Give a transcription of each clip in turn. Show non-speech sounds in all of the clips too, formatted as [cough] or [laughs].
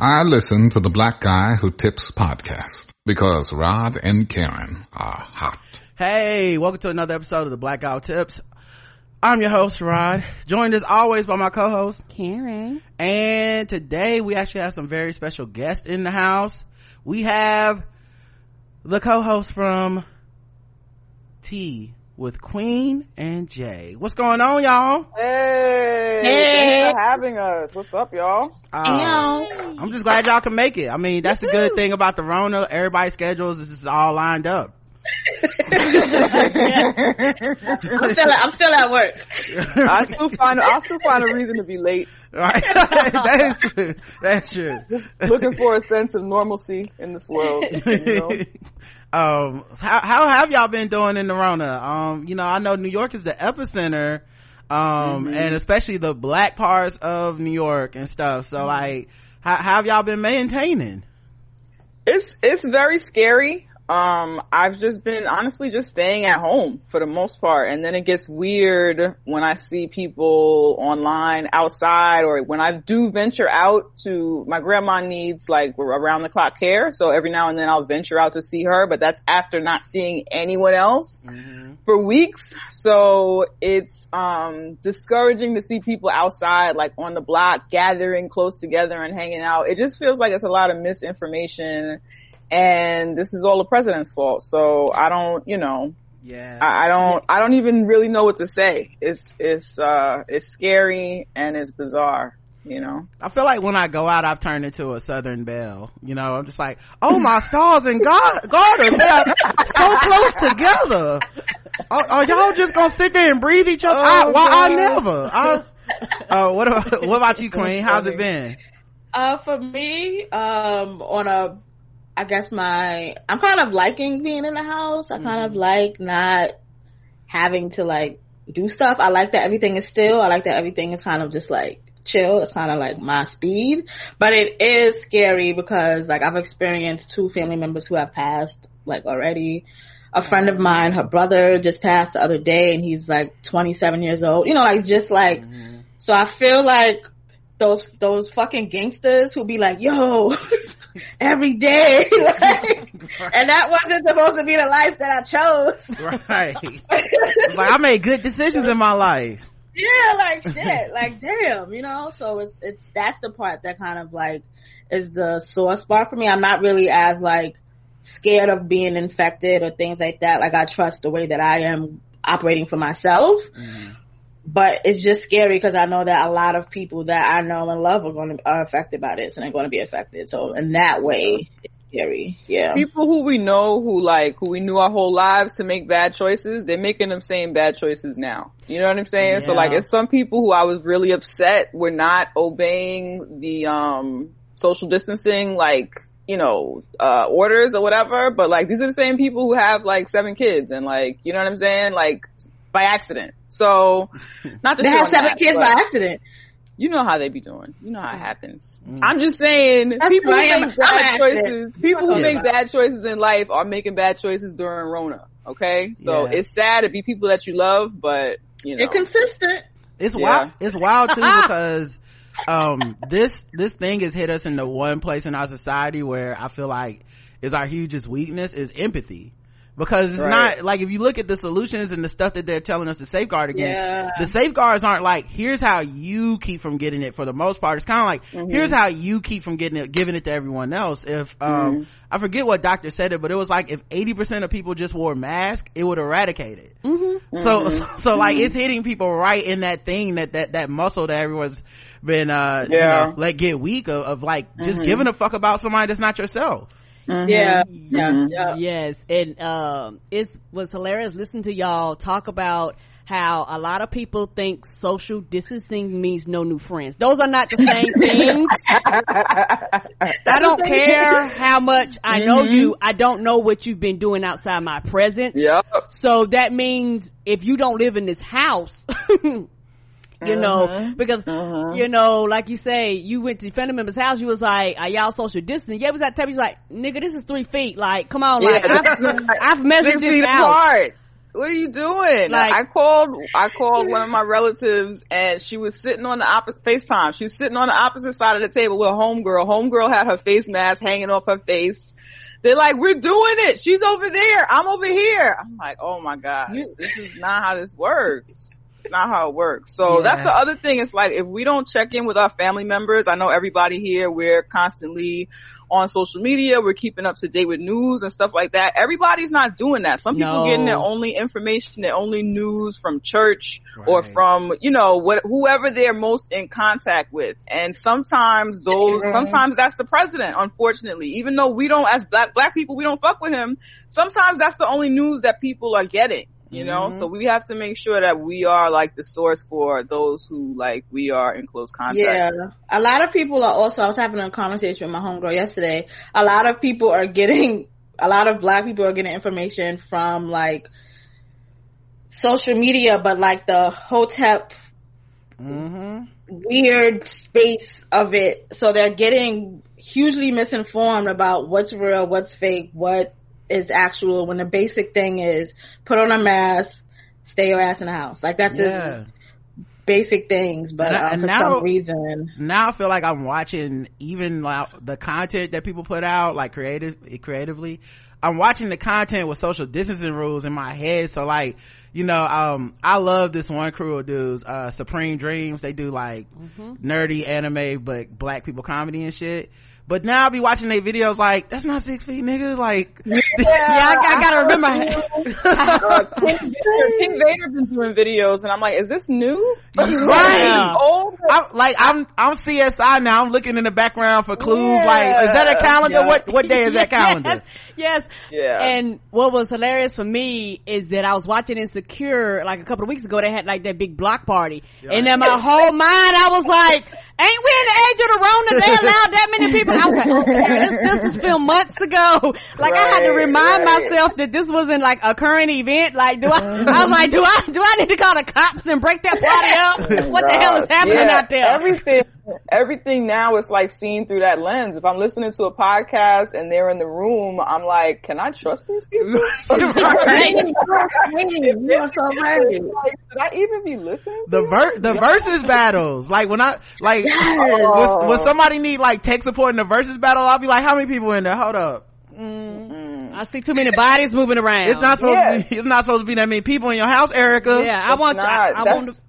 I listen to the Black Guy Who Tips podcast because Rod and Karen are hot. Hey, welcome to another episode of the Black Guy Who Tips. I'm your host, Rod, joined as always by my co-host, Karen. And today we actually have some very special guests in the house. We have the co-host from Tea with Queen and J. What's going on, y'all? Hey, hey. thanks for having us. What's up, y'all? Uh, I'm just glad y'all can make it. I mean, that's a good thing about the Rona. Everybody's schedules is just all lined up. [laughs] [laughs] I'm still I'm still at work. [laughs] I still find I still find a reason to be late. Right, that is true. That's true. Just looking for a sense of normalcy in this world. You know? Um, how how have y'all been doing in the Rona? Um, you know, I know New York is the epicenter, um, mm-hmm. and especially the black parts of New York and stuff. So, mm-hmm. like, how, how have y'all been maintaining? It's it's very scary um i've just been honestly just staying at home for the most part. And then it gets weird when i see people online outside or when i do venture out to my grandma needs like around the clock care. So every now and then i'll venture out to see her but that's after not seeing anyone else mm-hmm. for weeks. So it's um discouraging to see people outside like on the block gathering close together and hanging out. It just feels like it's a lot of misinformation and this is all the president's fault. So I don't, you know, yeah, I, I, don't, I don't even really know what to say. It's, it's, uh, it's scary and it's bizarre. You know, I feel like when I go out, I've turned into a Southern Belle. You know, I'm just like, oh my stars and God, garden, they're so close together. Are, are, y'all just gonna sit there and breathe each other? Oh, I, why I never? I, uh, what about, what about you, Queen? How's it been? Uh, for me, um, on a I guess my, I'm kind of liking being in the house. I mm-hmm. kind of mm-hmm. like not having to like do stuff. I like that everything is still. I like that everything is kind of just like chill. It's kind of like my speed, but it is scary because like I've experienced two family members who have passed like already. A friend of mine, her brother just passed the other day and he's like 27 years old. You know, like just like, mm-hmm. so I feel like those, those fucking gangsters who be like, yo, [laughs] every day. [laughs] like, and that wasn't supposed to be the life that I chose. right. [laughs] like I made good decisions in my life. Yeah, like shit. like damn, you know? So it's, it's, that's the part that kind of like is the sore spot for me. I'm not really as like scared of being infected or things like that. Like I trust the way that I am operating for myself. Mm but it's just scary because I know that a lot of people that I know and love are going to are affected by this and they're going to be affected. So in that way, it's scary. Yeah. People who we know who like who we knew our whole lives to make bad choices, they're making them same bad choices now. You know what I'm saying? Yeah. So like, it's some people who I was really upset were not obeying the um social distancing like you know, uh, orders or whatever, but like these are the same people who have like seven kids and like, you know what I'm saying? Like by accident. So, [laughs] not to they have seven that, kids by accident. You know how they be doing. You know how it happens. Mm. I'm just saying, That's people who make bad choices, people who make bad choices in life are making bad choices during Rona. Okay, so yeah. it's sad to be people that you love, but you know, you're consistent. It's yeah. wild. It's wild too [laughs] because um this this thing has hit us in the one place in our society where I feel like is our hugest weakness is empathy because it's right. not like if you look at the solutions and the stuff that they're telling us to safeguard against yeah. the safeguards aren't like here's how you keep from getting it for the most part it's kind of like mm-hmm. here's how you keep from getting it giving it to everyone else if um mm-hmm. i forget what doctor said it but it was like if 80% of people just wore masks it would eradicate it mm-hmm. so so, so like it's hitting people right in that thing that that that muscle that everyone's been uh yeah. you know, let get weak of, of like just mm-hmm. giving a fuck about somebody that's not yourself Mm-hmm. Yeah, yeah, mm-hmm. yeah. Yes, and um, it was hilarious listening to y'all talk about how a lot of people think social distancing means no new friends. Those are not the same [laughs] things. I don't care how much I know mm-hmm. you. I don't know what you've been doing outside my presence. Yep. So that means if you don't live in this house, [laughs] you uh-huh. know, because, uh-huh. you know, like you say, you went to family member's house, you was like, are y'all social distancing? Yeah, was that type, he's like, nigga, this is three feet, like, come on, like, I've, [laughs] I've, measured this out. Apart. what are you doing? Like- I called, I called one of my relatives and she was sitting on the opposite, FaceTime. She was sitting on the opposite side of the table with a homegirl. Homegirl had her face mask hanging off her face. They're like, we're doing it. She's over there. I'm over here. I'm like, oh my God, this is not how this works. Not how it works. So Yeah. that's the other thing. It's like, if we don't check in with our family members, I know everybody here, we're constantly on social media. We're keeping up to date with news and stuff like that. Everybody's not doing that. Some people No. getting their only information, their only news from church or from, you know, what, whoever they're most in contact with. And sometimes those, Right. sometimes that's the president, unfortunately. Even though we don't, as black, black people, we don't fuck with him. Sometimes that's the only news that people are getting. You know, Mhm. so we have to make sure that we are like the source for those who like we are in close contact. Yeah. A lot of people are also, I was having a conversation with my homegirl yesterday. A lot of people are getting, [laughs] a lot of black people are getting information from like social media, but like the Hotep Mm-hmm. weird space of it. So they're getting hugely misinformed about what's real, what's fake, what is actual when the basic thing is put on a mask, stay your ass in the house. Like that's Yeah. just basic things, but And I- and for now- some reason, now I feel like I'm watching even like the content that people put out, like creative, creatively. I'm watching the content with social distancing rules in my head. So like, you know, um, I love this one crew of dudes, uh, Supreme Dreams. They do like nerdy anime, but black people comedy and shit. But now I'll be watching their videos like, that's not six feet, nigga. Like, [laughs] [laughs] yeah, I, I gotta remember. Uh, [laughs] King, Vader, King Vader been doing videos, and I'm like, is this new? Right. Is this old? I'm like I'm I'm CSI now. I'm looking in the background for clues. Yeah. Like, is that a calendar? Yeah. What what day is that calendar? yes. Yeah. And what was hilarious for me is that I was watching Insecure like a couple of weeks ago. They had like that big block party, and in my whole mind I was like, "Ain't we in the age of the Rona? They allowed that many people?" I was like, "Okay, [laughs] this, this was filmed months ago." Like I had to remind right. myself that this wasn't like a current event. Like, do I? I was like, "Do I? Do I need to call the cops and break that party [laughs] up? What the hell is happening Yeah, out there?" Everything, everything now is like seen through that lens. If I'm listening to a podcast and they're in the room, I'm like, can I trust these people? you are so right. Like, should I even be listening? The you? ver- the versus battles. Like when I like when, when somebody need like tech support in the versus battle, I'll be like, how many people in there? Hold up. Mm-hmm. I see too many bodies moving around. It's not supposed Yeah. to be, it's not supposed to be that many people in your house, Erica. Yeah, I It's want. not. I, I want. To, That's-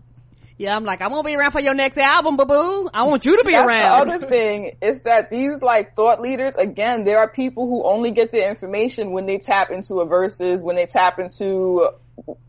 yeah, I'm like, I'm gonna be around for your next album, boo boo. I want you to be That's around. the other thing is that these like thought leaders, again, there are people who only get their information when they tap into a versus, when they tap into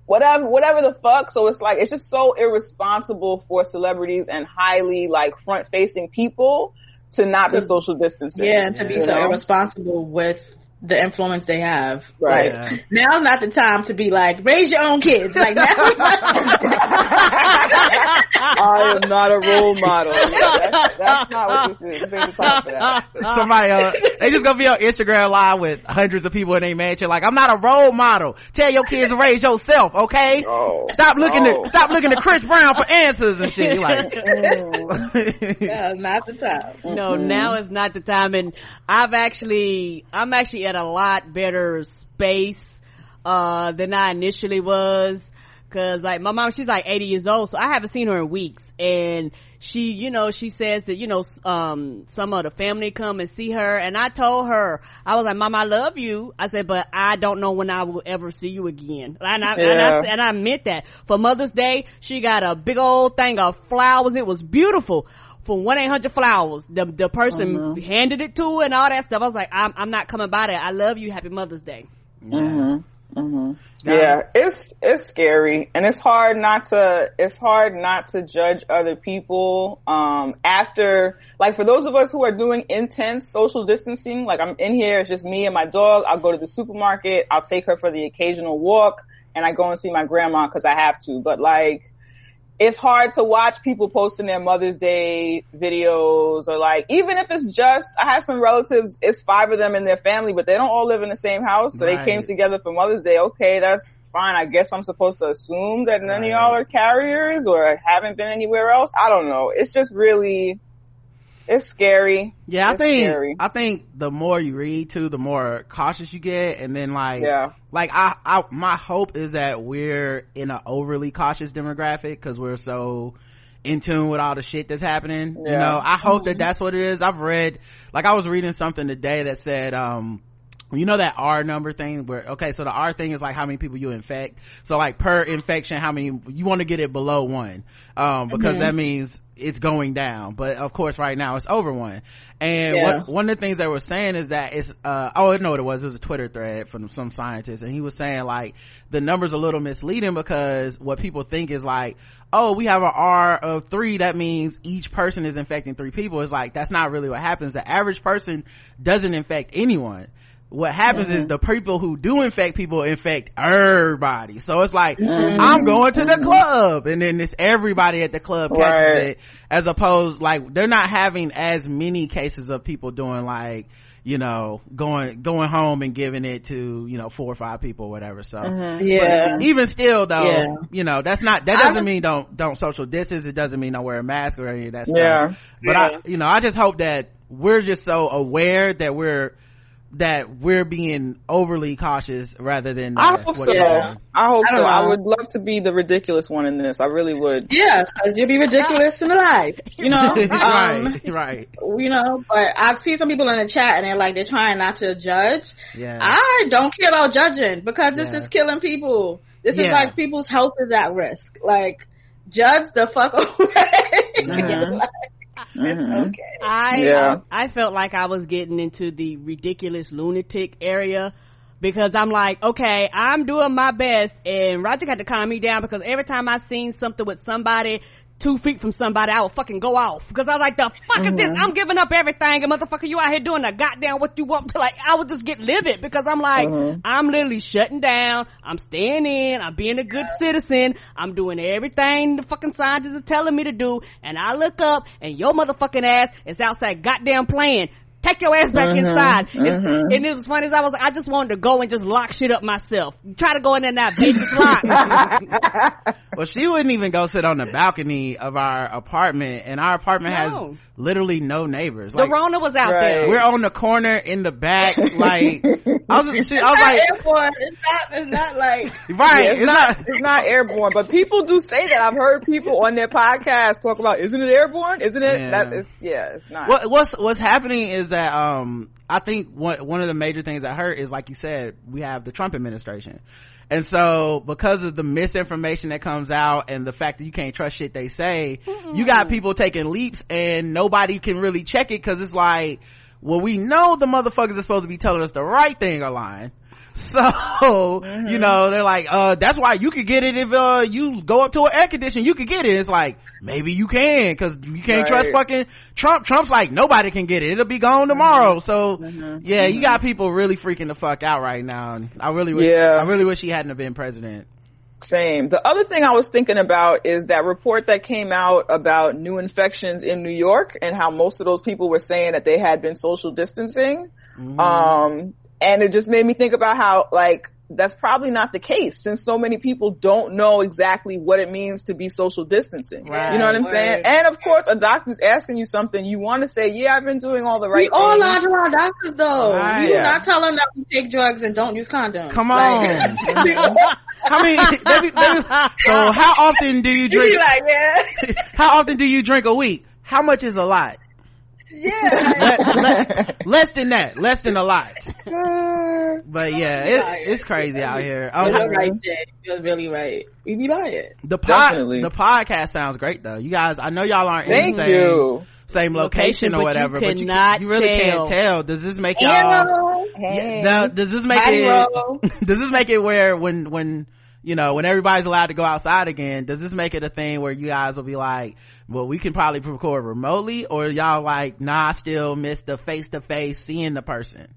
whatever, whatever the fuck. So it's like, it's just so irresponsible for celebrities and highly like front facing people to not be social distancing. Yeah, to be so know? irresponsible with the influence they have. Right. Yeah. Like, now's not the time to be like, raise your own kids. Like now. [laughs] I am not a role model. [laughs] That's, that's not what this is. This ain't the time for that. Somebody, uh, they just gonna be on Instagram live with hundreds of people in their mansion. Like, I'm not a role model. Tell your kids to raise yourself, okay? Oh, Stop looking oh. to stop looking to Chris Brown for answers and shit. You like, [laughs] yeah, not the time. no, now is not the time. And I've actually, I'm actually at a lot better space, uh, than I initially was. Cause like my mom, she's like 80 years old, so I haven't seen her in weeks. And she, you know, she says that, you know, um, some of the family come and see her. And I told her, I was like, mom, I love you. I said, but I don't know when I will ever see you again. And I, and I, and I meant that. For Mother's Day, she got a big old thing of flowers. It was beautiful. From one eight hundred flowers, the the person mm-hmm. handed it to her and all that stuff. I was like, I'm I'm not coming by that. I love you. Happy Mother's Day. Mm-hmm. Mm-hmm. Yeah, it's it's scary and it's hard not to it's hard not to judge other people um after like for those of us who are doing intense social distancing, like I'm in here, it's just me and my dog. I'll go to the supermarket, I'll take her for the occasional walk and I go and see my grandma cuz I have to. But like it's hard to watch people posting their Mother's Day videos or like, even if it's just, I have some relatives, it's five of them in their family, but they don't all live in the same house. So Right. they came together for Mother's Day. Okay, that's fine. I guess I'm supposed to assume that none Right. of y'all are carriers or haven't been anywhere else. I don't know. It's just really, it's scary. Yeah, I It's think scary. I think the more you read too, the more cautious you get, and then like Yeah. like I, I my hope is that we're in an overly cautious demographic because we're so in tune with all the shit that's happening. You know, I hope that that's what it is. I've read like I was reading something today that said um you know that R number thing where okay, so the R thing is like how many people you infect. So like per infection, how many you want to get it below one, um, because that means it's going down. But of course, right now it's over one. And Yeah. what, one of the things they were saying is that it's uh oh I know what it was. It was a Twitter thread from some scientist, and he was saying like the number's a little misleading because what people think is like oh we have an R of three that means each person is infecting three people. It's like that's not really what happens. The average person doesn't infect anyone what happens is mm-hmm. the people who do infect people infect everybody. So it's like, mm-hmm. I'm going to the club and then it's everybody at the club catches Right. it as opposed like they're not having as many cases of people doing like, you know, going, going home and giving it to, you know, four or five people or whatever. So mm-hmm. Yeah. even still though, Yeah. you know, that's not, that doesn't was- mean don't, don't social distance. It doesn't mean don't wear a mask or any of that stuff. Yeah. But Yeah. I, you know, I just hope that we're just so aware that we're, that we're being overly cautious rather than uh, I hope so. they're. I hope I so. don't I would love to be the ridiculous one in this. I really would. Yeah, because you'll be ridiculous in life, you know. [laughs] Um, right, right. you know, but I've seen some people in the chat and they're like they're trying not to judge. Yeah. I don't care about judging because this Yeah. is killing people. This is like people's health is at risk. Like judge the fuck [laughs] away. Mhm. [laughs] Like, It's Mhm. [laughs] okay. I Yeah. I felt like I was getting into the ridiculous lunatic area because I'm like, okay, I'm doing my best, and Roger had to calm me down because every time I seen something with somebody two feet from somebody, I would fucking go off because I was like, the fuck is this? Uh-huh. I'm giving up everything, and motherfucker, you out here doing the goddamn what you want to [laughs] like. I would just get livid because I'm like, uh-huh. I'm literally shutting down. I'm staying in. I'm being a good citizen. I'm doing everything the fucking scientists are telling me to do, and I look up and your motherfucking ass is outside goddamn playing. Take your ass back uh-huh. inside. It's- uh-huh. And it was funny as I was like, I just wanted to go and just lock shit up myself. Try to go in there now, bitch. It's locked. Well, she wouldn't even go sit on the balcony of our apartment, and our apartment has literally no neighbors. the Like, Rona was out Right. there. we're on the corner in the back, [laughs] like I was, she, I was It's like, not. It's not. It's not like. right? Yeah, it's, not. It's not airborne, but people do say that. I've heard people on their podcast talk about, isn't it airborne? Isn't it? Yeah. That it's, yeah, it's not. what, what's what's happening is that um I think one one of the major things that hurt is like you said we have the Trump administration, and so because of the misinformation that comes out and the fact that you can't trust shit they say, you got people taking leaps and nobody can really check it because it's like, well we know the motherfuckers are supposed to be telling us the right thing or lying. [laughs] So, you know, they're like, uh, that's why you could get it if, uh, you go up to an air conditioner, you could get it. It's like, maybe you can, cause you can't trust fucking Trump. Trump's like, nobody can get it. It'll be gone tomorrow. So, yeah, you got people really freaking the fuck out right now. And I really wish, Yeah. I really wish he hadn't have been president. Same. The other thing I was thinking about is that report that came out about new infections in New York and how most of those people were saying that they had been social distancing. Um, and it just made me think about how like that's probably not the case since so many people don't know exactly what it means to be social distancing. Right. You know what I'm Right. saying? And of course, a doctor's asking you something, you want to say, yeah, I've been doing all the right We all things. lie to our doctors though. Right. You do Yeah. not tell them that we take drugs and don't use condoms. Come Like- on. [laughs] How many, they be- they be- so how often do you You drink, be like, yeah, [laughs] how often do you drink a week? How much is a lot? Yeah. Let- let- less than that. Less than a lot. [laughs] But yeah, it, it's crazy out here. You're Um, right, Jay. You're really right. We be lying. the pod, Definitely. the podcast sounds great though. You guys, I know y'all aren't in the same, you. same location, Location, or but you whatever, but you, you really tell. can't tell. Does this make y'all? Hello. Hey. Now, does this make Body it? roll. [laughs] does this make it where when when you know when everybody's allowed to go outside again? Does this make it a thing where you guys will be like, well, we can probably record remotely, or y'all like, nah, I still miss the face to face seeing the person.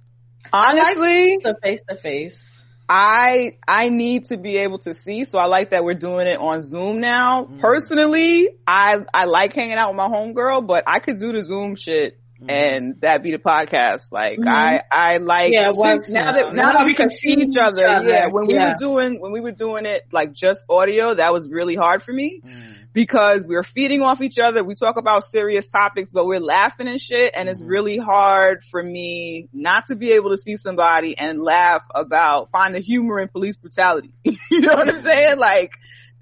Honestly, The face to face. I I need to be able to see, so I like that we're doing it on Zoom now. Mm. Personally, I I like hanging out with my homegirl, but I could do the Zoom shit and that be the podcast. Like mm-hmm. I, I like yeah, once, now that now, now that we can see each other, other. Yeah, when yeah. we were doing when we were doing it like just audio, that was really hard for me. Mm because we're feeding off each other. We talk about serious topics, but we're laughing and shit. And mm-hmm. it's really hard for me not to be able to see somebody and laugh about, find the humor in police brutality. [laughs] you know what I'm saying? Like,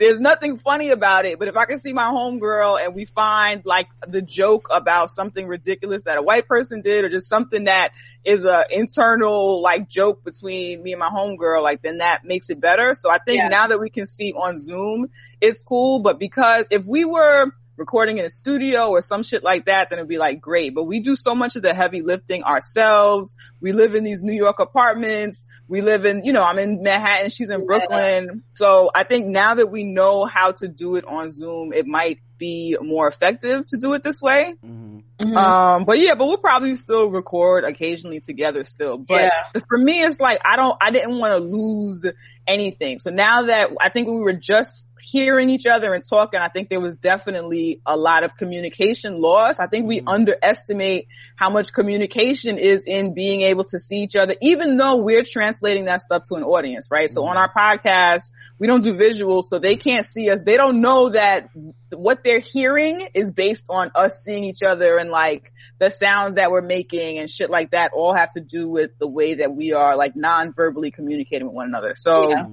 there's nothing funny about it, but if I can see my homegirl and we find like the joke about something ridiculous that a white person did or just something that is a internal like joke between me and my homegirl, like then that makes it better. So I think yeah. now that we can see on Zoom, it's cool, but because if we were recording in a studio or some shit like that, then it'd be like great. But we do so much of the heavy lifting ourselves. We live in these New York apartments. We live in, you know, I'm in Manhattan. She's in Brooklyn. So I think now that we know how to do it on Zoom, it might be more effective to do it this way. Mm-hmm. Mm-hmm. Um, but yeah, but we'll probably still record occasionally together still. But yeah. for me, it's like, I don't, I didn't want to lose anything. So now that I think we were just hearing each other and talking, I think there was definitely a lot of communication loss. I think we mm-hmm. underestimate how much communication is in being able to see each other, even though we're translating that stuff to an audience, right? Mm-hmm. So on our podcast, we don't do visuals, so they can't see us. They don't know that what they're hearing is based on us seeing each other and like the sounds that we're making and shit like that all have to do with the way that we are like non-verbally communicating with one another. So yeah.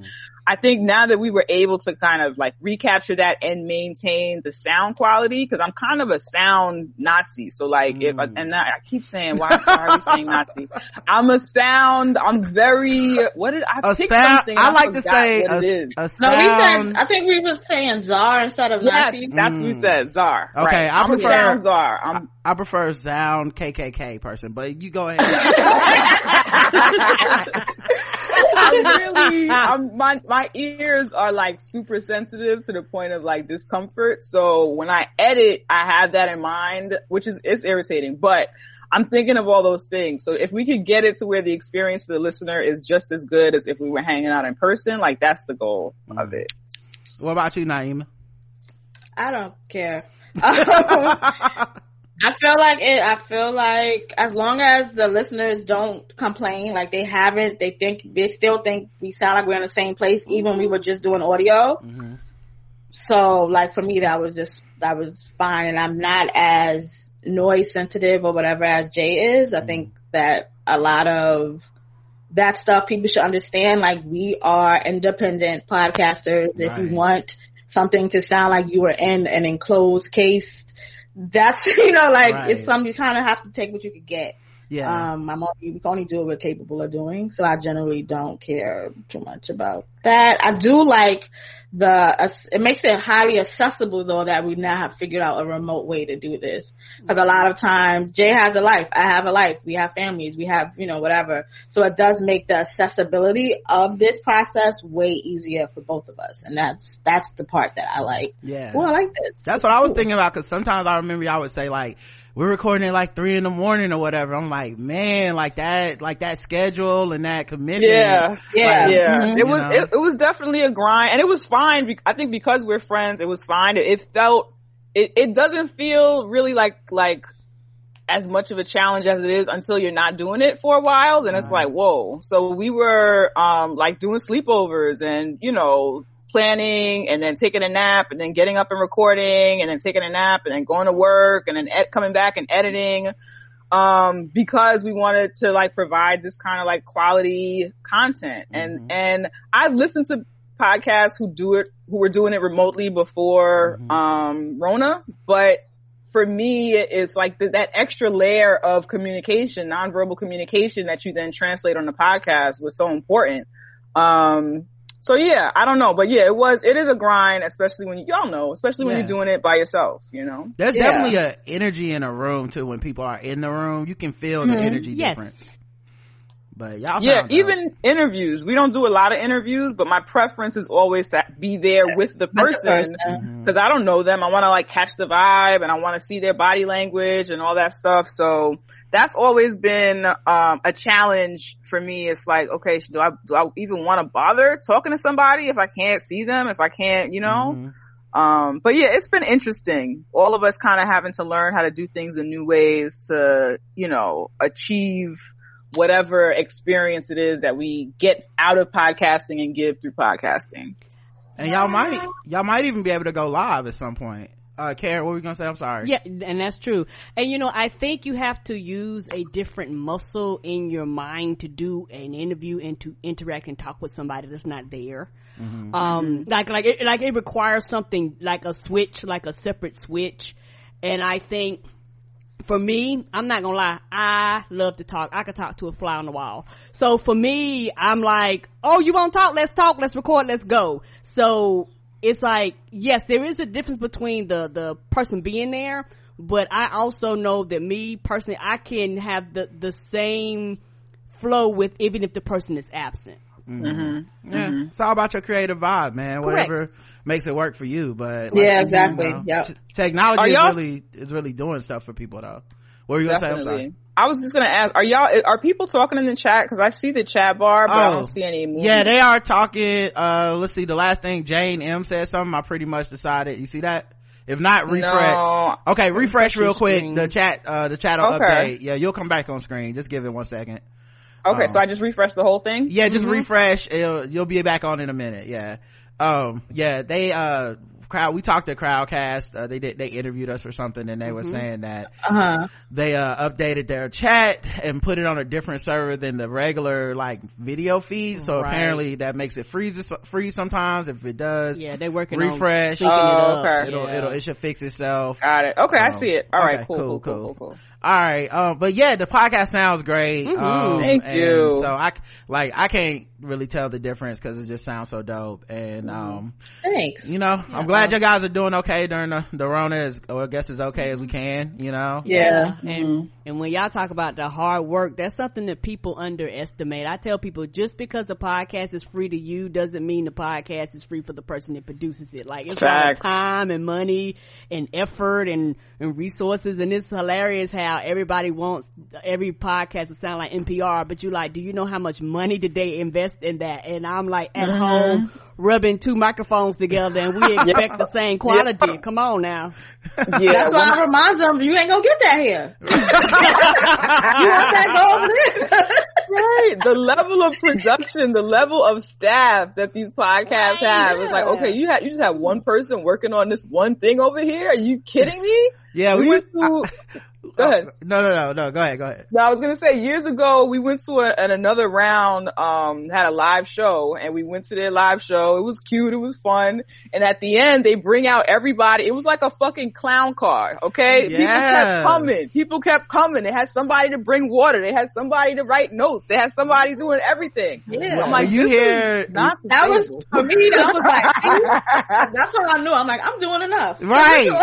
I think now that we were able to kind of like recapture that and maintain the sound quality, cause I'm kind of a sound Nazi. So like mm. if, I, and I, I keep saying, why, why are we saying Nazi? I'm a sound, I'm very, what did I a pick sound, something? I, I like to say a, a, sound. No, we said, I think we were saying czar instead of yes, Nazi. that's mm. what we mm. said, czar. Okay, right. I I'm prefer, a czar. I'm, I, I prefer sound KKK person, but you go ahead. I really, I'm, my, my ears are like super sensitive to the point of like discomfort. So when I edit, I have that in mind, which is, it's irritating, but I'm thinking of all those things. So if we could get it to where the experience for the listener is just as good as if we were hanging out in person, like that's the goal of it. What about you, Naima? I don't care. [laughs] [laughs] I feel like it, I feel like as long as the listeners don't complain, like they haven't, they think, they still think we sound like we're in the same place, even we were just doing audio. Mm-hmm. So like for me, that was just, that was fine. And I'm not as noise sensitive or whatever as Jay is. I mm-hmm. think that a lot of that stuff people should understand. Like we are independent podcasters. Right. If you want something to sound like you were in an enclosed case, that's [laughs] you know like right. it's something you kind of have to take what you could get. Yeah. Um, I'm only, we can only do what we're capable of doing. So I generally don't care too much about that. I do like the, it makes it highly accessible though that we now have figured out a remote way to do this. Cause a lot of times Jay has a life, I have a life, we have families, we have, you know, whatever. So it does make the accessibility of this process way easier for both of us. And that's, that's the part that I like. Yeah. Well, I like this. That's what I was thinking about cause sometimes I remember y'all would say like, we're recording at like three in the morning or whatever. I'm like, man, like that, like that schedule and that commitment. Yeah. Yeah. Like, yeah. Mm-hmm. It was, it, it, was definitely a grind and it was fine. I think because we're friends, it was fine. It, it felt, it, it doesn't feel really like, like, as much of a challenge as it is until you're not doing it for a while, then it's like, whoa. So we were, um, like doing sleepovers and, you know, planning and then taking a nap and then getting up and recording and then taking a nap and then going to work and then ed- coming back and editing um because we wanted to like provide this kind of like quality content and mm-hmm. and I've listened to podcasts who do it who were doing it remotely before mm-hmm. um Rona but for me it's like the, that extra layer of communication nonverbal communication that you then translate on the podcast was so important um so yeah, I don't know, but yeah, it was, it is a grind, especially when you, y'all know, especially when yeah. you're doing it by yourself, you know? There's yeah. definitely an energy in a room too when people are in the room. You can feel the mm-hmm. energy yes. difference. But y'all Yeah, even interviews. We don't do a lot of interviews, but my preference is always to be there with the person because mm-hmm. I don't know them. I want to like catch the vibe and I want to see their body language and all that stuff. So, that's always been um, a challenge for me. It's like, okay, do I do I even want to bother talking to somebody if I can't see them, if I can't, you know? Mm-hmm. Um, but yeah, it's been interesting. All of us kind of having to learn how to do things in new ways to, you know, achieve whatever experience it is that we get out of podcasting and give through podcasting. And y'all might, y'all might even be able to go live at some point. Uh, Karen, what were we gonna say? I'm sorry. Yeah, and that's true. And you know, I think you have to use a different muscle in your mind to do an interview and to interact and talk with somebody that's not there. Mm-hmm. Um, like, like it, like it requires something like a switch, like a separate switch. And I think, for me, I'm not gonna lie, I love to talk. I could talk to a fly on the wall. So for me, I'm like, oh, you want to talk? Let's talk. Let's record. Let's go. So it's like, yes, there is a difference between the, the person being there, but I also know that me personally, I can have the, the same flow with even if the person is absent. Mm-hmm. mm-hmm. Yeah. Mm-hmm. It's all about your creative vibe, man. Correct. Whatever makes it work for you. But like, yeah, exactly. You know, yeah. T- technology is really, is really doing stuff for people though. What were you gonna Definitely. say? I'm sorry. I was just gonna ask, are y'all, are people talking in the chat? Cause I see the chat bar, but oh, I don't see any movement. Yeah, they are talking. Uh, let's see, the last thing Jane M said something, I pretty much decided. You see that? If not, refresh. No. Okay, refresh real quick. Screen. The chat, uh, the chat will okay. update. Yeah, you'll come back on screen. Just give it one second. Okay, um, so I just refresh the whole thing? Yeah, just mm-hmm. refresh. It'll, you'll be back on in a minute. Yeah. Um, yeah, they, uh, crowd we talked to crowdcast uh, they did they interviewed us for something and they mm-hmm. were saying that uh-huh. they uh, updated their chat and put it on a different server than the regular like video feed. So right. apparently that makes it freeze free sometimes. If it does yeah they're working refresh on oh, it okay. it'll, yeah. it'll, it should fix itself. Got it. Okay um, i see it. All okay, right, cool, cool, cool, cool, cool all right um but yeah the podcast sounds great mm-hmm. um, thank you so i like i can't really tell the difference because it just sounds so dope and mm-hmm. um thanks you know yeah. i'm glad you guys are doing okay during the the rona as or i guess as okay as we can you know yeah, yeah. and mm-hmm. and when y'all talk about the hard work that's something that people underestimate i tell people just because the podcast is free to you doesn't mean the podcast is free for the person that produces it like it's Facts. a lot of time and money and effort and and resources and it's hilarious how everybody wants every podcast to sound like npr but you like do you know how much money did they invest invest in that. And I'm like at mm-hmm. home rubbing two microphones together and we [laughs] expect the same quality. Come on now. Yeah, That's why I remind them, you ain't gonna get that here. [laughs] [laughs] you want that go over there. right. The level of production, the level of staff that these podcasts right, have. Yeah. It's like, okay, you have, you just have one person working on this one thing over here. Are you kidding me? Yeah, we, we went to, I, Go ahead. Oh, no, no, no, no. Go ahead. Go ahead. No, I was gonna say years ago we went to a, an another round, um, had a live show and we went to their live show. It was cute. It was fun. And at the end they bring out everybody. It was like a fucking clown car. Okay. Yeah. People kept coming. People kept coming. They had somebody to bring water. They had somebody to write notes. They had somebody doing everything. Yeah. I'm like, you hear, that was, for me, that was like, [laughs] that's what I knew. I'm like, I'm doing enough. Right. [laughs]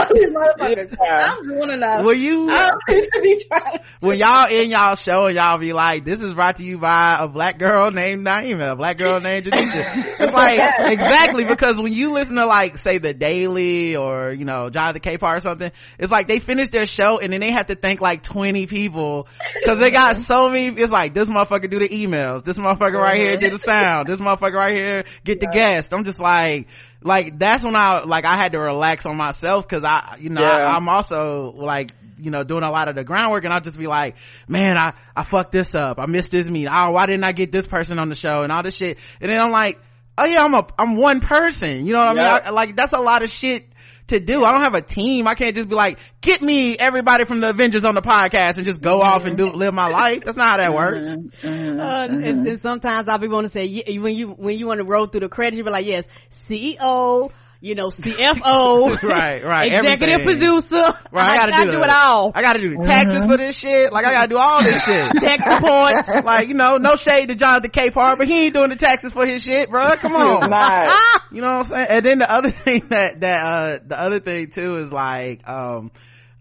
I'm doing enough. Were you, [laughs] when y'all in y'all show and y'all be like, this is brought to you by a black girl named Naima, a black girl named Janicia. it's [laughs] like, exactly, because when you listen to like, say the Daily or, you know, Jonathan Capehart or something, it's like they finish their show and then they have to thank like 20 people cause they got so many, it's like, this motherfucker do the emails, this motherfucker right here do the sound, this motherfucker right here get the guest. I'm just like, like that's when I like I had to relax on myself because I you know yeah. I, I'm also like you know, doing a lot of the groundwork and I'll just be like, man, I, I fucked this up. I missed this meet Oh, why didn't I get this person on the show and all this shit? And then I'm like, oh yeah, I'm a, I'm one person. You know what I mean? I, like, that's a lot of shit to do. I don't have a team. I can't just be like, get me everybody from the Avengers on the podcast and just go mm-hmm. off and do live my life. That's not how that works. Mm-hmm. mm-hmm. Uh, and, and, mm-hmm. sometimes I'll be want to say when you when you want to roll through the credits, you'll be like, yes, CEO, you know, CFO, [laughs] right, right, executive everything. producer. Right, I, gotta, I do, do it all. I gotta do the taxes mm-hmm. for this shit. Like I gotta do all this shit. [laughs] Tax reports. [laughs] like, you know, no shade to Jonathan Capehart, but he ain't doing the taxes for his shit, bro. Come on. you know what I'm saying? And then the other thing that, that, uh, the other thing too is like, um,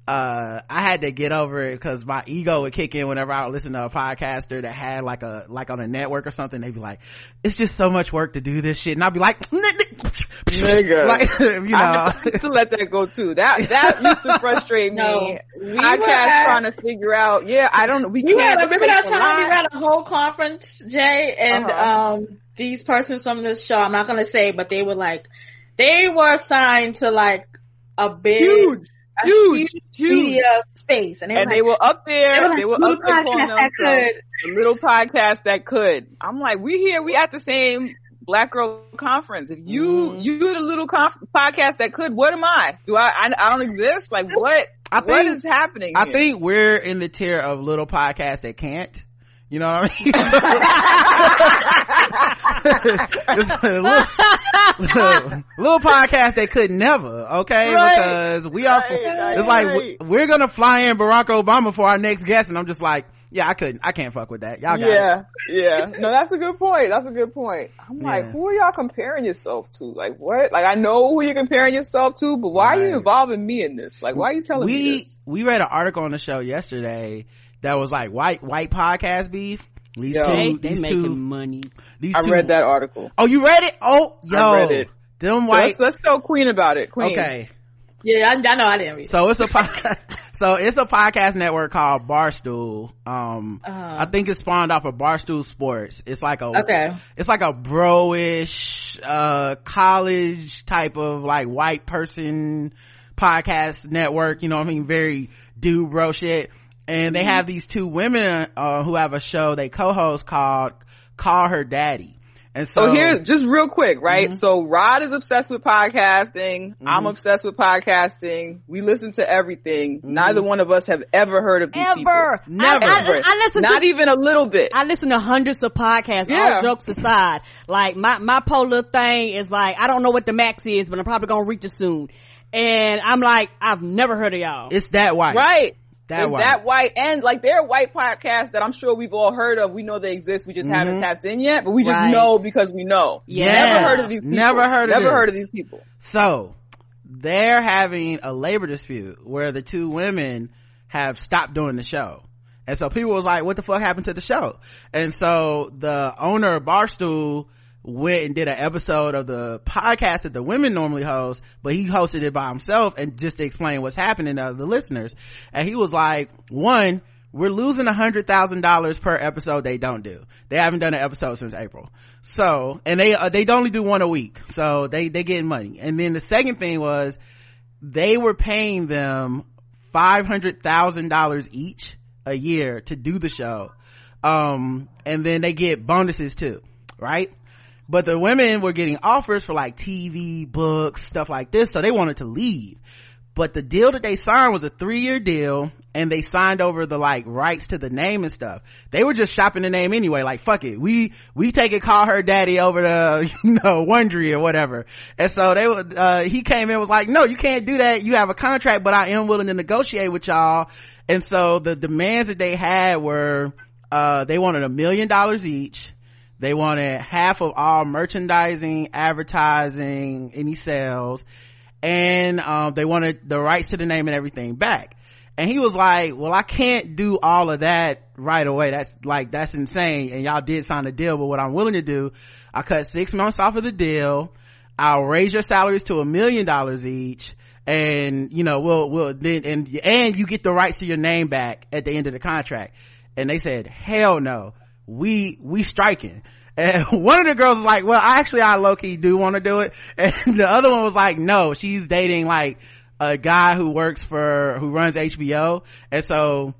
uh i had to get over it because my ego would kick in whenever i would listen to a podcaster that had like a like on a network or something. They'd be like it's just so much work to do this shit. And i'd be like [laughs] nigga. [laughs] like you know. I to let that go too. That that [laughs] used to frustrate me. No, we podcast at, trying to figure out. Yeah i don't we you can't had, remember that time we had a whole conference jay and uh-huh. um these persons from this show i'm not gonna say but they were like they were assigned to like a big, Huge, a huge, huge. media space, and they, and were they were up there. they were like, They were "Little up there calling podcast that could. the little podcast that could. I'm like, we here, we at the same Black Girl Conference. If you Mhm. you the little conf- podcast that could, what am I? Do I? I, I don't exist. Like what? I what think- is happening? I here? think we're in the tier of little podcasts that can't. You know what I mean? [laughs] Little, [laughs] little podcast that could never, okay? Right. Because we are, Right, it's like, right. we- we're gonna fly in Barack Obama for our next guest and I'm just like, yeah, I couldn't, I can't fuck with that. Y'all got it. yeah, yeah. No, that's a good point. That's a good point. I'm Yeah. like, who are y'all comparing yourself to? Like what? Like I know who you're comparing yourself to, but why are you involving me in this? Like why are you telling me we this? we read an article on the show yesterday that was like white white podcast beef. These Yo. two, They, they these making two, money. these I two. read that article. Oh, you read it? Oh, yo, I read it. them So white. let's, let's tell Queen about it. Queen. okay, yeah, I, I know I didn't read. so it's a podcast. [laughs] so it's a podcast network called Barstool. Um, Uh-huh. I think it spawned off of Barstool Sports. It's like a Okay. It's like a bro-ish, uh, college type of like white person podcast network. You know what I mean? Very dude bro shit. And they have these two women, uh, who have a show they co-host called Call Her Daddy. And so, So here, just real quick, right? Mm-hmm. So Rod is obsessed with podcasting. I'm obsessed with podcasting. We listen to everything. Neither one of us have ever heard of these people. Ever. Never. I, I, I listen Not to even a little bit. I listen to hundreds of podcasts, Yeah. all jokes aside. Like my, my polar thing is like, I don't know what the max is, but I'm probably gonna reach it soon. And I'm like, I've never heard of y'all. it's that white. right. That white. that white and like there are white podcasts that I'm sure we've all heard of. We know they exist. We just haven't mm-hmm. tapped in yet, but we just Right. know because we know. Yeah. Never heard of these people. Never heard of Never this. heard of these people. So they're having a labor dispute where the two women have stopped doing the show. And so people was like, what the fuck happened to the show? And so the owner of Barstool went and did an episode of the podcast that the women normally host, but he hosted it by himself and just to explain what's happening to the listeners. And he was like, one, we're losing a hundred thousand dollars per episode they don't do. They haven't done an episode since April. So, and they, uh, they only do one a week. So they, they getting money. And then the second thing was they were paying them $500,000 each a year to do the show. Um, and then they get bonuses too, right? But the women were getting offers for like TV, books, stuff like this. So they wanted to leave. But the deal that they signed was a three year deal and they signed over the like rights to the name and stuff. They were just shopping the name anyway. Like, fuck it. We, we take it, call her daddy over to, [laughs] you know, Wondery or whatever. And so they would, uh, he came in was like, no, you can't do that. You have a contract, but I am willing to negotiate with y'all. And so the demands that they had were, uh, they wanted a million dollars each. They wanted half of all merchandising, advertising, any sales. And um, they wanted the rights to the name and everything back. And he was like well i can't do all of that right away. That's like that's insane. And y'all did sign a deal but what i'm willing to do i cut six months off of the deal. I'll raise your salaries to a million dollars each. And you know we'll we'll then and and you get the rights to your name back at the end of the contract. And they said hell no we we striking. And [laughs] one of the girls was like well actually i low-key do want to do it. [laughs] And the other one was like no she's dating like a guy who works for who runs hbo and so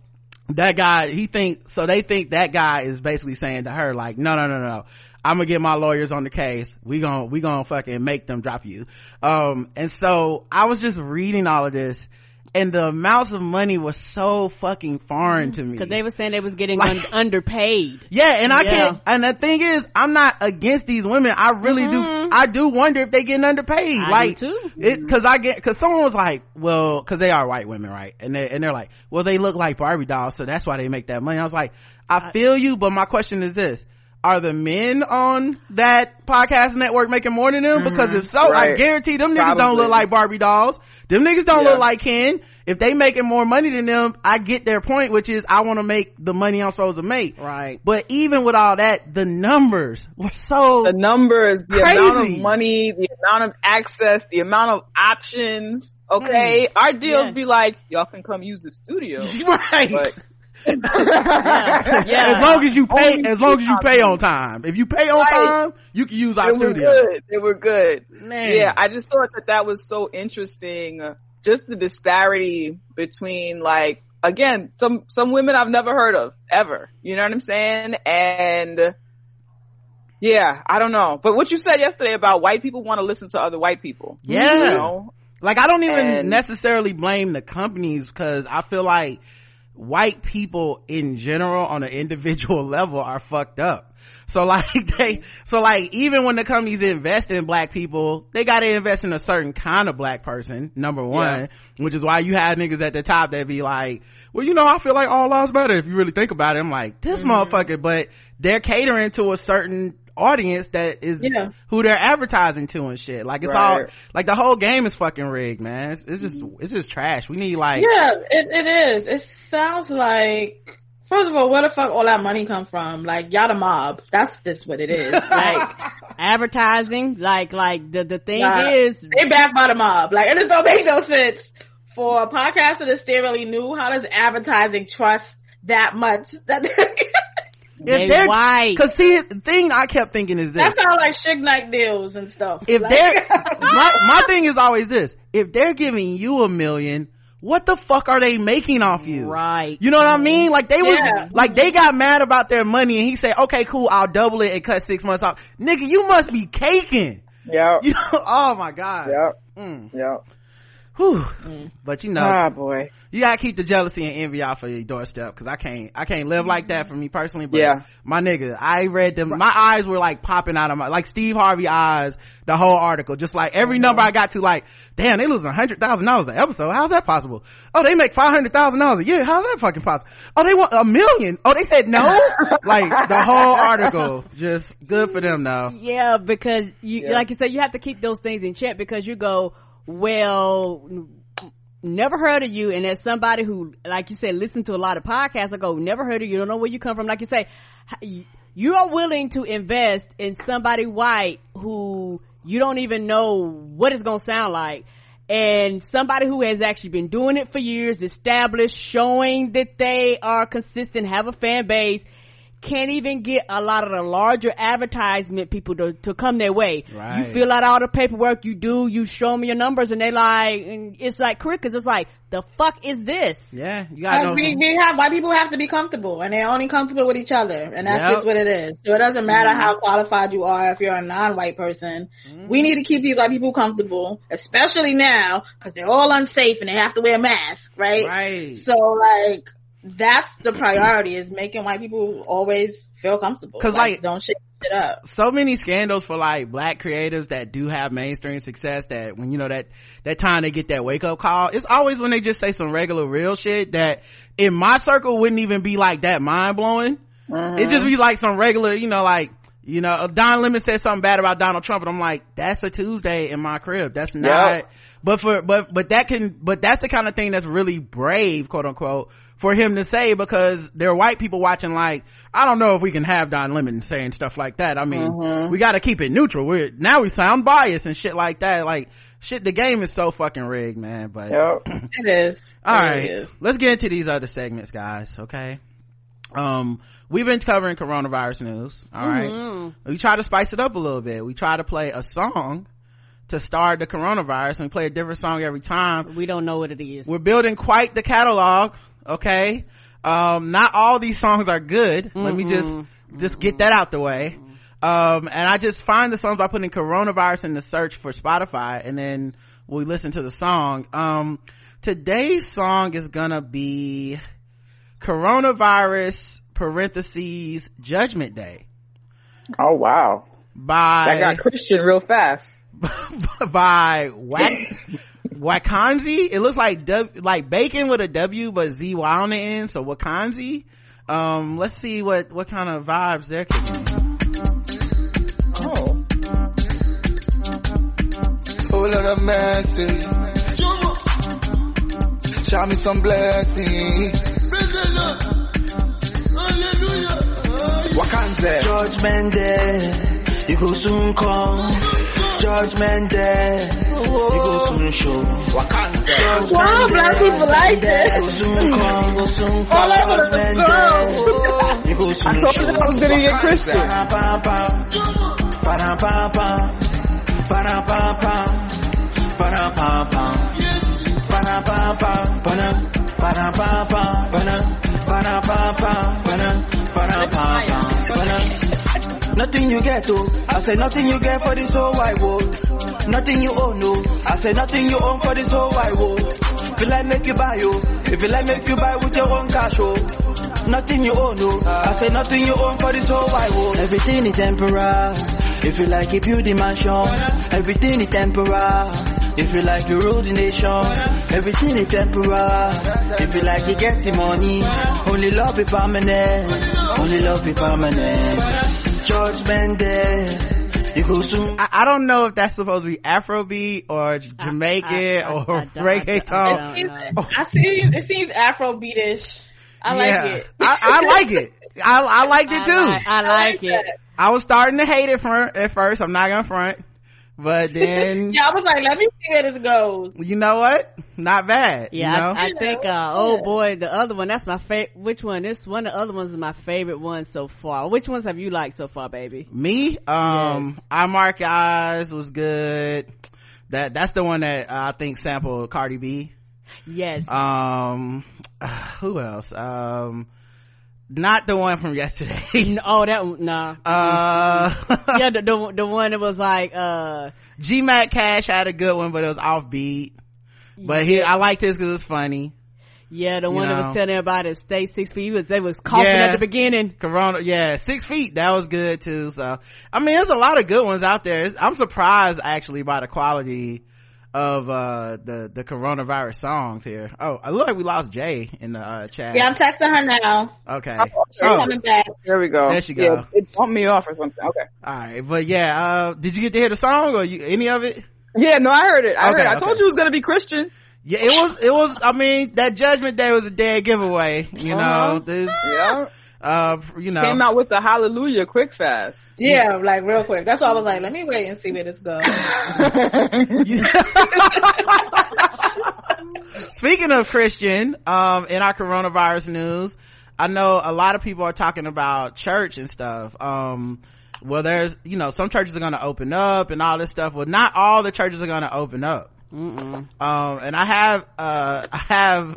that guy he think so they think that guy is basically saying to her like no no no no i'm gonna get my lawyers on the case. We gonna we gonna fucking make them drop you. Um and so i was just reading all of this and the amounts of money was so fucking foreign to me Cause they were saying they was getting Like- un- underpaid. [laughs] yeah, and I Yeah. can't, and the thing is, I'm not against these women. I really do, mm-hmm. I do wonder if they getting underpaid. I like, too. It, cause I get, cause someone was like, well, cause they are white women, right? And they, and they're like, well, they look like Barbie dolls, so that's why they make that money. I was like, I feel you, but my question is this. Are the men on that podcast network making more than them? Mm-hmm. Because if so, I guarantee them niggas don't look like Barbie dolls. Them niggas don't Yeah. look like Ken. If they making more money than them, I get their point, which is I want to make the money I'm supposed to make. Right. But even with all that, the numbers were so the numbers, the amount of money, the amount of access, the amount of options. Okay, mm. our deals Yeah. be like, y'all can come use the studio, [laughs] right. but yeah. [laughs] yeah. As long as you pay, as long as you pay on time. If you pay on right. time, you can use our they studio. Were good. They were good. Man. Yeah, I just thought that that was so interesting. Just the disparity between like, again, some, some women I've never heard of ever. You know what I'm saying? And yeah, I don't know. But what you said yesterday about white people want to listen to other white people. Yeah. You know? Like I don't even and, necessarily blame the companies because I feel like white people in general on an individual [laughs] level are fucked up. So like [laughs] they, so like even when the companies invest in black people, they gotta invest in a certain kind of black person, number one, yeah. which is why you have niggas at the top that be like, well, you know, I feel like all lives matter if you really think about it. I'm like, this mm-hmm. motherfucker, but they're catering to a certain audience that is yeah. who they're advertising to and shit. Like it's right. all like the whole game is fucking rigged, man. It's, it's just mm-hmm. it's just trash. We need like yeah, it, it is. It sounds like First of all, where the fuck all that money come from? Like y'all the mob. That's just what it is. [laughs] Like advertising. Like like the the thing is they backed by the mob. Like it just don't make no sense for a podcaster that still really new. How does advertising trust that much that [laughs] if they're white. Cause see, the thing I kept thinking is this. That sounds like Suge Knight deals and stuff. If like, they're, [laughs] my, my thing is always this. If they're giving you a million, what the fuck are they making off you? Right. You know what I mean? Like they was, like they got mad about their money and he said, okay, cool, I'll double it and cut six months off. Nigga, you must be caking. Yeah. [laughs] You know, oh my God. Yep. Mm. Yep. Whew. Mm. But you know, ah boy, you gotta keep the jealousy and envy off of your doorstep because I can't, I can't live like that for me personally. But yeah, my nigga, I read them. My eyes were like popping out of my, like Steve Harvey eyes. The whole article, just like every number I got to, like, damn, they losing a hundred thousand dollars an episode. How's that possible? Oh, they make five hundred thousand dollars a year. How's that fucking possible? Oh, they want a million. Oh, they said no. [laughs] like the whole article, just good for them though. Yeah, because you, yeah. like you said, you have to keep those things in check because you go, well never heard of you. And as somebody who like you said listen to a lot of podcasts i go never heard of you. Don't know where you come from. Like you say you are willing to invest in somebody white who you don't even know what it's gonna sound like. And somebody who has actually been doing it for years established showing that they are consistent have a fan base can't even get a lot of the larger advertisement people to, to come their way. Right. You fill out all the paperwork you do, you show me your numbers and they like, and it's like crickets. It's like, the fuck is this? Yeah, you gotta know. We, we have, white people have to be comfortable and they're only comfortable with each other and that's yep. just what it is. So it doesn't matter mm-hmm. how qualified you are if you're a non-white person. Mm-hmm. We need to keep these white people comfortable, especially now because they're all unsafe and they have to wear masks, right? Right. So like, that's the priority is making white people always feel comfortable. Cause like, like don't shit it up. So many scandals for like black creatives that do have mainstream success that when you know that, that time they get that wake up call, it's always when they just say some regular real shit that in my circle wouldn't even be like that mind blowing. Mm-hmm. It just be like some regular, you know, like, you know, Don Lemon said something bad about Donald Trump and I'm like, that's a Tuesday in my crib. That's not, yep. but for, but, but that can, but that's the kind of thing that's really brave, quote unquote, for him to say because there are white people watching like, I don't know if we can have Don Lemon saying stuff like that. I mean, mm-hmm. we gotta keep it neutral. We're, now we sound biased and shit like that. Like, shit, the game is so fucking rigged, man, but. Yep. it is. All right, is. Let's get into these other segments, guys, okay? Um, we've been covering coronavirus news, All right. mm-hmm. We try to spice it up a little bit. We try to play a song to start the coronavirus and we play a different song every time. We don't know what it is. We're building quite the catalog okay? Um not all these songs are good. Mm-hmm. let me just mm-hmm. just get that out the way. Um and i just find the songs by putting coronavirus in the search for spotify and then we listen to the song. Um today's song is gonna be coronavirus parentheses judgment day. Oh wow. By that got christian real fast. [laughs] by Whack Wakanzi. It looks like w, like bacon with a W, but Z Y on the end. So Wakanzi. Um, let's see what what kind of vibes there can be. Oh. Whole lot of mercy. Show me some blessing. Wakanzi. Judgment day, you go soon come Judgment Day. Wow, black people like this. All over the world. I told you I was gonna get Christian. Nothing you get, oh. I say nothing you get for this whole wide world. Nothing you own, no. I say nothing you own for this whole wide world. If you like, make you buy, oh. If you like, make you buy with your own cash, oh. Nothing you own, no. I say nothing you own for this whole wide world. Everything is temporary. If you like, you the mansion. Everything is temporary. If you like, you rule the nation. Everything is temporary. If you like, you get the money. Only love is permanent. Only love is permanent. Judgment Day. You go soon. I, I don't know if that's supposed to be Afrobeat or Jamaican I- I- or I don't- I reggaeton. don't. I see. It seems Afrobeatish. I like it. I, I like it. I, I liked it too. like, I like it. I was starting to hate it for, at first. I'm not gonna front, but then [laughs] Yeah, I was like, let me see where this goes. you know what? Not bad. Yeah, you know? I, I think, uh, oh boy, the other one, that's my favorite. Which one? This one, the other ones is my favorite one so far. Which ones have you liked so far, baby? Me, um, Yes. I Mark Eyes was good. That that's the one that uh, I think sampled Cardi B. Yes. Um, [sighs] who else? Um, not the one from yesterday. oh, that one, nah. [laughs] uh, [laughs] yeah, the, the, the one that was like, uh, G Mac Cash had a good one, but it was offbeat. But he, I liked his because it was funny. yeah, the You one that was telling everybody to stay six feet. Was, they was coughing Yeah. at the beginning. Corona, yeah, six feet. That was good too. So, I mean, there's a lot of good ones out there. It's- I'm surprised actually by the quality of, uh, the, the coronavirus songs here. Oh, I look like we lost J in the, uh, chat. Yeah, I'm texting her now. Okay. She's Oh, coming back. There we go. There she Yeah, go. it bumped me off or something. Okay. alright. But yeah, uh, did you get to hear the song or you, any of it? Yeah, no, I heard it. I heard it. I told you it was gonna be Christian. Yeah, it was, it was, I mean, that Judgment Day was a dead giveaway, you know, Uh-huh. this, Yeah. Uh, you know. Came out with the hallelujah quick fast. Yeah, like real quick. That's why I was like, let me wait and see where this goes. [laughs] Speaking of Christian, um, in our coronavirus news, I know a lot of people are talking about church and stuff. Um, well, there's, you know, some churches are going to open up and all this stuff. Well, not all the churches are going to open up. Mm-mm. Um, and I have, uh, I have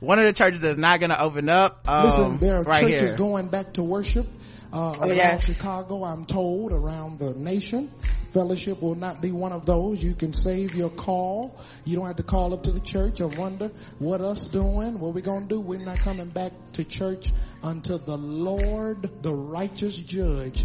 one of the churches is not going to open up. Um, Listen, there are right churches here. going back to worship uh, around yes. Chicago. I'm told around the nation. Fellowship will not be one of those. You can save your call. You don't have to call up to the church or wonder what us doing. What we gonna do? We're not coming back to church until the Lord, the righteous judge,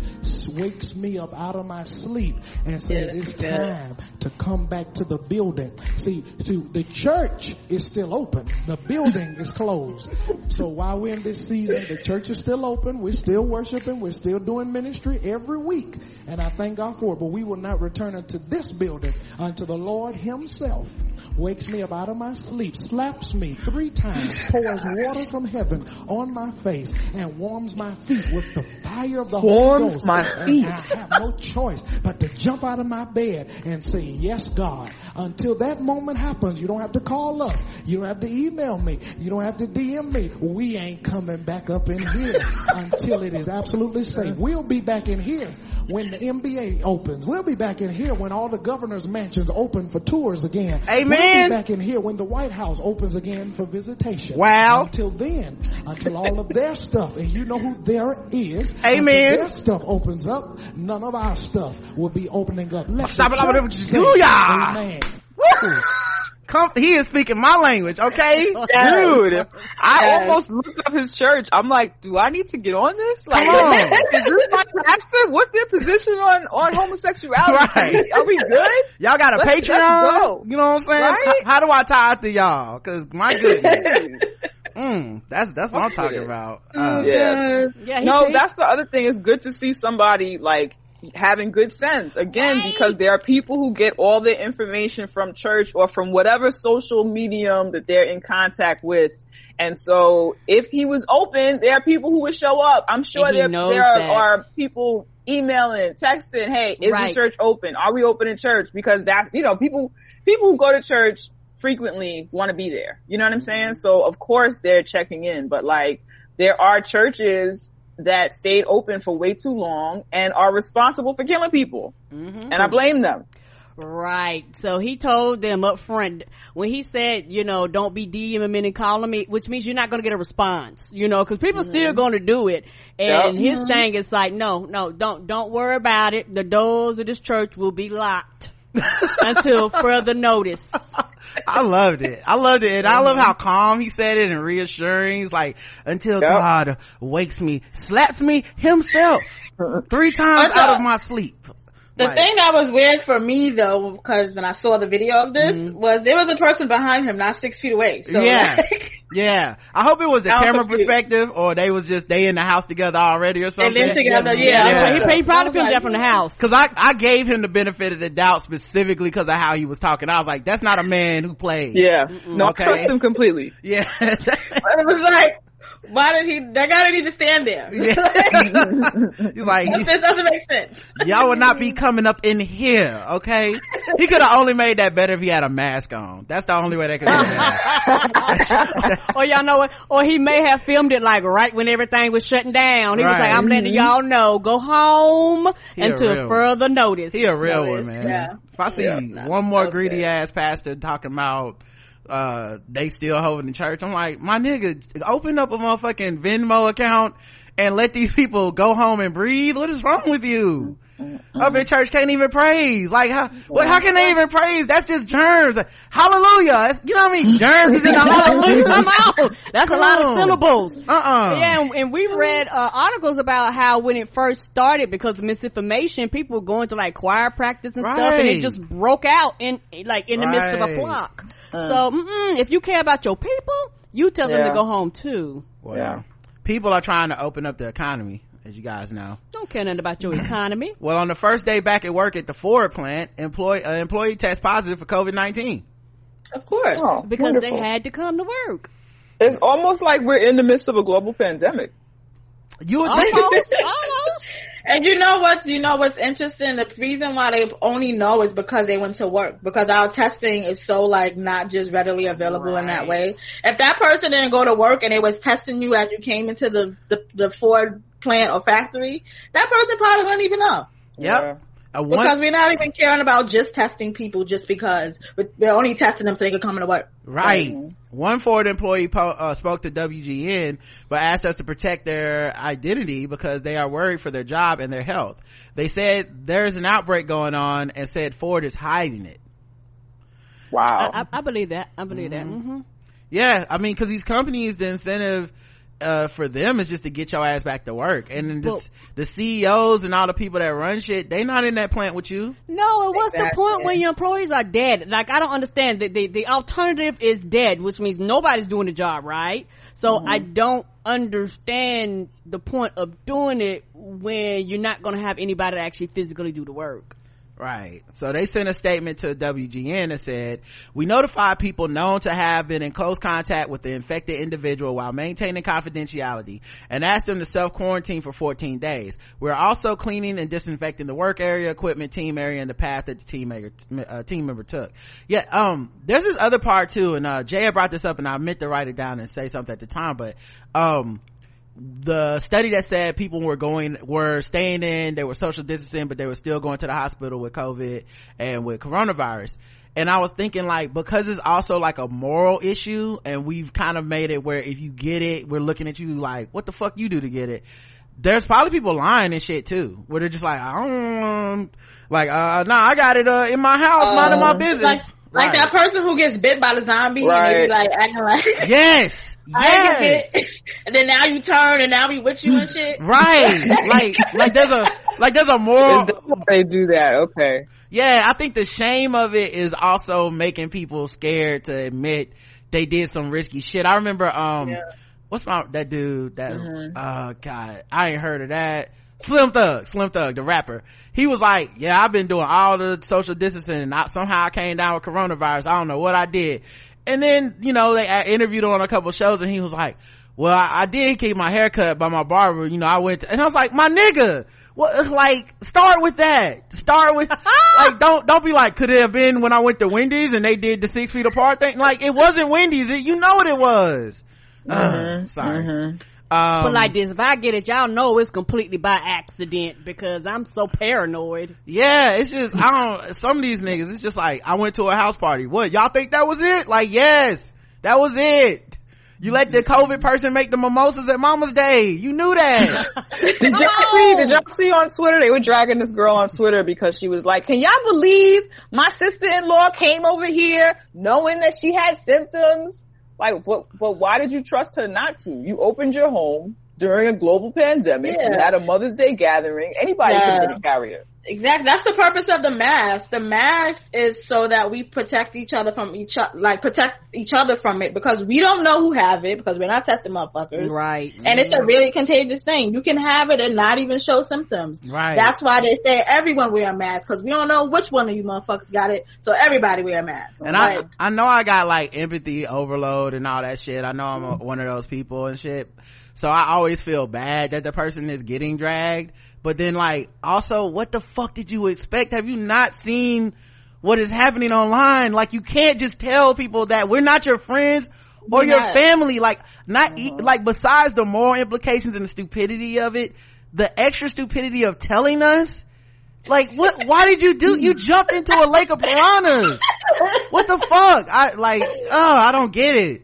wakes me up out of my sleep and says it's time to come back to the building. See, see, the church is still open. The building is closed. So while we're in this season, the church is still open. We're still worshiping. We're still doing ministry every week. And I thank God for it. But we will not return unto this building until the Lord himself wakes me up out of my sleep, slaps me three times, pours water from heaven on my face, and warms my feet with the fire of the Holy Warms Ghost. my And feet. I have no choice but to jump out of my bed and say, yes, God. Until that moment happens, you don't have to call us. You don't have to email me. You don't have to DM me. We ain't coming back up in here [laughs] until it is absolutely safe. We'll be back in here when the NBA opens. We'll be back in here when all the governor's mansions open for tours again. Amen. We'll be back in here when the White House opens again for visitation. Wow. Until then, until all of their stuff, and you know who there is. Amen. Their stuff opens up, none of our stuff will be opening up. Let's Stop it, church do say, it. Hallelujah. Amen. Woo! Come, he is speaking my language, okay? [laughs] Dude, I almost looked up his church. I'm like, do I need to get on this? Like, Come on. [laughs] is this my pastor? What's their position on, on homosexuality? [laughs] Right. Are we good? Y'all got a Let's- let's Patreon? go. You know what I'm saying? Right? How, how do I tie to y'all? Cause my goodness. mm, that's, that's what I'm talking about. Uh, yeah. Yeah, No, takes- that's the other thing. It's good to see somebody like having good sense again because there are people who get all their information from church or from whatever social medium that they're in contact with And so if he was open, there are people who would show up. I'm sure there, there are, are people emailing, texting, hey, is Right. the church open? Are we open in church? Because that's, you know, people, people who go to church frequently want to be there. You know what I'm saying? So of course they're checking in, but like there are churches that stayed open for way too long and are responsible for killing people. Mm-hmm. And I blame them. Right. So he told them up front when he said, you know, don't be DMing me and calling me, which means you're not going to get a response, you know, cause people still going to do it. And Yep. his thing is like, no, no, don't, don't worry about it. The doors of this church will be locked [laughs] until further notice. I loved it. I loved it. And I love how mm-hmm. calm he said it and reassuring. He's like, until Yep. God wakes me, slaps me himself three times Also- out of my sleep. The Like, thing that was weird for me though, because when I saw the video of this, mm-hmm. was there was a person behind him, not six feet away. So Yeah. like, [laughs] Yeah. I hope it was a I was camera confused. perspective or they was just, they in the house together already or something. and then together, yeah. Yeah. I was He, he probably was filmed like, that from the house. Cause I, I gave him the benefit of the doubt specifically because of how he was talking. I was like, that's not a man who plays. Yeah. No, Okay. I trust him completely. [laughs] Yeah. It was like, why did he? That guy didn't need to stand there. [laughs] [laughs] He's like, this doesn't make sense. y'all would not be coming up in here, okay? He could have only made that better if he had a mask on. That's the only way that could do that. or y'all know what? Or he may have filmed it like right when everything was shutting down. He was like, I'm letting y'all know, go home He a until further notice. He a real So one, man. yeah. If I see Yeah. one more Okay. greedy ass pastor talking about uh they still holding the church, I'm like, my nigga, open up a motherfucking Venmo account and let these people go home and breathe. What is wrong with you? Up in church can't even praise. Like how what how can they even praise? That's just germs. Hallelujah. That's, you know what I mean? Germs is in the [laughs] hallelujah. Come on. That's a lot of syllables. Uh-uh. Yeah, and, and we read uh, articles about how when it first started, because of misinformation, people were going to like choir practice and stuff, and it just broke out in like in the midst of a Right. Flock. so, mm-mm, if you care about your people, you tell them to go home too. Well, Yeah. People are trying to open up the economy, as you guys know. Don't care nothing about your [clears throat] economy. Well, on the first day back at work at the Ford plant, employee uh, employee test positive for COVID nineteen. Of course. Oh, Because wonderful. they had to come to work. It's almost like we're in the midst of a global pandemic. You would Almost, think almost. And you know what's you know what's interesting? The reason why they only know is because they went to work. Because our testing is so like not just readily available in that way. If that person didn't go to work and they was testing you as you came into the the, the Ford plant or factory, that person probably wouldn't even know. Yep. A one, Because we're not even caring about just testing people just because but we're only testing them so they could come into work. right. One Ford employee po- uh, spoke to WGN, but asked us to protect their identity because they are worried for their job and their health. They said there's an outbreak going on and said Ford is hiding it. Wow. I, I, I believe that. I believe that. hmm Yeah, I mean, cause these companies, the incentive, uh, for them is just to get your ass back to work. And then Well- this, the CEOs and all the people that run shit, they not in that plant with you. No, and what's the point when your employees are dead? Like, I don't understand. The, the, the alternative is dead, which means nobody's doing the job, right? So I don't understand the point of doing it when you're not going to have anybody to actually physically do the work. Right. So they sent a statement to WGN that said, we notified people known to have been in close contact with the infected individual while maintaining confidentiality and asked them to self-quarantine for 14 days. We're also cleaning and disinfecting the work area, equipment, team area, and the path that the team member, uh, team member took. Yeah, um, there's this other part too, and, uh, J brought this up and I meant to write it down and say something at the time, but, um, the study that said people were going were staying in they were social distancing but they were still going to the hospital with covid and with coronavirus. And i was thinking like because it's also like a moral issue and we've kind of made it where if you get it we're looking at you like what the fuck you do to get it? There's probably people lying and shit too where they're just like i don't like uh nah i got it uh in my house minding my business. Like like Right. that person who gets bit by the zombie and they be like acting like [laughs] yes I ain't get yes bit. [laughs] and then now you turn and now we with you and shit. right [laughs] like like there's a like there's a moral Is that why they do that? Okay. yeah i think the shame of it is also making people scared to admit they did some risky shit i remember um Yeah. what's my that dude that Mhm. uh god i ain't heard of that slim thug slim thug the rapper. He was like yeah i've been doing all the social distancing and I, somehow i came down with coronavirus. I don't know what i did. And then you know they I interviewed him on a couple shows and he was like well I, I did keep my hair cut by my barber you know i went to, and i was like my nigga what like start with that. Start with [laughs] like don't don't be like could it have been when i went to wendy's and they did the six feet apart thing? Like it wasn't wendy's. It, you know what it was. Uh, sorry um, But like this, if I get it, y'all know it's completely by accident because I'm so paranoid. yeah it's just i don't some of these niggas it's just like i went to a house party what y'all think that was it like yes that was it you let the covid person make the mimosas at mama's day you knew that [laughs] Did y'all see? Did y'all see on Twitter? They were dragging this girl on Twitter because she was like, "Can y'all believe my sister-in-law came over here knowing that she had symptoms? Like, what? But why did you trust her not to? You opened your home during a global pandemic. You Yeah. had a Mother's Day gathering. Anybody Yeah. could be a carrier. Exactly. That's the purpose of the mask. The mask is so that we protect each other from each other, like protect each other from it because we don't know who have it because we're not testing motherfuckers. Right. And it's a mm-hmm. really contagious thing. You can have it and not even show symptoms. Right. That's why they say everyone wear a mask because we don't know which one of you motherfuckers got it. So everybody wear a mask. And Like, I, I know I got like empathy overload and all that shit. I know I'm a, one of those people and shit. So I always feel bad that the person is getting dragged. But then like, also, what the fuck did you expect? Have you not seen what is happening online? Like, you can't just tell people that we're not your friends or We're your not. family. Like, not, e uh-huh. like, besides the moral implications and the stupidity of it, the extra stupidity of telling us, like, what, why did you do, you jumped into a lake of piranhas what the fuck? I like, oh, I don't get it.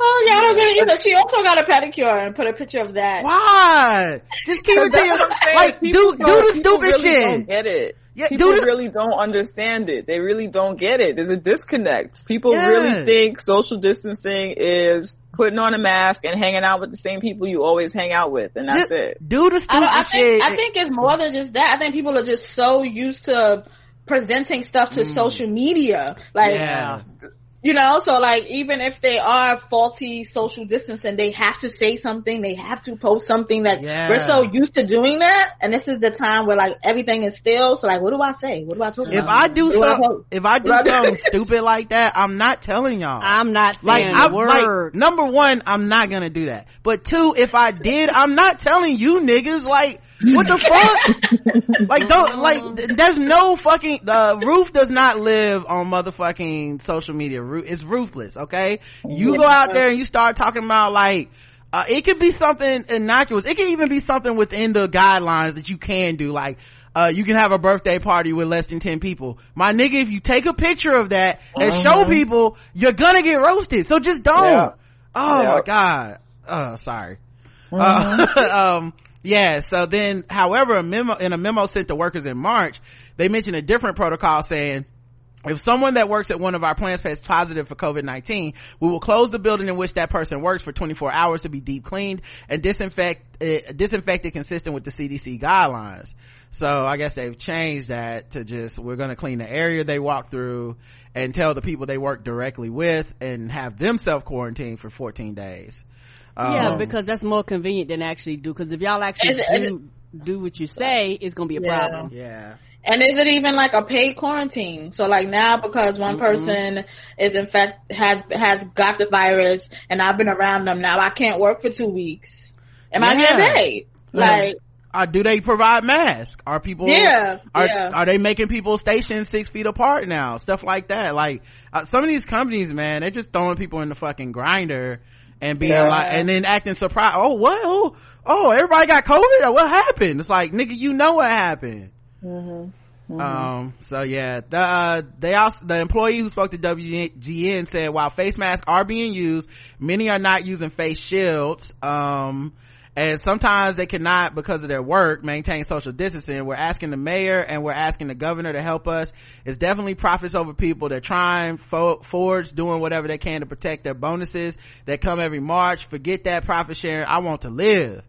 Oh yeah, I don't get it either. She also got a pedicure and put a picture of that. Why? Just keep it to That's your, what I'm saying. like, People do, do the stupid really shit. Don't get it. Yeah, people do the- really don't understand it. They really don't get it. There's a disconnect. People Yeah. really think social distancing is putting on a mask and hanging out with the same people you always hang out with, and that's Just it. do the I, stupid don't, I shit. think I think it's more than just that. I think people are just so used to presenting stuff to mm. social media, like yeah. You know. So like, even if they are faulty social distancing, they have to say something. They have to post something that Yeah. we're so used to doing that. And this is the time where like everything is still. So like, what do I say? What do I talk If about? I do What do I if I do What do I do? something stupid like that, I'm not telling y'all. I'm not like, saying I, a word. like, number one, I'm not gonna do that. But two, if I did, I'm not telling you niggas, like, what the fuck? [laughs] like, don't, like, there's no fucking, the roof does not live on motherfucking social media. It's ruthless, okay? You go out there and you start talking about, like, uh, it could be something innocuous. It can even be something within the guidelines that you can do, like, uh, you can have a birthday party with less than 10 people. My nigga, if you take a picture of that and show people, you're gonna get roasted. So just don't. Yeah. Oh Yeah. my god. Oh, sorry. Uh, [laughs] um, yeah. So then, however, a memo, in a memo sent to workers in March, they mentioned a different protocol saying, if someone that works at one of our plants tests positive for COVID-19, we will close the building in which that person works for 24 hours to be deep cleaned and disinfect, uh, disinfected consistent with the CDC guidelines. So I guess they've changed that to just, we're going to clean the area they walk through and tell the people they work directly with and have them self-quarantine for 14 days. yeah, Um, because that's more convenient than actually do. Because if y'all actually Is it- is do do what you say, it's gonna be a Yeah. problem. yeah. And is it even like a paid quarantine? So like now because one person is in fact has has got the virus and I've been around them now I can't work for two weeks. Am I Yeah. getting paid? Like Uh, do they provide masks? Are people, Yeah, are, yeah. are they making people station six feet apart now? Stuff like that. Like, uh, some of these companies, man, they're just throwing people in the fucking grinder and being Yeah. like, and then acting surprised. Oh, what? Oh, oh, everybody got COVID? What happened? It's like, nigga, you know what happened. Um, so yeah, the, uh, they also, the employee who spoke to WGN said while face masks are being used, many are not using face shields. Um, and sometimes they cannot because of their work maintain social distancing. We're asking the mayor and we're asking the governor to help us. It's definitely profits over people. They're trying, fo- Ford's doing whatever they can to protect their bonuses that come every March. Forget that profit sharing. I want to live.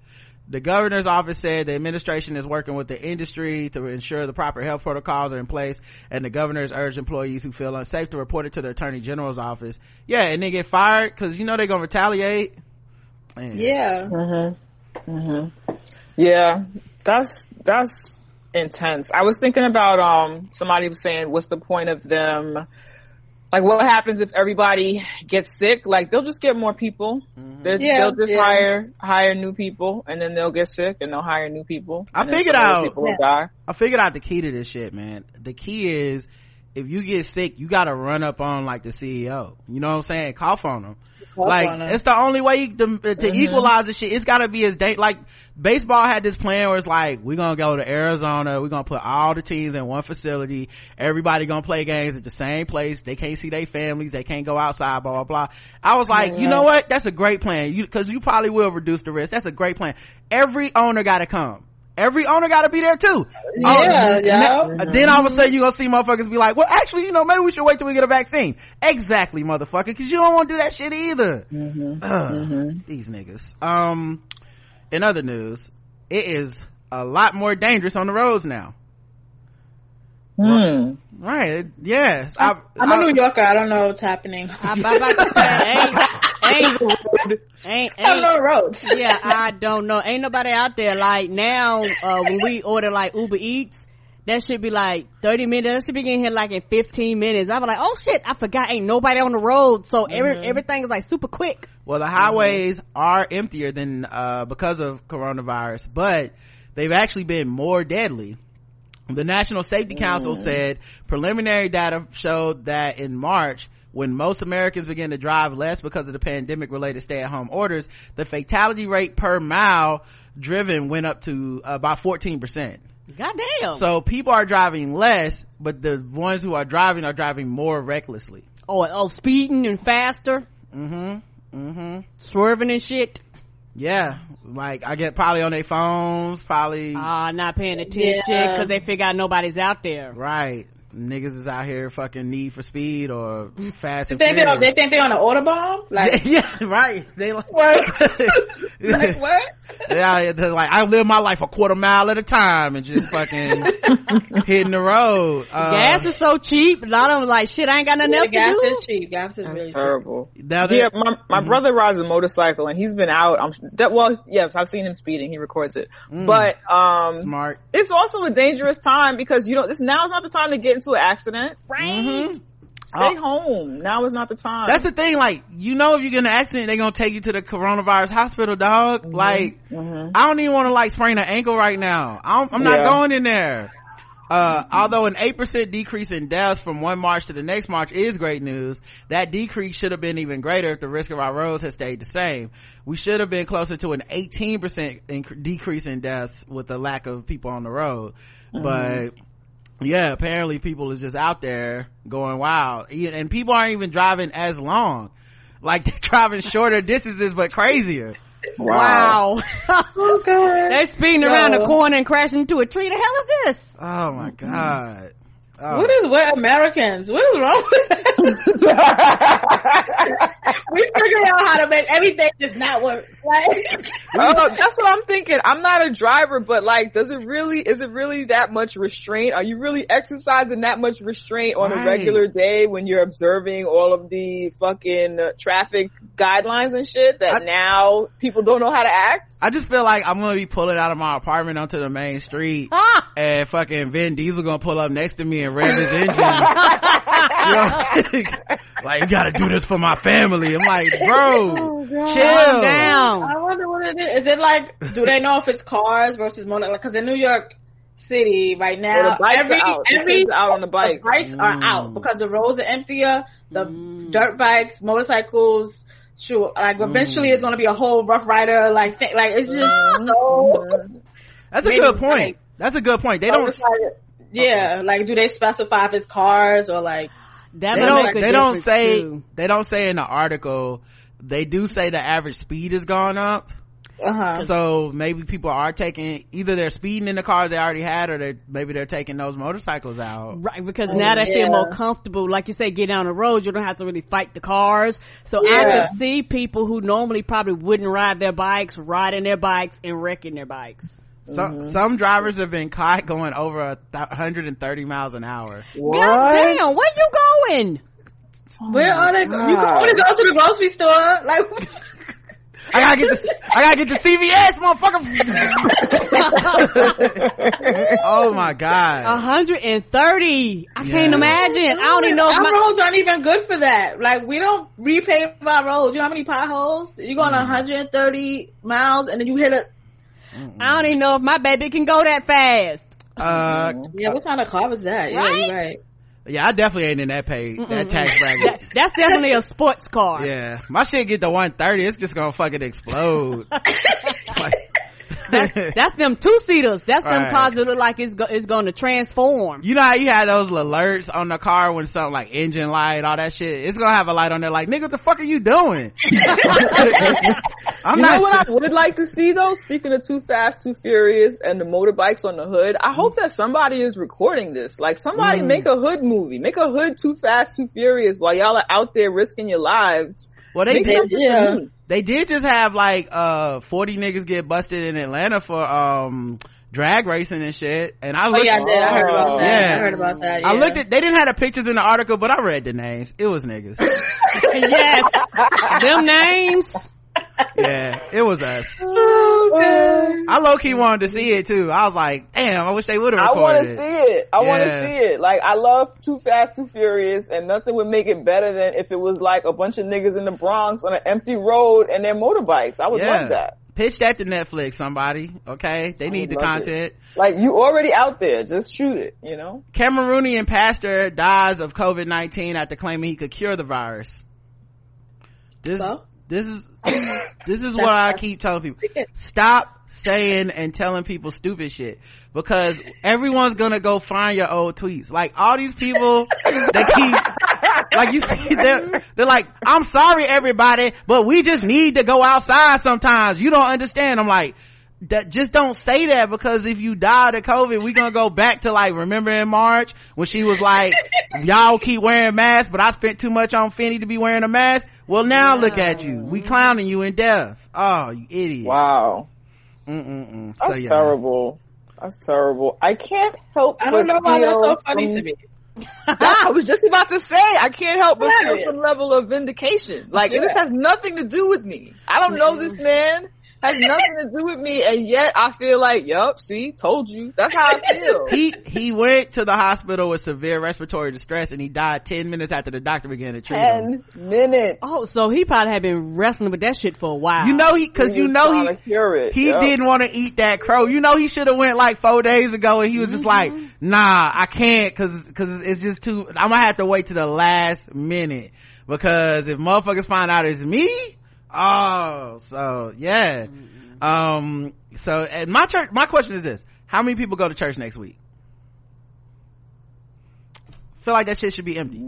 The governor's office said the administration is working with the industry to ensure the proper health protocols are in place, and the governor has urged employees who feel unsafe to report it to the attorney general's office. Yeah, and they get fired because you know they're gonna retaliate. Man. yeah. Yeah, that's that's intense. I was thinking about um somebody was saying, what's the point of them like what happens if everybody gets sick? Like they'll just get more people. Mm-hmm. They'll, Yeah, they'll just yeah. hire hire new people, and then they'll get sick, and they'll hire new people. I figured some of those out- people will die. I figured out the key to this shit, man. The key is if you get sick, you gotta run up on like the CEO. You know what I'm saying? Cough on them. Cough like on it's the only way to, to mm-hmm. equalize the shit. It's gotta be as date like baseball had this plan where it's like we're gonna go to Arizona, we're gonna put all the teams in one facility. Everybody gonna play games at the same place. They can't see their families. They can't go outside. Blah blah blah. I was like, you know what? That's a great plan. You because you probably will reduce the risk. That's a great plan. Every owner gotta come. Every owner gotta be there too. Yeah, Oh, yeah. and Then all of a sudden you gonna see motherfuckers be like, well actually, you know, maybe we should wait till we get a vaccine. Exactly, motherfucker, cause you don't wanna do that shit either. Ugh, These niggas. Um, in other news, it is a lot more dangerous on the roads now. Hmm. Right. it- Yes. I, I'm a I- New Yorker. I don't know what's happening. I'm about to say, [laughs] ain't, [laughs] ain't, ain't, I ain't, know roads. [laughs] yeah, I don't know. Ain't nobody out there like now, uh, when we order like Uber Eats, that should be like 30 minutes. That should be getting here like in 15 minutes. I'm like, oh shit, I forgot ain't nobody on the road. So every, everything is like super quick. Well, the highways are emptier than, uh, because of coronavirus, but they've actually been more deadly. The National Safety Council said preliminary data showed that in March, when most Americans began to drive less because of the pandemic related stay at home orders, the fatality rate per mile driven went up to about 14%. Goddamn. So people are driving less, but the ones who are driving are driving more recklessly. oh, oh, speeding and faster, Mm-hmm. Mm-hmm. swerving and shit. Yeah. Like, I get probably on their phones, probably. Ah, not paying attention Yeah. because they figure out nobody's out there. Right. Niggas is out here fucking need for speed or [laughs] fast They and think they, furious. they think they're on an autobahn. [laughs] Like yeah, right. They like, what? [laughs] like what? yeah, they're like I live my life a quarter mile at a time and just fucking hitting the road. Uh, Gas is so cheap. A lot of them like, shit, I ain't got nothing The else to gas do. is cheap. Gas is really That's cheap. terrible. that- Yeah, my my brother rides a motorcycle and he's been out. I'm that, well, yes, I've seen him speeding. He records it, but um, smart. it's also a dangerous time because you know this now is not the time to get into an accident. Right. Mm-hmm. Stay oh. home. Now is not the time. That's the thing. Like, you know, if you get in an accident, they're gonna take you to the coronavirus hospital, dog. Mm-hmm. Like, mm-hmm. I don't even want to like sprain an ankle right now. I don't, I'm not Yeah. going in there. Uh, although an 8% decrease in deaths from one March to the next March is great news, that decrease should have been even greater if the risk of our roads had stayed the same. We should have been closer to an 18% inc- decrease in deaths with the lack of people on the road. But, yeah, apparently people is just out there going wild. E- And people aren't even driving as long. Like, [laughs] they're driving shorter distances but crazier. Wow. Oh god. They're speeding around the corner and crashing into a tree. The hell is this? Oh my god. Oh. What is with Americans? What is wrong with [laughs] We figure out how to make everything just not work. Like, [laughs] oh, [laughs] that's what I'm thinking. I'm not a driver, but like, does it really, is it really that much restraint? Are you really exercising that much restraint on Right. a regular day when you're observing all of the fucking uh, traffic guidelines and shit that I- now people don't know how to act? I just feel like I'm gonna be pulling out of my apartment onto the main street Ah! and fucking Vin Diesel gonna pull up next to me and rev his engine. You know? like, you gotta do this for my family. I'm like, [laughs] bro, oh, chill. Down. I wonder what it is. Is it like, do they know if it's cars versus motor? Like, cause in New York City right Or now, the bikes every, are out. Every, out on the the bikes. bikes are mm. out because the roads are emptier. The mm. dirt bikes, motorcycles, sure. Like eventually, it's mm. gonna be a whole Ruff Ryder like thing. Like it's just so. That's a good point. like- That's a good point. They don't, it's like- yeah, like do they specify if it's cars or like? That they don't, they don't say, too. they don't say in the article, they do say the average speed has gone up. Uh huh. So maybe people are taking, either they're speeding in the cars they already had or they maybe they're taking those motorcycles out. Right, because now they feel more comfortable. Like you say, get down the road, you don't have to really fight the cars. So I Yeah. could see people who normally probably wouldn't ride their bikes, riding their bikes and wrecking their bikes. Some some drivers have been caught going over a th- 130 miles an hour. God damn, where you going? Where are they? go- You can only go to the grocery store. Like, I gotta get the, I gotta get the CVS, motherfucker. [laughs] oh my god. 130. I Yeah. can't imagine. I don't even know if our my, roads aren't even good for that. Like we don't repave our roads. You know how many potholes? You go on Mm. 130 miles and then you hit a. I don't even know if my baby can go that fast. Uh, Yeah, what kind of car was that? Yeah, Right? you're right. yeah, I definitely ain't in that pay, that tax That- bracket. that's definitely a sports car. Yeah, my shit get to 130, it's just gonna fucking explode. [laughs] Like- That's them two seaters. That's them cars that look like it's go, it's going to transform. You know how you had those alerts on the car when something like engine light, all that shit. It's gonna have a light on there like, nigga, what the fuck are you doing? [laughs] [laughs] I'm you not. know what I would like to see though? Speaking of Too Fast, Too Furious and the motorbikes on the hood, I hope that somebody is recording this. Like somebody Mm. make a hood movie. Make a hood Too Fast, Too Furious while y'all are out there risking your lives. Well, they Make did, yeah. for me. they did just have like uh 40 niggas get busted in Atlanta for um drag racing and shit. And I Oh looked, yeah, I did. I heard about that. Yeah. I heard about that. I looked at. They didn't have the pictures in the article, but I read the names. It was niggas. [laughs] yes. them names. Yeah, it was us. Okay. I low key wanted to see it too. I was like, damn, I wish they would have I want to it. see it. I want to see it. Like I love Too Fast, Too Furious, and nothing would make it better than if it was like a bunch of niggas in the Bronx on an empty road and their motorbikes. I would Yeah. love that. Pitch that to Netflix, somebody. Okay, they need the love it. content. Like you already out there, just shoot it. You know. Cameroonian pastor dies of COVID nineteen after claiming he could cure the virus. This So? This is [laughs] this is what I keep telling people. Stop saying and telling people stupid shit because everyone's gonna go find your old tweets. Like all these people that keep like you see they're they're like, I'm sorry everybody, but we just need to go outside sometimes. You don't understand. I'm like, that just don't say that because if you died of COVID, we gonna go back to like remember in March when she was like, [laughs] y'all keep wearing masks, but I spent too much on Fenty to be wearing a mask. Well, now look at you. We clowning you in death. Oh, you idiot. Wow. Mm-mm-mm. So That's yeah. terrible. That's terrible. I can't help I don't but know why that's so funny some- to me. [laughs] I was just about to say, I can't help but feel Right. some level of vindication. Like, this has nothing to do with me. I don't know this man. Has nothing to do with me, and yet I feel like, yup, see, told you. That's how I feel. [laughs] He he went to the hospital with severe respiratory distress and he died ten minutes after the doctor began to treat him. Ten minutes. Oh, so he probably had been wrestling with that shit for a while. You know he cause He you know he to it. he Yup. didn't want to eat that crow. You know he should have went like four days ago and he was just like, mm-hmm. nah, I can't cause, cause it's just too, I'm gonna have to wait to the last minute because if motherfuckers find out it's me, oh, so yeah. Um, so at my church, my question is this, how many people go to church next week? feel like that shit should be empty.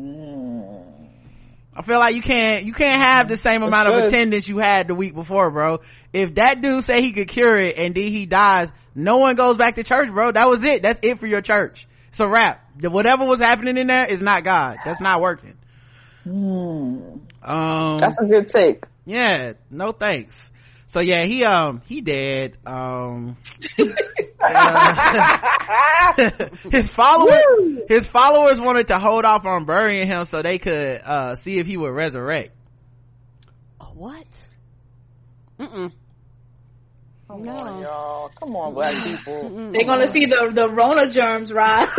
I feel like you can't you can't have the same amount of attendance you had the week before, bro. If that dude say he could cure it and then he dies, no one goes back to church, bro. That was it. That's it for your church. It's a wrap. Whatever was happening in there is not God. That's not working. Um, That's a good take. Yeah, no thanks. So yeah, he um he dead. Um uh, [laughs] his followers his followers wanted to hold off on burying him so they could uh see if he would resurrect. what? Mm-mm. Come No. on, y'all. Come on, black people. They're gonna see the the Rona germs rise. [laughs]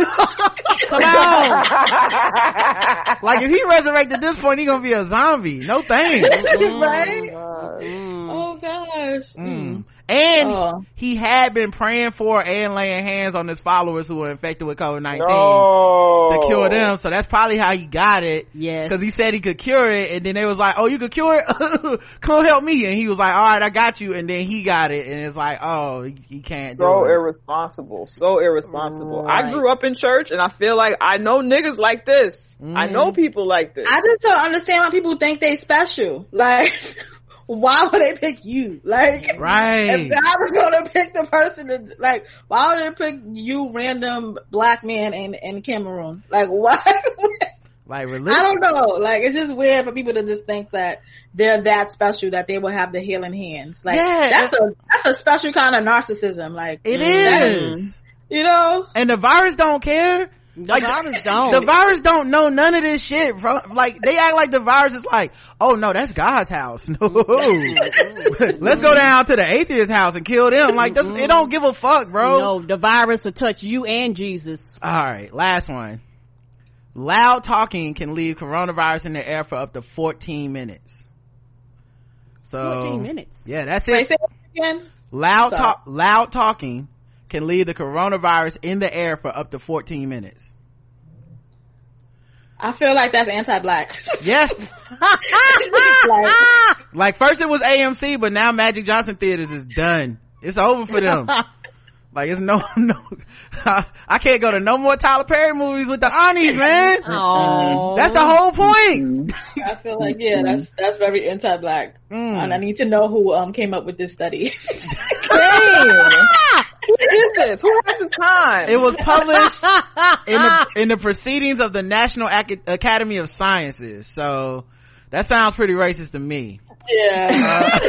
Come [laughs] on. [laughs] like if he resurrected at this point, he gonna be a zombie. No thanks. right? Mm. Oh gosh. Mm. And Oh. he had been praying for and laying hands on his followers who were infected with COVID-19 No. to cure them. So that's probably how he got it. Yes. Cause he said he could cure it and then they was like, oh, you could cure it? [laughs] Come help me. And he was like, all right, I got you. And then he got it and it's like, oh, he, he can't So do it. irresponsible. So irresponsible. I grew up in church and I feel like I know niggas like this. I Mm-hmm. know people like this. I just don't understand why people think they special. Like, [laughs] why would they pick you? Like, Right. if God was gonna pick the person to, like, why would they pick you, random black man in, in Cameroon? Like, [laughs] why? Like I don't know. Like, it's just weird for people to just think that they're that special that they will have the healing hands. Like, Yeah, that's a, that's a special kind of narcissism. Like, it is. is. you know? And the virus don't care. The virus eh, don't. The virus don't know none of this shit, bro. Like they act like the virus is like, oh no, that's God's house. [laughs] No, mm-hmm. let's go down to the atheist house and kill them. Like this, it don't mm-hmm. give a fuck, bro. No, the virus will touch you and Jesus. All right, last one. Loud talking can leave coronavirus in the air for up to 14 minutes. So 14 minutes. Yeah, that's it. say that again. Loud talk, loud talking can leave the coronavirus in the air for up to 14 minutes. I feel like that's anti-black. [laughs] Yeah. like, [laughs] like first it was AMC, but now Magic Johnson Theaters is done. It's over for them. [laughs] like it's no, no, I can't go to no more Tyler Perry movies with the Aunties, man. Oh, That's the whole point. I feel like yeah, that's that's very anti-black, Mm. and I need to know who um came up with this study. Same. Who is this? Who has the time? It was published [laughs] in the, in the proceedings of the National Ac- Academy of Sciences. So that sounds pretty racist to me. yeah, [laughs]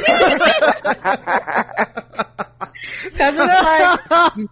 because like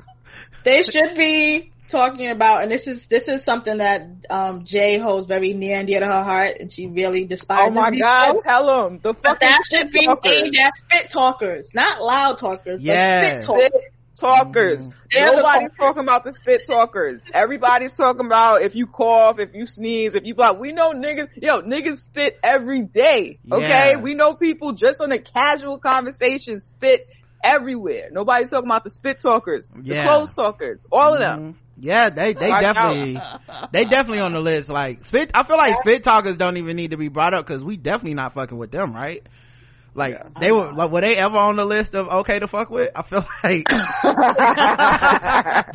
they should be talking about, and this is this is something that um J holds very near and dear to her heart, and she really despises. oh despises. my these god, folks. tell them. The But fucking that should be talkers. aimed at spit talkers, not loud talkers. Yeah. but spit talkers. Talkers. The Nobody's talking about the spit talkers. Everybody's talking about if you cough, if you sneeze, if you blah. We know niggas, yo, niggas spit every day. Okay. Yeah. We know people just on a casual conversation spit everywhere. Nobody's talking about the spit talkers, Yeah. the close talkers, all of them. Mhm. Yeah, they they definitely they definitely on the list. Like spit, I feel like spit talkers don't even need to be brought up because we definitely not fucking with them, right? Like they were like were they ever on the list of okay to fuck with? I feel [laughs] like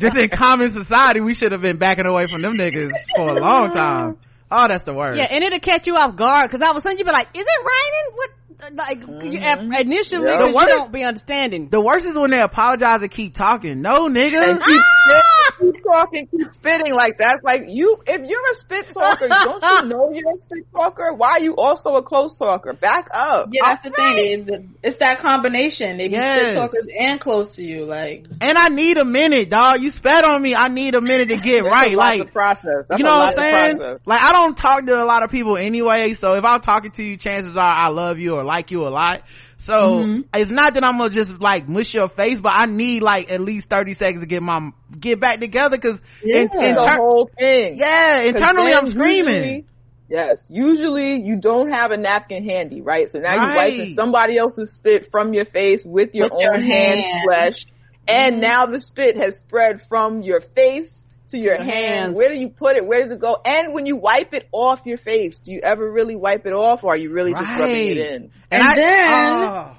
just in common society we should have been backing away from them niggas for a long time. Oh, that's the worst. Yeah, and it'll catch you off guard because all of a sudden you be like, "Is it raining?" What? Like you, at- initially, Yeah. 'cause The you worst- don't be understanding. the worst is when they apologize and keep talking. No, nigga. And keep, spitting, keep talking, keep spitting like that's like you. If you're a spit talker, don't you [laughs] know you're a spit talker? Why are you also a close talker? Back up. Yeah, that's the thing. It's, that combination. They be Yes. spit talkers and close to you. Like, and I need a minute, dog. You spat on me. I need a minute to get right. Like process. That's you know what I'm saying? Like I don't talk to a lot of people anyway, so if I'm talking to you, chances are I love you or like you a lot. So Mm-hmm. it's not that I'm gonna just like mush your face, but I need like at least 30 seconds to get my get back together because in, Yeah. in the tur- whole thing. yeah, 'Cause internally I'm screaming. usually- yes, usually you don't have a napkin handy, right? So now Right. you're wiping somebody else's spit from your face with your With your own hand hand. flesh, and now the spit has spread from your face to your, Your hand. hands. Where do you put it? Where does it go? And when you wipe it off your face, do you ever really wipe it off, or are you really just rubbing it in? And, And I, then- oh.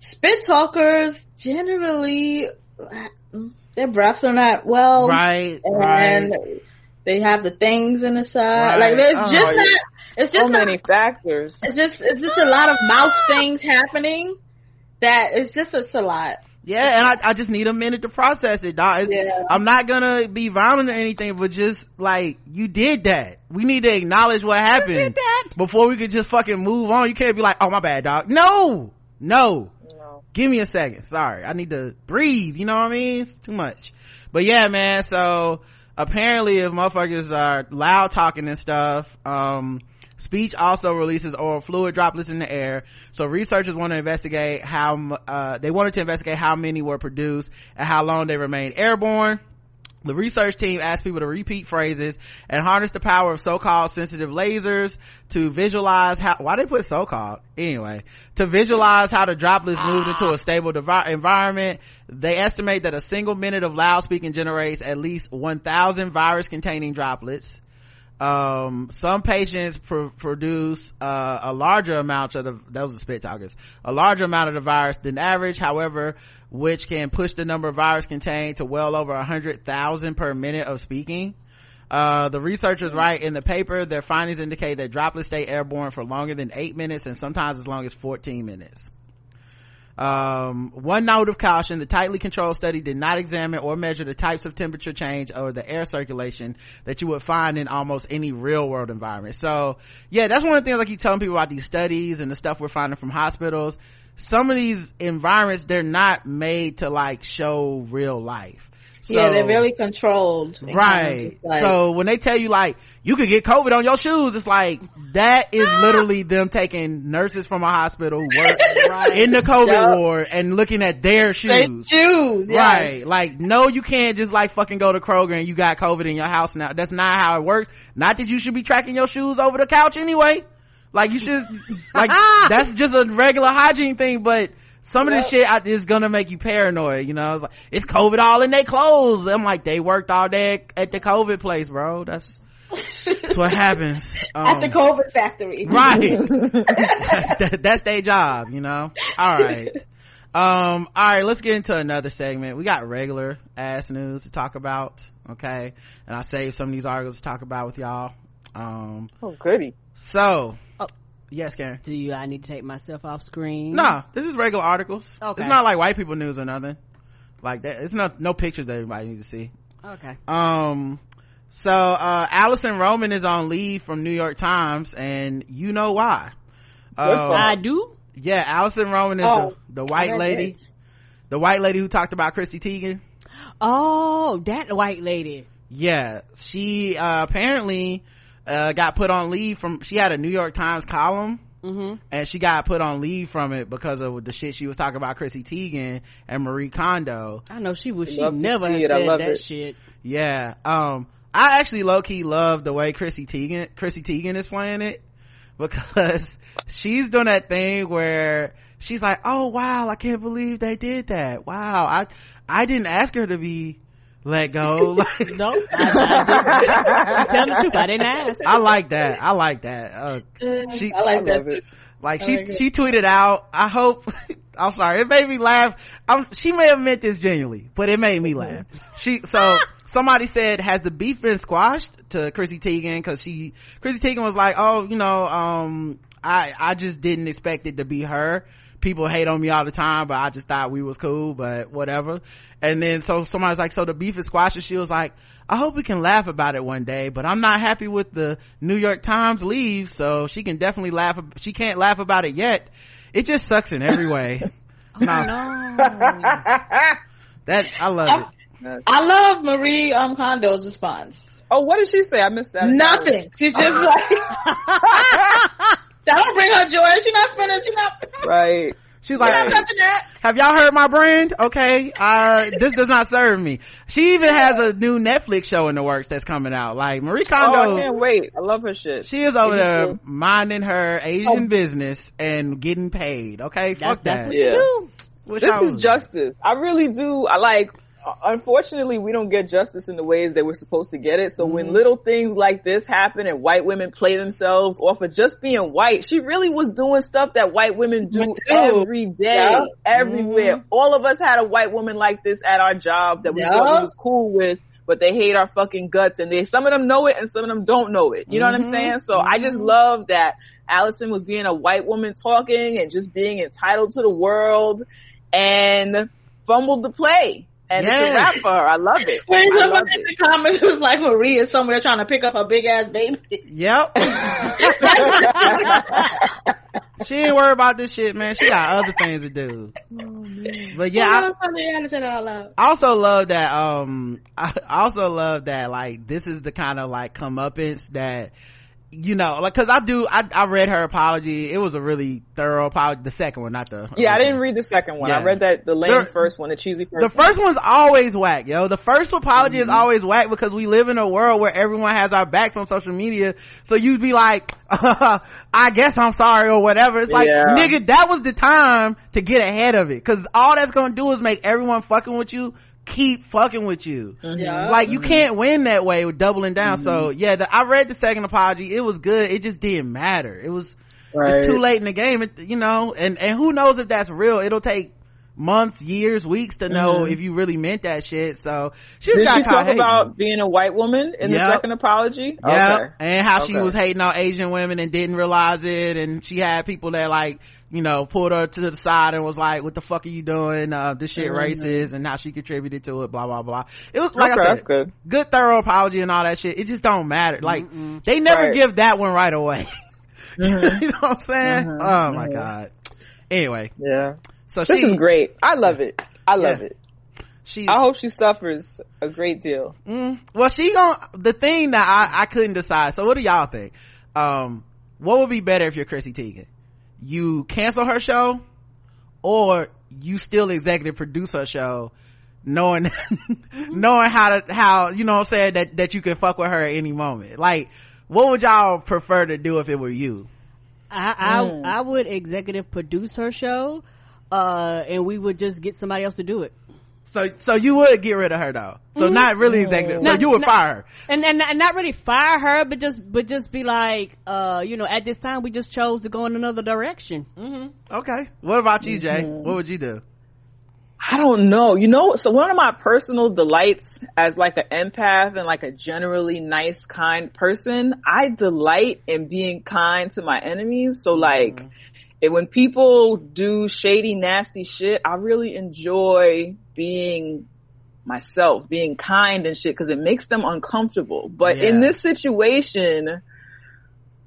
spit talkers generally, their breaths are not well. right, And right. they have the things in the side. Right. Like, there's Oh, just yeah. not, it's So just not, many factors. it's just, it's just a lot of mouth things happening that it's just, it's a lot. Yeah, and I, I just need a minute to process it, dog. Yeah. I'm not gonna be violent or anything, but just like you did that. We need to acknowledge what happened did that. before we could just fucking move on. You can't be like, "Oh my bad, dog." No, no. No. Give me a second. Sorry, I need to breathe. You know what I mean? It's too much. But yeah, man. So apparently, if motherfuckers are loud talking and stuff, um, speech also releases oral fluid droplets in the air. So researchers want to investigate how, uh, they wanted to investigate how many were produced and how long they remained airborne. The research team asked people to repeat phrases and harness the power of so-called sensitive lasers to visualize how, why they put so-called? Anyway, to visualize how the droplets moved into a stable devi- environment. They estimate that a single minute of loud speaking generates at least 1000 virus containing droplets um some patients pr- produce uh, a larger amount of the those are spit talkers. A larger amount of the virus than average. However which can push the number of virus contained to well over a hundred thousand per minute of speaking. Uh, the researchers write in the paper their findings indicate that droplets stay airborne for longer than eight minutes and sometimes as long as 14 minutes um, one note of caution, the tightly controlled study did not examine or measure the types of temperature change or the air circulation that you would find in almost any real world environment. So yeah, that's one of the things I keep telling people about these studies and the stuff we're finding from hospitals. Some of these environments, they're not made to like show real life. Yeah, they're really controlled. and kind of right like- so when they tell you like you could get covid on your shoes it's like that is ah! literally them taking nurses from a hospital who work [laughs] in the covid Yup. ward and looking at their shoes choose, yes. Right. Like, no, you can't just like fucking go to Kroger and you got COVID in your house now. That's not how it works. Not that you should be tracking your shoes over the couch anyway. Like you should, like, [laughs] that's just a regular hygiene thing, but some of this shit I- is gonna make you paranoid, you know? It's like, it's COVID all in their clothes. I'm like, they worked all day at the COVID place, bro. That's, that's what happens. [laughs] At the Um, COVID factory. right [laughs] [laughs] that, that's their job you know all right um all right let's get into another segment we got regular ass news to talk about okay and i saved some of these articles to talk about with y'all um Oh, goody. so. Yes karen Do you? I need to take myself off screen. no this is regular articles Okay. it's not like white people news or nothing like that it's not no pictures that everybody needs to see Okay. um so uh alison roman is on leave from new york times and you know why Good for her. I do. Yeah, Alison Roman is Oh, the, the white lady, this. the white lady who talked about Chrissy Teigen. Oh, that white lady. Yeah, she uh, apparently uh, got put on leave from. She had a New York Times column. Mm-hmm. And she got put on leave from it because of the shit she was talking about Chrissy Teigen and Marie Kondo. I know she was. She never see. I said love that it. shit. Yeah. Um, I actually low key love the way Chrissy Teigen, Chrissy Teigen is playing it because [laughs] she's doing that thing where she's like, Oh wow, I can't believe they did that. Wow. I, I didn't ask her to be let go. Like, [laughs] No, I, I didn't. Tell the truth, I didn't ask. I like that. I like that. Uh, she, I like I that. it. like she like she tweeted out i hope [laughs] i'm sorry it made me laugh I'm, she may have meant this genuinely but it made me laugh she so somebody said has the beef been squashed to chrissy teigen because she chrissy teigen was like oh you know um i i just didn't expect it to be her people hate on me all the time but i just thought we was cool but whatever and then so somebody's like so the beef is squashed and she was like i hope we can laugh about it one day but i'm not happy with the new york times leave so she can definitely laugh she can't laugh about it yet it just sucks in every way [laughs] [laughs] No, that i love it I love Marie um, Kondo's response. oh, what did she say? I missed that. Nothing. She's just like, that [laughs] don't bring her joy. She's not spending, she's not, Right. she's she's Right. not like touching that. have y'all heard my brand okay uh this does not serve me she even has a new netflix show in the works that's coming out like marie Kondo, Oh, I can't wait. I love her shit. she is over there too. minding her asian business and getting paid okay That's, fuck that's what Yeah. you do. Wish this I is was- justice. I really do. I like. Uh, Unfortunately, we don't get justice in the ways that we're supposed to get it. So Mm-hmm. when little things like this happen and white women play themselves off of just being white, she really was doing stuff that white women do every day, everywhere. Mm-hmm. All of us had a white woman like this at our job that we thought we was cool with. But they hate our fucking guts and they, some of them know it and some of them don't know it. You know what I'm Mhm. saying? So I just love that Alison was being a white woman talking and just being entitled to the world and fumbled the play. And it's a wrap for her. I love it. When I love somebody in it. the comments was like, Marie is somewhere trying to pick up her big ass baby. Yep. [laughs] [laughs] she ain't worried about this shit, man. She got other things to do. But yeah, I, Oh, funny. I had to say that out loud. I also love that, um, [laughs] I also love that, like, this is the kind of, like, comeuppance that, you know, like, cause I do, I, I read her apology. It was a really thorough apology. The second one, not the. Yeah, I didn't read the second one. Yeah. I read that the lame There- first one, the cheesy first. The one. first one's always whack, yo. The first apology Mm-hmm. is always whack because we live in a world where everyone has our backs on social media. So you'd be like, [laughs] I guess I'm sorry or whatever. It's like, Yeah. nigga, that was the time to get ahead of it. Cause all that's gonna do is make everyone fucking with you keep fucking with you. Mm-hmm. Yeah. Like you mm-hmm. can't win that way with doubling down. So mm-hmm. yeah, the, I read the second apology. It was good. It just didn't matter. It was, it's too late in the game, it, you know, and, and who knows if that's real. It'll take months, years, weeks to know if you really meant that shit. So she just Did got she talk hating. about being a white woman in Yep. the second apology? Yeah, Okay. and how she was hating on Asian women and didn't realize it, and she had people that like, you know, pulled her to the side and was like, "What the fuck are you doing? Uh, this shit racist," and how she contributed to it. Blah blah blah. It was like Okay, I said, that's good. good thorough apology and all that shit. It just don't matter. Like they never Right. give that one right away. [laughs] Mm-hmm. you know what I'm saying? Oh my god. Anyway, Yeah. So This she is great. I love it. I love Yeah. it. She's I hope she suffers a great deal. Mm, well, she gon' the thing that I, I couldn't decide. So what do y'all think? Um, what would be better if you're Chrissy Teigen? You cancel her show or you still executive produce her show knowing, [laughs] knowing how to, how, you know what I'm saying, that, that you can fuck with her at any moment. Like, what would y'all prefer to do if it were you? I I, I would executive produce her show, uh, and we would just get somebody else to do it. So, so you would get rid of her though. So not really executive. So Not- you would not- fire her. and, and and not really fire her, but just but just be like, uh, you know, at this time we just chose to go in another direction. Okay. What about you, Jay? What would you do? I don't know. You know, so one of my personal delights as like an empath and like a generally nice, kind person, I delight in being kind to my enemies. So like, and when people do shady, nasty shit, I really enjoy being myself, being kind and shit, cause it makes them uncomfortable. But in this situation,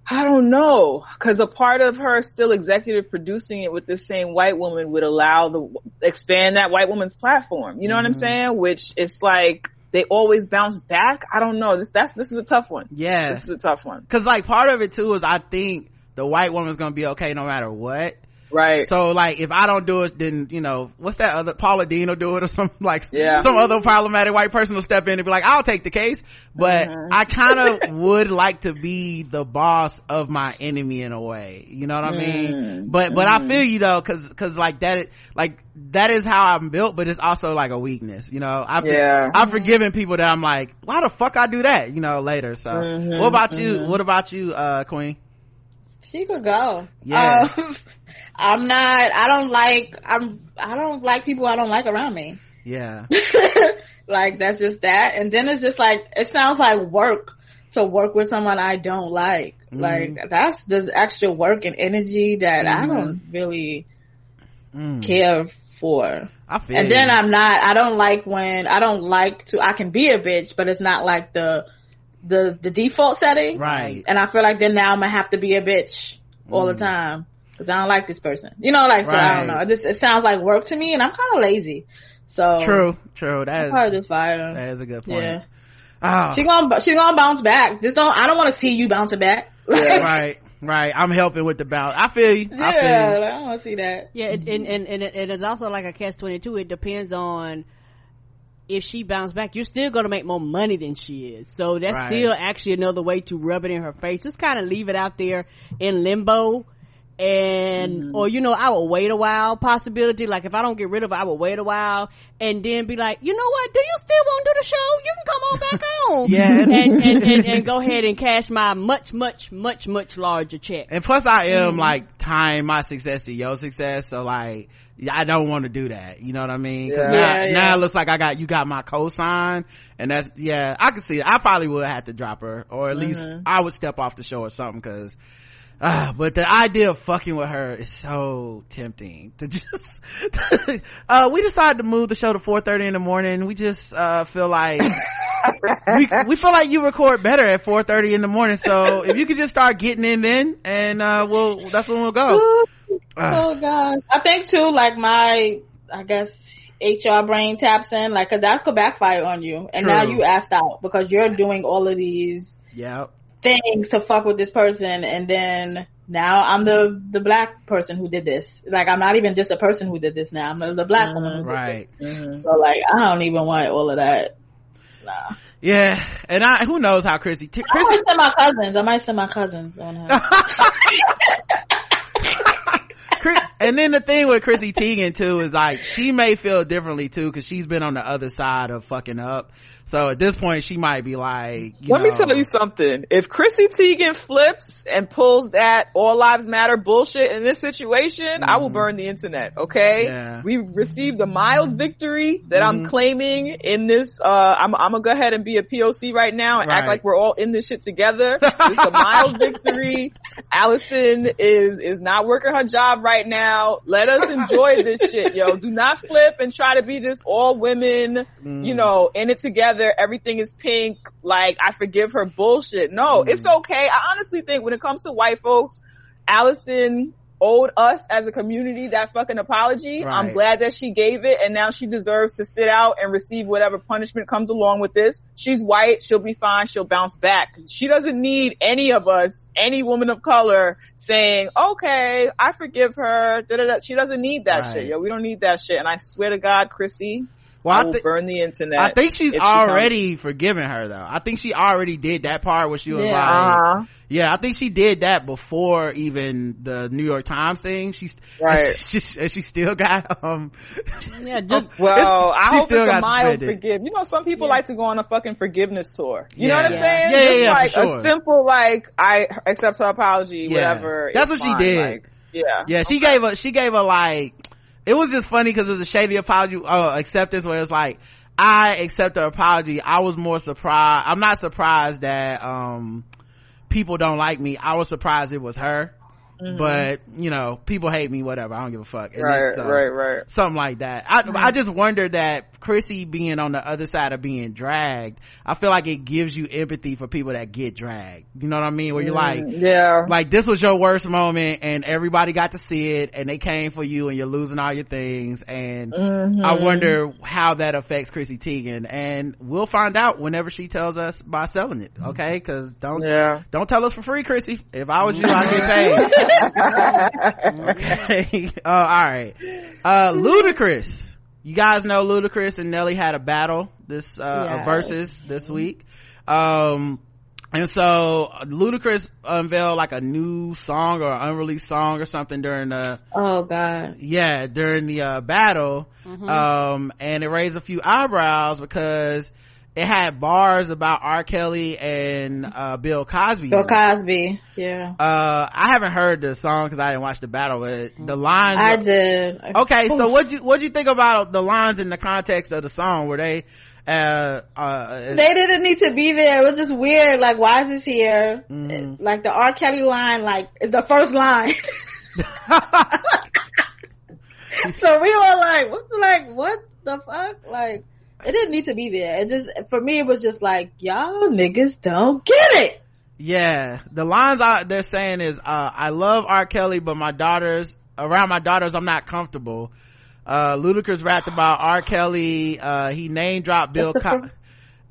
I don't know, cause a part of her still executive producing it with this same white woman would allow the, expand that white woman's platform. You know what I'm mm-hmm. saying? Which it's like, they always bounce back. I don't know. This, that's, this is a tough one. Yeah. This is a tough one. Cause like part of it too is I think the white woman's gonna be okay no matter what. Right. So like if I don't do it, then you know what's that other Paula Deen will do it or some [laughs] like Yeah. some other problematic white person will step in and be like, I'll take the case. But uh-huh. I kind of [laughs] would like to be the boss of my enemy in a way. You know what I mean? Mm. But but I mm. feel you though, cause cause like that like that is how I'm built, but it's also like a weakness. You know, I've Yeah. I've forgiven people that I'm like, why the fuck I do that? You know, later. So mm-hmm, what about you? Mm-hmm. What about you, uh, Queen? She could go. Yeah. Um, [laughs] I'm not, I don't like, I'm, I don't like people I don't like around me. [laughs] Yeah. like that's just that. And then it's just like, it sounds like work to work with someone I don't like. Mm-hmm. Like that's just extra work and energy that I don't really Mm. care for. I feel And then. I'm not, I don't like when, I don't like to, I can be a bitch, but it's not like the, the, the default setting. Right. And I feel like then now I'm gonna have to be a bitch all the time. Cause I don't like this person. You know, like, so I Mm. Don't know. It just, it sounds like work to me and I'm kind of lazy. So. True, true. That I'll is, probably just fire her. that is a good point. Yeah. Oh, She gonna, she gonna bounce back. Just don't, I don't want to see you bouncing back. [laughs] right, right. I'm helping with the bounce. I feel you. I feel yeah, you. I don't want to see that. Yeah, and and and, and, and it's also like a catch twenty two. It depends on if she bounce back. You're still going to make more money than she is, so that's Right. still actually another way to rub it in her face. Just kind of leave it out there in limbo. And, or, you know, I will wait a while, possibility, like if I don't get rid of it, I will wait a while and then be like, you know what, do you still want to do the show? You can come on back on. [laughs] Yeah. And, and, and, and go ahead and cash my much, much, much, much larger check. And plus I am Mm-hmm. like tying my success to your success. So like, I don't want to do that. You know what I mean? 'Cause Yeah. now, Yeah, yeah. now it looks like I got, you got my cosign and that's, yeah, I can see it. I probably would have to drop her or at least Mm-hmm. I would step off the show or something cause Ah, but the idea of fucking with her is so tempting to [laughs] just, uh, we decided to move the show to 4.30 in the morning. We just, uh, feel like, [laughs] we, we feel like you record better at 4.30 in the morning. So if you could just start getting in then and, uh, we'll, that's when we'll go. Uh, Oh god. I think too, like my, I guess, HR brain taps in, like, cause that could backfire on you. And now you asked out because you're doing all of these yeah. Things to fuck with this person and then now I'm the, the black person who did this. Like, I'm not even just a person who did this now. I'm the, the black mm, woman who did Right. this. So like, I don't even want all of that. Nah. Yeah. And I, who knows how Chrissy, T- I Chrissy, might send my cousins. I might send my cousins on her. [laughs] And then the thing with Chrissy Teigen too is like she may feel differently too because she's been on the other side of fucking up. So at this point, she might be like, you Let me tell you something. If Chrissy Teigen flips and pulls that all lives matter bullshit in this situation, I will burn the internet, okay? Mm-hmm. Yeah. We received a mild victory that Mm-hmm. I'm claiming in this, uh, I'm, I'm gonna go ahead and be a POC right now and Right. act like we're all in this shit together. [laughs] It's a mild victory. Alison is, is not working her job right now. Let us enjoy this shit, yo. Do not flip and try to be this all women, Mm. you know, in it together. Everything is pink. Like, I forgive her bullshit. Mm. No, it's okay. I honestly think when it comes to white folks, Alison owed us as a community that fucking apology. Right. I'm glad that she gave it and now she deserves to sit out and receive whatever punishment comes along with this. She's white. She'll be fine. She'll bounce back. She doesn't need any of us, any woman of color saying, okay, I forgive her. Da-da-da. She doesn't need that Right. shit. Yo, we don't need that shit. And I swear to God, Chrissy, Well, I I will thi- burn the internet. I think she's if she comes- already forgiven her though. I think she already did that part where she was Yeah. like, Uh-huh. yeah, I think she did that before even the New York Times thing. She's Right. [laughs] And she, she still got um. [laughs] Yeah, [laughs] just Well, I She hope still it's a got mild forgive. You know, some people like to go on a fucking forgiveness tour. You know what I'm Yeah. saying? Yeah, yeah, Just yeah, like for sure. a simple, like, I accept her apology, Yeah. whatever. That's it's what she did. Like, yeah. Yeah, she gave a she gave a like. It was just funny because it was a shady apology uh, acceptance where it's like I accept her apology. I was more surprised. I'm not surprised that um people don't like me. I was surprised it was her. But you know, people hate me. Whatever. I don't give a fuck. Right, least, uh, right, right. something like that. I, I just wonder that Chrissy being on the other side of being dragged, I feel like it gives you empathy for people that get dragged. You know what I mean? Where you're like, Yeah. like this was your worst moment and everybody got to see it and they came for you and you're losing all your things and Mm-hmm. I wonder how that affects Chrissy Teigen and we'll find out whenever she tells us by selling it. Okay. Cause don't, Yeah. don't tell us for free, Chrissy. If I was you, I'd get [laughs] paid. [laughs] okay. [laughs] Uh, all right. Uh, Ludacris. You guys know Ludacris and Nelly had a battle this, uh, Yes. versus this week. Um, and so Ludacris unveiled like a new song or unreleased song or something during the, Oh god. yeah, during the, uh, battle. Um, and it raised a few eyebrows because it had bars about R. Kelly and, uh, Bill Cosby. Bill. Cosby. Yeah. Uh, I haven't heard the song because I didn't watch the battle, but the lines. I did. Okay, so what you what you think about the lines in the context of the song? Were they, uh, uh, They didn't need to be there. It was just weird. Like, why is this here? Mm-hmm. Like the R. Kelly line, like, is the first line. [laughs] [laughs] so we were like, what, like, what the fuck? Like, it didn't need to be there. It just, for me, it was just like, y'all niggas don't get it. yeah, the lines I, they're saying is, uh, I love R. Kelly, but my daughters around my daughters, I'm not comfortable. Uh, Ludacris rapped about R. Kelly. Uh, he name dropped Bill. Co-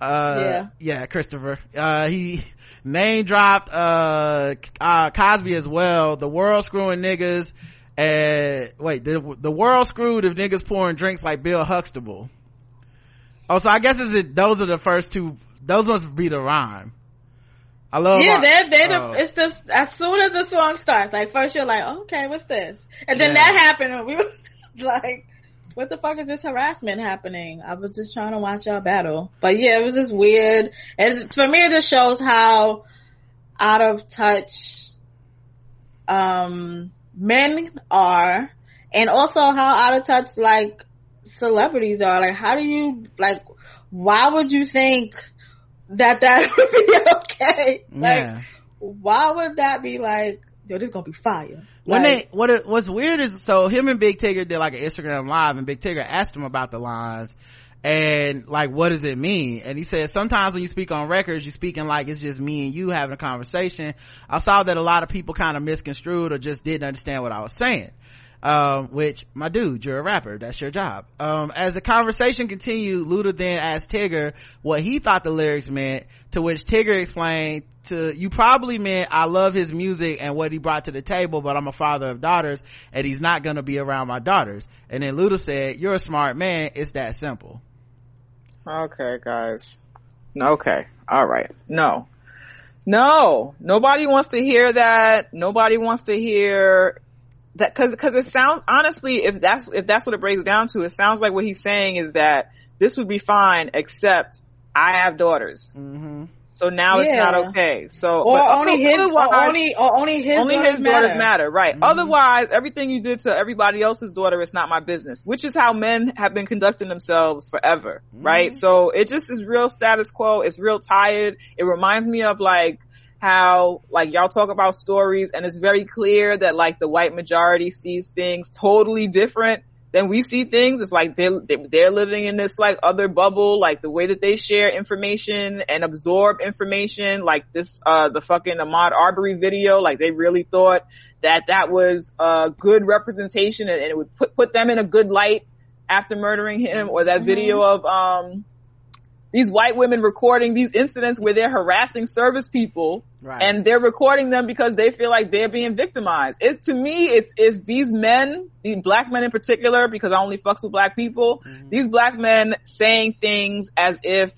uh, Yeah. yeah, Christopher. Uh, he name dropped, uh, uh, Cosby as well. The world screwing niggas. And wait, the, the world screwed if niggas pouring drinks like Bill Huxtable. Oh, so I guess is it, those are the first two, those must be the rhyme. I love it. yeah, they're, they're oh. the, it's just, as soon as the song starts, like, first you're like, okay, what's this? And then Yeah. that happened and we [laughs] were like, what the fuck is this harassment happening? I was just trying to watch y'all battle. But yeah, it was just weird. And for me, it just shows how out of touch, um, men are and also how out of touch, like, celebrities are. Like, how do you, like, why would you think that that [laughs] would be okay? Like, yeah. why would that be like, yo, this gonna be fire? when Like, they what it, what's weird is so him and Big Tigger did like an Instagram live and Big Tigger asked him about the lines and like what does it mean and he said sometimes when you speak on records you're speaking like it's just me and you having a conversation I saw that a lot of people kind of misconstrued or just didn't understand what I was saying um, which my dude, you're a rapper. That's your job. Um, as the conversation continued, Luda then asked Tigger what he thought the lyrics meant, to which Tigger explained to, you probably meant I love his music and what he brought to the table, but I'm a father of daughters and he's not gonna be around my daughters. And then Luda said, you're a smart man. It's that simple. Okay, guys. Okay. All right. No. No. Nobody wants to hear that. Nobody wants to hear that cause, cause it sounds, honestly, if that's, if that's what it breaks down to, it sounds like what he's saying is that this would be fine except I have daughters. Mm-hmm. So now it's not okay. So, or but only his, or only, or only his only daughters his daughters matter. matter, right? Otherwise, everything you did to everybody else's daughter is not my business, which is how men have been conducting themselves forever, right? So it just is real status quo. It's real tired. It reminds me of like how like y'all talk about stories and it's very clear that like the white majority sees things totally different than we see things. It's like they're, they're living in this like other bubble, like the way that they share information and absorb information, like this, uh, the fucking Ahmaud Arbery video, like they really thought that that was a good representation and, and it would put, put them in a good light after murdering him or that video of, um, these white women recording these incidents where they're harassing service people Right. and they're recording them because they feel like they're being victimized. It to me it's is these men, these black men in particular, because I only fucks with black people, mm-hmm. these black men saying things as if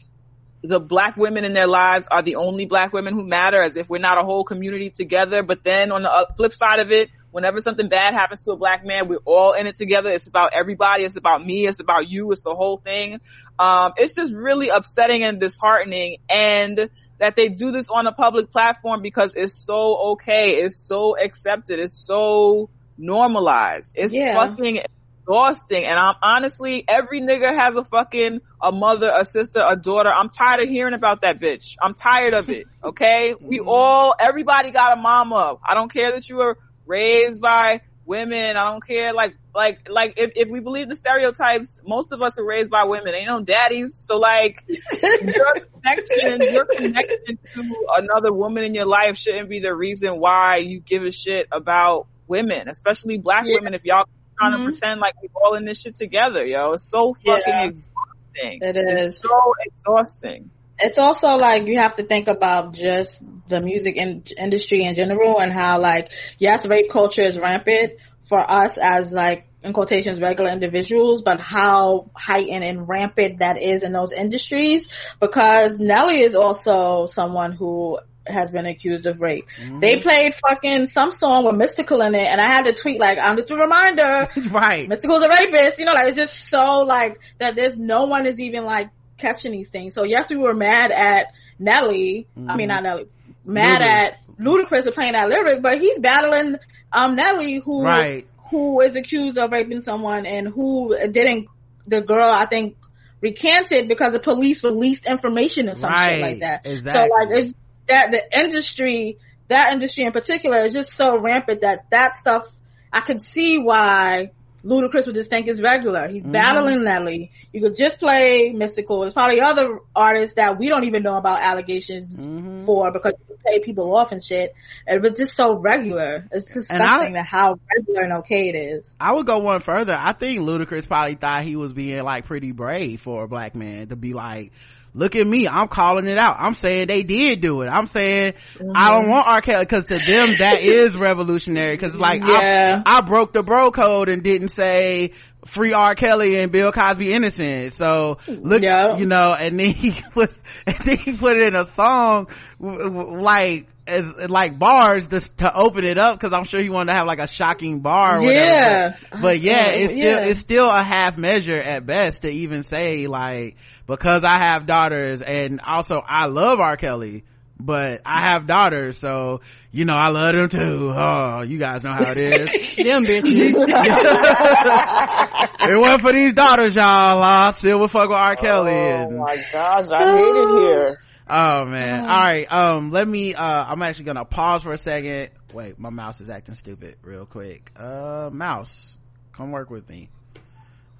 the black women in their lives are the only black women who matter, as if we're not a whole community together. But then on the flip side of it, whenever something bad happens to a black man, we're all in it together. It's about everybody. It's about me. It's about you. It's the whole thing. Um, it's just really upsetting and disheartening. And that they do this on a public platform because it's so okay. It's so accepted. It's so normalized. It's Yeah. fucking exhausting. And I'm honestly, every nigga has a fucking, a mother, a sister, a daughter. I'm tired of hearing about that bitch. I'm tired of it. Okay. We all, everybody got a mama. I don't care that you were raised by women. I don't care. Like, like, like if, if we believe the stereotypes, most of us are raised by women. Ain't no daddies. So like, [laughs] your connection, your connection to another woman in your life shouldn't be the reason why you give a shit about women, especially black Yeah. women. If y'all trying Mhm. to pretend like we're all in this shit together, yo, it's so fucking Yeah. exhausting. It It's so exhausting. It's also like you have to think about just the music in- industry in general and how like yes rape culture is rampant for us as like in quotations regular individuals but how heightened and rampant that is in those industries because Nelly is also someone who has been accused of rape. Mm-hmm. They played fucking some song with Mystikal in it and I had to tweet like I'm just a reminder [laughs] right. Mystikal's a rapist, you know, like it's just so like that there's no one is even like catching these things. So yes, we were mad at Nelly. I mean not Nelly. Mad at Ludacris for playing that lyric, but he's battling um Nelly who Right. who is accused of raping someone and who didn't the girl I think recanted because the police released information or something Right. like that. Exactly. So like it's that the industry that industry in particular is just so rampant that that stuff I could see why Ludacris would just think it's regular. He's mm-hmm. battling Nelly. You could just play Mystikal. There's probably other artists that we don't even know about allegations mm-hmm. for because you pay people off and shit. And was just so regular. It's disgusting that how regular and okay it is. I would go one further. I think Ludacris probably thought he was being like pretty brave for a black man to be like, look at me, I'm calling it out. I'm saying they did do it. I'm saying I don't mm-hmm. want R. Kelly because to them that [laughs] is revolutionary because like Yeah. I, I broke the bro code and didn't say free R. Kelly and Bill Cosby innocent. So look, Yeah. you know, and then he [laughs] put, and then he put it in a song like as like bars just to open it up because I'm sure he wanted to have like a shocking bar. Or whatever. Yeah. But, but yeah, Uh, it's still yeah. it's still a half measure at best to even say like because I have daughters and also I love R. Kelly. But I have daughters, so you know I love them too. Oh, you guys know how it is. [laughs] Them bitches. [laughs] it wasn't for these daughters, y'all. I still would fuck with R. Kelly. Oh and- my gosh, I hate it here. Oh man. All right. Um, let me, uh, I'm actually gonna pause for a second. Wait, my mouse is acting stupid real quick. Uh, mouse, come work with me.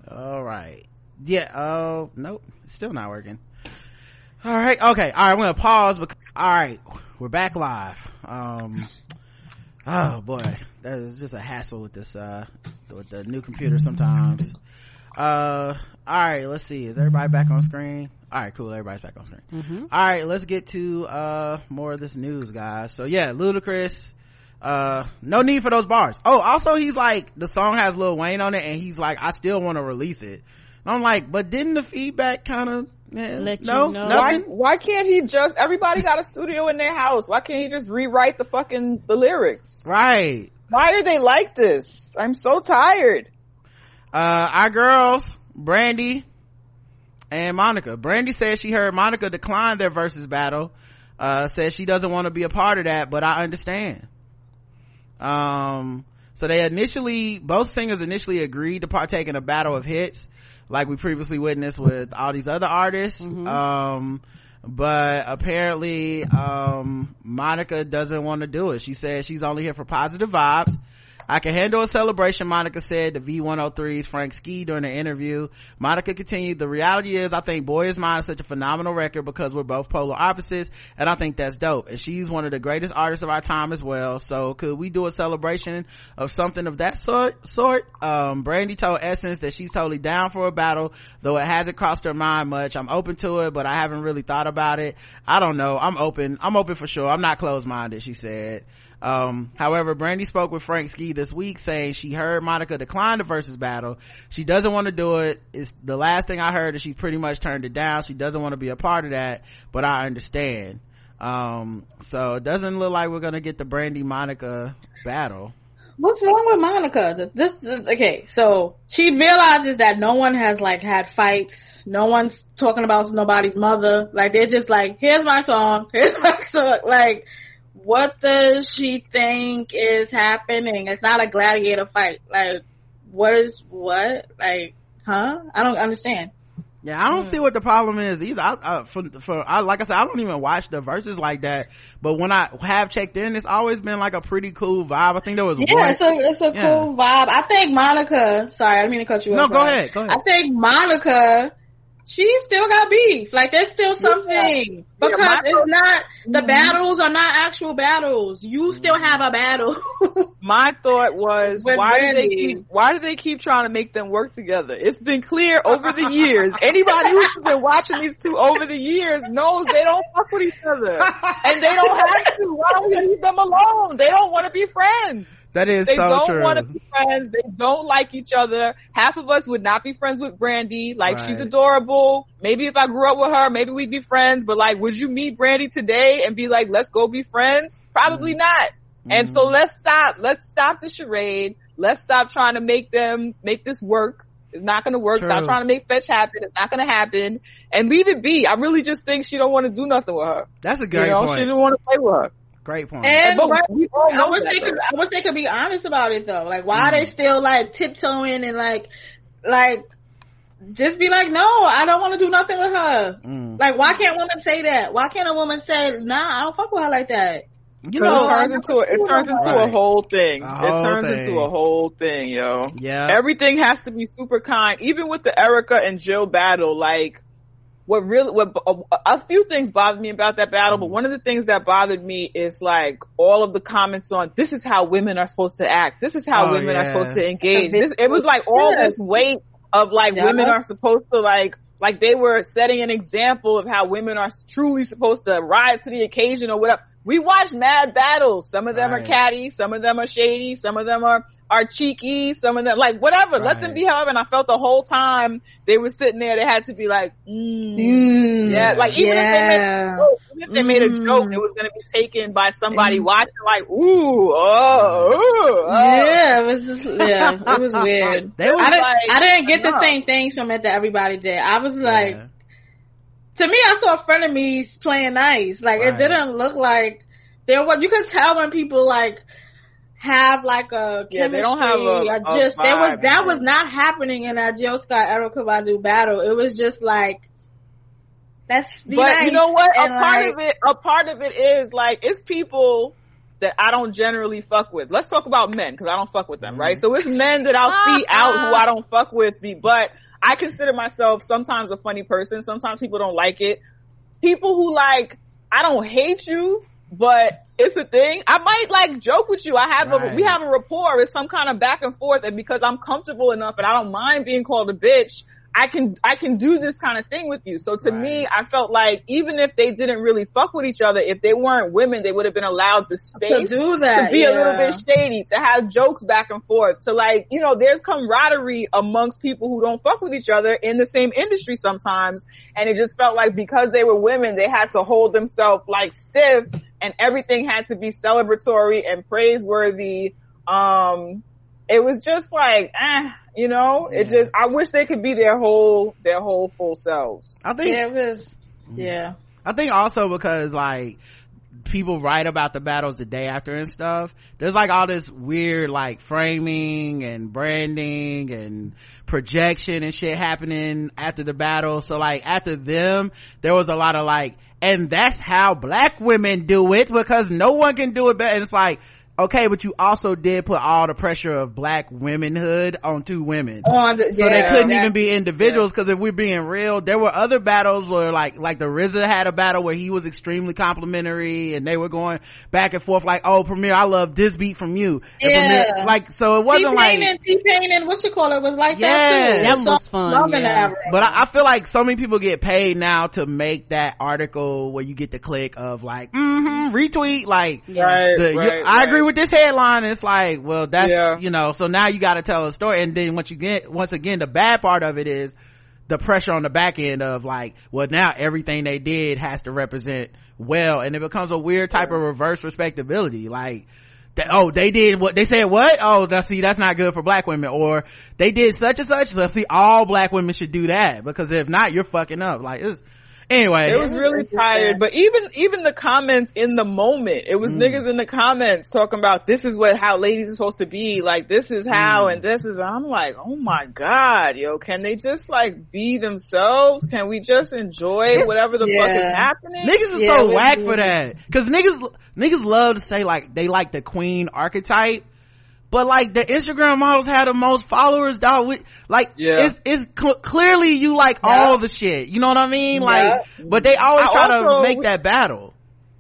All right. Yeah. Oh, nope. It's still not working. All right. Okay. All right. I'm gonna pause. Because, all right. We're back live. Um, oh boy. That is just a hassle with this, uh, with the new computer sometimes. Uh, all right. Let's see. Is everybody back on screen? All right. Cool. Everybody's back on screen. All right, let's get to uh more of this news, guys. So yeah, Ludacris. Uh, no need for those bars. Oh, also he's like the song has Lil Wayne on it, and he's like, I still want to release it. And I'm like, but didn't the feedback kind of Let you no, know. Why, why can't he just, everybody got a studio in their house. Why can't he just rewrite the fucking, the lyrics? Right. Why are they like this? I'm so tired. Uh, our girls, Brandy and Monica. Brandy says she heard Monica decline their Verzuz battle. Uh, says she doesn't want to be a part of that, but I understand. Um, so they initially, both singers initially agreed to partake in a battle of hits, like we previously witnessed with all these other artists. Um, but apparently, um, Monica doesn't want to do it. She says she's only here for positive vibes. I can handle a celebration, Monica said to V103's Frank Ski during the interview. Monica continued, the reality is I think Boy Is Mine is such a phenomenal record because we're both polar opposites and I think that's dope. And she's one of the greatest artists of our time as well. So could we do a celebration of something of that sort? Sort. Um, Brandy told Essence that she's totally down for a battle, though it hasn't crossed her mind much. I'm open to it, but I haven't really thought about it. I don't know. I'm open. I'm open for sure. I'm not closed minded, she said. Um, however, Brandy spoke with Frank Ski this week saying she heard Monica decline the Verzuz battle. She doesn't want to do it. It's the last thing I heard is she's pretty much turned it down. She doesn't want to be a part of that, but I understand. Um, so it doesn't look like we're gonna get the Brandy Monica battle. What's wrong with Monica? This, this, okay, so she realizes that no one has like had fights. No one's talking about nobody's mother. Like they're just like, here's my song. Here's my song. Like, what does she think is happening? It's not a gladiator fight. Like, what is what? Like, huh? I don't understand. Yeah, I don't hmm. see what the problem is either. I, I, for, for, I, like I said, I don't even watch the Verzuz like that. But when I have checked in, it's always been like a pretty cool vibe. I think there was Yeah, one. it's a it's a Yeah. cool vibe. I think Monica. Sorry, I didn't mean to cut you No, off. go ahead, go ahead. I think Monica. She still got beef. Like there's still something because Monica- it's not the Mm-hmm. battles are not actual battles. You still have a battle. [laughs] My thought was, With why do they keep, why do they keep trying to make them work together? It's been clear over the [laughs] years. Anybody who's been watching these two over the years knows they don't fuck with each other. And they don't have to. Why don't we leave them alone? They don't want to be friends. that is They so don't true. want to be friends. They don't like each other. Half of us would not be friends with Brandy. Like she's Right. Adorable. Maybe if I grew up with her, maybe we'd be friends. But like, would you meet Brandy today and be like, let's go be friends? Probably not. And so let's stop. Let's stop the charade. Let's stop trying to make them make this work. It's not going to work. Stop True. trying to make fetch happen. It's not going to happen. And leave it be. I really just think she don't want to do nothing with her. That's a You great know, she didn't want to play with her. Great point. and But right- we all I know wish they could. I wish they could be honest about it though. Like why Mm. are they still like tiptoeing and like like just be like, no, I don't want to do nothing with her. Mm. Like why can't women say that? Why can't a woman say, nah, I don't fuck with her like that? you know, it turns into a, it turns into a whole thing. A it turns thing. into a whole thing, yo. yeah. Everything has to be super kind. Even with the Erykah and Jill battle, like what really, what a, a few things bothered me about that battle, but one of the things that bothered me is like all of the comments on this is how women are supposed to act. This is how Oh, women are supposed to engage. This, it was like all Yeah. this weight of like Yeah. women are supposed to like like they were setting an example of how women are truly supposed to rise to the occasion or whatever. We watch mad battles. Some of them Right. are catty, some of them are shady, some of them are are cheeky, some of them like whatever. Let them be however. And I felt the whole time they were sitting there, they had to be like, mm, Mm, yeah, like even if they made a joke, even if they made a Mm. joke, it was going to be taken by somebody watching like, ooh, oh, ooh, oh. Yeah, it was just yeah, it was [laughs] weird. They was I didn't, like, I didn't get the same things from it that everybody did. I was like, Yeah. To me, I saw frenemies playing nice. Like Right. it didn't look like there was. You could tell when people like have like a Yeah, chemistry. they don't have a- or a just there was that man. was not happening in that Jill Scott Erykah Badu battle. It was just like that's be But nice you know what? A part like, of it, a part of it is like, it's people that I don't generally fuck with. Let's talk about men, cause I don't fuck with them, mm-hmm. right? So it's men that I'll uh, see out who uh. I don't fuck with me, but I consider myself sometimes a funny person. Sometimes people don't like it. People who like, I don't hate you, but it's a thing. I might like joke with you. I have Right. a, we have a rapport. It's some kind of back and forth. And because I'm comfortable enough and I don't mind being called a bitch, I can, I can do this kind of thing with you. So to me, I felt like even if they didn't really fuck with each other, if they weren't women, they would have been allowed the to space do that. to be a little bit shady, to have jokes back and forth, to like, you know, there's camaraderie amongst people who don't fuck with each other in the same industry sometimes. And it just felt like because they were women, they had to hold themselves like stiff and everything had to be celebratory and praiseworthy. Um, it was just like, eh, you know, it just, I wish they could be their whole, their whole full selves. I think Yeah, it was. Yeah. I think also because like people write about the battles the day after and stuff. There's like all this weird like framing and branding and projection and shit happening after the battle. So like after them, there was a lot of like, and that's how black women do it because no one can do it better. And it's like, okay but you also did put all the pressure of black womenhood on two women On the, so yeah, they couldn't that- even be individuals because if we're being real there were other battles where like like the RZA had a battle where he was extremely complimentary and they were going back and forth like oh Premier I love this beat from you And Yeah. Premier- like so it wasn't T-Pain like and T-Pain and what you call it was like Yeah. that too. That So was fun, yeah. but I, I feel like so many people get paid now to make that article where you get the click of like mm-hmm, retweet like Right, the, you- right, I agree right. with this headline. It's like, well, that's, Yeah. you know, so now you got to tell a story. And then once you get, once again, the bad part of it is the pressure on the back end of like, well, now everything they did has to represent well. And it becomes a weird type of reverse respectability. Like, that, oh, they did what they said. What? Oh, that's see, that's not good for black women. Or they did such and such. Let's see, all black women should do that because if not, you're fucking up. Like, it's anyway. It was really tired, but even even the comments in the moment, it Mm. was niggas in the comments talking about this is what how ladies are supposed to be, like this is how, Mm. and this is. I'm like, oh my god, yo, can they just like be themselves? Can we just enjoy whatever the fuck is happening? Niggas is Yeah, so we- whack for that. Cause niggas, niggas love to say like they like the queen archetype. But like the Instagram models had the most followers, dog. We, like, Yeah. it's, it's cl- clearly you like all the shit. You know what I mean? Like, Yeah. but they always I try also- to make that battle.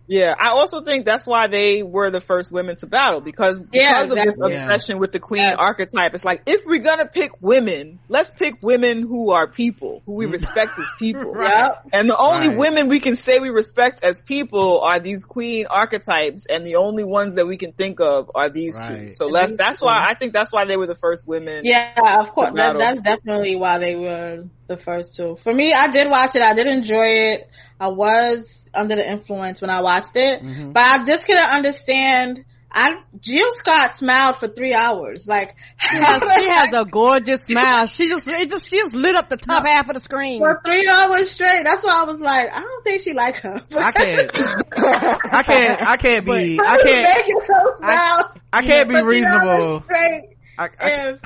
Yeah, I also think that's why they were the first women to battle because Yeah, because of this obsession with the queen Yes. archetype. It's like if we're gonna pick women, let's pick women who are people, who we mm. respect as people. [laughs] Yep. And the only Right. women we can say we respect as people are these queen archetypes, and the only ones that we can think of are these two. Right. So let's. That's why I think that's why they were the first women. Yeah, of course. That, that's definitely why they were the first two. For me, I did watch it. I did enjoy it. I was under the influence when I watched it, Mm-hmm. but I just couldn't understand. I Jill Scott smiled for three hours. Like She has, [laughs] she has a gorgeous smile. She just, it just, she just lit up the top half of the screen. for three hours straight. That's why I was like, I don't think she like her. [laughs] I can't, I can't, I can't be, How I can't, make yourself smile I can't be for three hours reasonable. Straight. I, I, If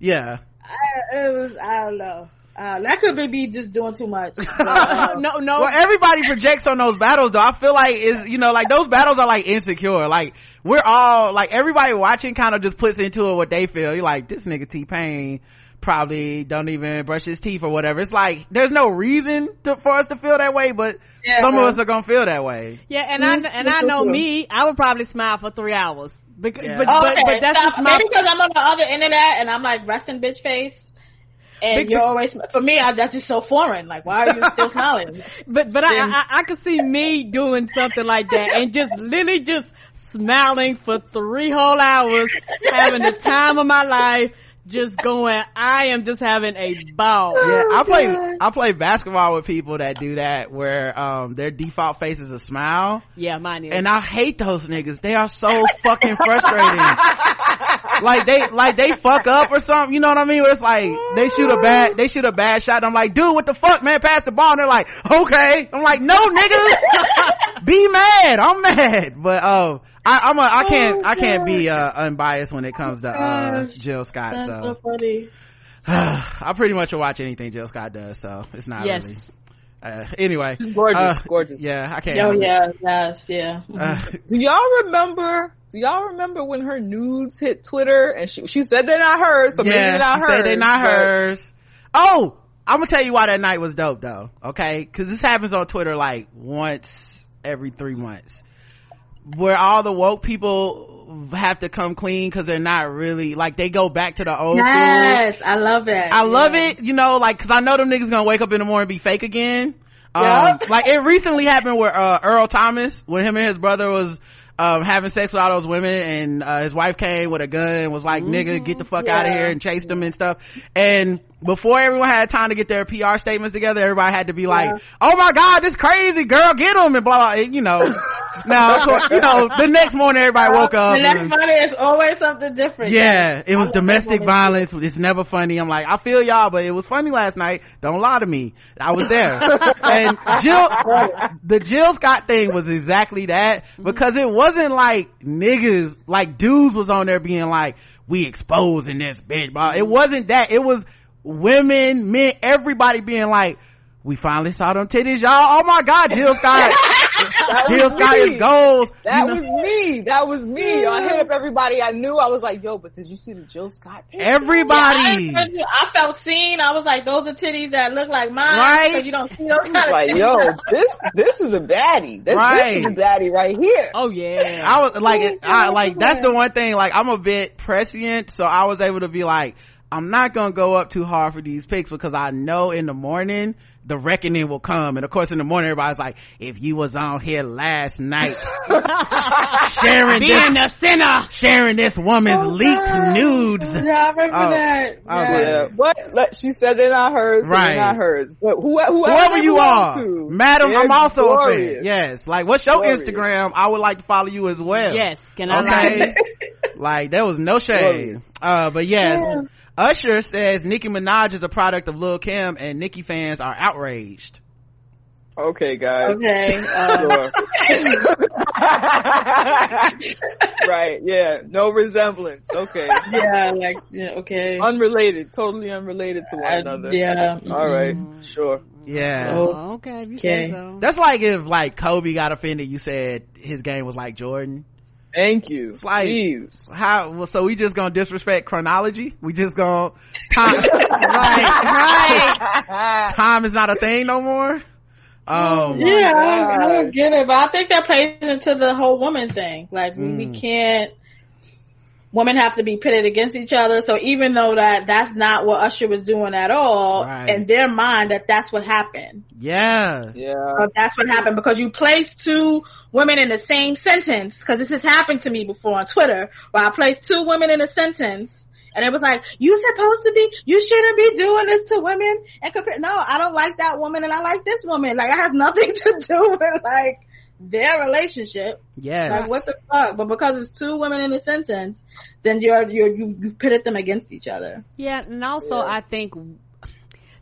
yeah. I, it was, I don't know. Uh, that could be me just doing too much. [laughs] But, uh, no, no. Well, everybody projects on those battles though. I feel like is you know like those battles are like insecure. Like we're all like everybody watching kind of just puts into it what they feel. You're like this nigga T Pain probably don't even brush his teeth or whatever. It's like there's no reason to, for us to feel that way, but Yeah. some of us are gonna feel that way. Yeah, and I and I know me. I would probably smile for three hours. Because, Yeah. but, Okay, but but that's so just my maybe because I'm on the other internet and I'm like resting bitch face. And Big- you're always for me. I, that's just so foreign. Like, why are you still [laughs] smiling? But but I, I I could see me doing something like that and just literally just smiling for three whole hours, having the time of my life, just going. I am just having a ball. Yeah, Oh, I play I play basketball with people that do that where um their default face is a smile. Yeah, mine is. And I hate those niggas. They are so fucking frustrating. [laughs] like they, like they fuck up or something. You know what I mean? Where it's like they shoot a bad, they shoot a bad shot. I'm like, dude, what the fuck, man? Pass the ball. And they're like, okay. I'm like, no, niggas [laughs] be mad. I'm mad. But oh, I, I'm a, I can't, I can't be uh, unbiased when it comes to uh, Jill Scott. That's So so funny. [sighs] I pretty much will watch anything Jill Scott does. So it's not yes. really. Uh, anyway, She's gorgeous, uh, gorgeous. Yeah, I can't. Oh help it. yeah, yes, yeah. Uh, [laughs] Do y'all remember? Do y'all remember when her nudes hit Twitter and she she said they're not hers, so maybe they're not she hers. said they're not but- hers. Oh, I'm gonna tell you why that night was dope though. Okay, because this happens on Twitter like once every three months, where all the woke people have to come clean because they're not really like they go back to the old school. Yes, I love that. I love Yeah. it, you know, like, cause I know them niggas gonna wake up in the morning and be fake again. Um, [laughs] like it recently happened where, uh, Earl Thomas, when him and his brother was, um, having sex with all those women and, uh, his wife came with a gun and was like, nigga, get the fuck out of here and chased them and stuff. And before everyone had time to get their PR statements together, everybody had to be like, oh my god, this crazy girl, get him and blah, blah, you know. [laughs] now, of course, you know, the next morning everybody woke up. The next and- Monday is always something different. yeah, it was domestic violence. It's never funny. I'm like, I feel y'all, but it was funny last night. Don't lie to me. I was there. [laughs] and Jill, the Jill Scott thing was exactly that mm-hmm. because it wasn't like niggas, like dudes was on there being like, we exposing this bitch, bro. It wasn't that. It was women, men, everybody being like, we finally saw them titties, y'all. Oh my God, Jill Scott. [laughs] Jill was Scott me. is goals. That You know- was me. That was me. I hit up everybody I knew. I was like, yo, but did you see the Jill Scott picture? everybody. I, I felt seen. I was like, those are titties that look like mine. Right. 'cause You don't see those I was kind of like, titties. yo, this this is a baddie. This, Right. this is a baddie right here. Oh yeah. I was like, I, like that's the one thing. Like I'm a bit prescient, so I was able to be like, I'm not gonna go up too hard for these picks because I know in the morning the reckoning will come. And of course, in the morning, everybody's like, if you was on here last night [laughs] sharing Being this, a sinner. sharing this woman's Oh, leaked God. nudes. Yeah, I remember Oh, that. I was Yeah. like- Yeah, but let, she said they're not hers. So Right. They're not hers. But who, whoever, Whoever you are, to, madam, they're I'm also a fan. Yes. Like, what's your Glorious. Instagram? I would like to follow you as well. Yes. Can I Okay. like? like there was no shade. Uh, but yes, Usher says Nicki Minaj is a product of Lil Kim and Nicki fans are outraged. Okay, guys. Okay. [laughs] Uh, [laughs] right. Yeah. No resemblance. Okay. yeah, like, yeah, okay. Unrelated. Totally unrelated to one Uh, another. yeah. All right. Sure. Yeah. Oh, okay. You Okay. say so. That's like if like Kobe got offended, you said his game was like Jordan. Thank you. like- Please. How, well, so we just gonna disrespect chronology? We just gonna, [laughs] time, Right. Right. [laughs] time is not a thing no more? Um, yeah, I don't, I don't get it, but I think that plays into the whole woman thing. Like we, we Mm. can't. Women have to be pitted against each other. So even though that that's not what Usher was doing at all, Right. in their mind that that's what happened. yeah. Yeah. But that's what happened because you place two women in the same sentence. Because this has happened to me before on Twitter, where I placed two women in a sentence. And it was like, you supposed to be, you shouldn't be doing this to women. And compare, no, I don't like that woman and I like this woman. Like it has nothing [laughs] to do with like their relationship. Yes. Like what the fuck? But because it's two women in a sentence, then you're, you're, you, you pitted them against each other. Yeah, and also I think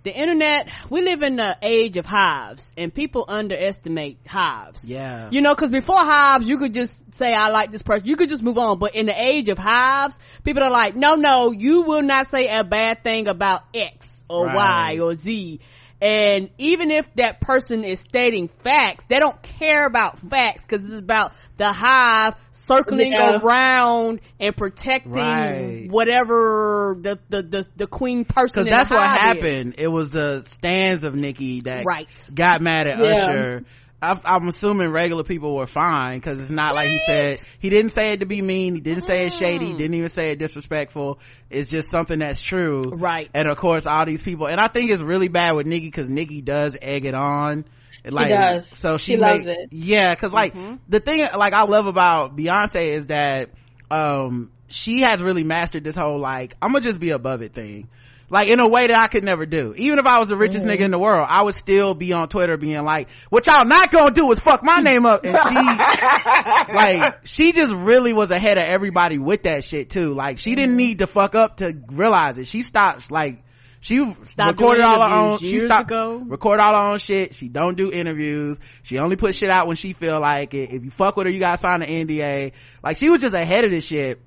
the internet, we live in the age of hives and people underestimate hives. Yeah. You know, cause before hives, you could just say, I like this person. You could just move on. But in the age of hives, people are like, no, no, you will not say a bad thing about X or Right. Y or Z. And even if that person is stating facts, they don't care about facts because it's about the hive circling Yeah. around and protecting Right. whatever the, the, the, the queen person Cause that's what happened. is. It was the stands of Nicki that Right. got mad at Yeah. Usher. I, I'm assuming regular people were fine because it's not like he said he didn't say it to be mean. He didn't say it shady. He didn't even say it disrespectful. It's just something that's true. Right. And of course, all these people. And I think it's really bad with Nicki because Nicki does egg it on. Like, does. So she, She loves it. Yeah, because like the thing like I love about Beyonce is that um she has really mastered this whole like I'm gonna just be above it thing. Like in a way that I could never do. Even if I was the richest nigga mm-hmm. in the world, I would still be on Twitter being like, what y'all not gonna do is fuck my name up. And she, [laughs] like, she just really was ahead of everybody with that shit too. Like, she didn't mm-hmm. need to fuck up to realize it. She stopped, like, she Stopped recorded all her own, she stopped, ago. record all her own shit. She don't do interviews. She only put shit out when she feel like it. If you fuck with her, you gotta sign an NDA. Like, she was just ahead of this shit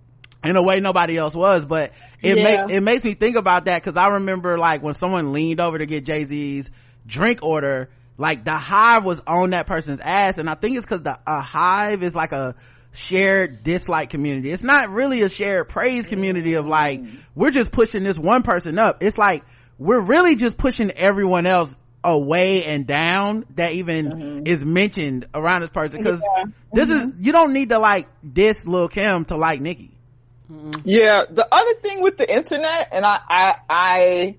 in a way nobody else was, but it Yeah. ma- it makes me think about that because I remember like when someone leaned over to get Jay-Z's drink order, like the hive was on that person's ass and I think it's cause the, a hive is like a shared dislike community. It's not really a shared praise community of like, mm. we're just pushing this one person up. It's like, we're really just pushing everyone else away and down that even mm-hmm. is mentioned around this person because Yeah. this is, mm-hmm. you don't need to like diss Lil Kim to like Nicki. Yeah, the other thing with the internet, and I, I, I,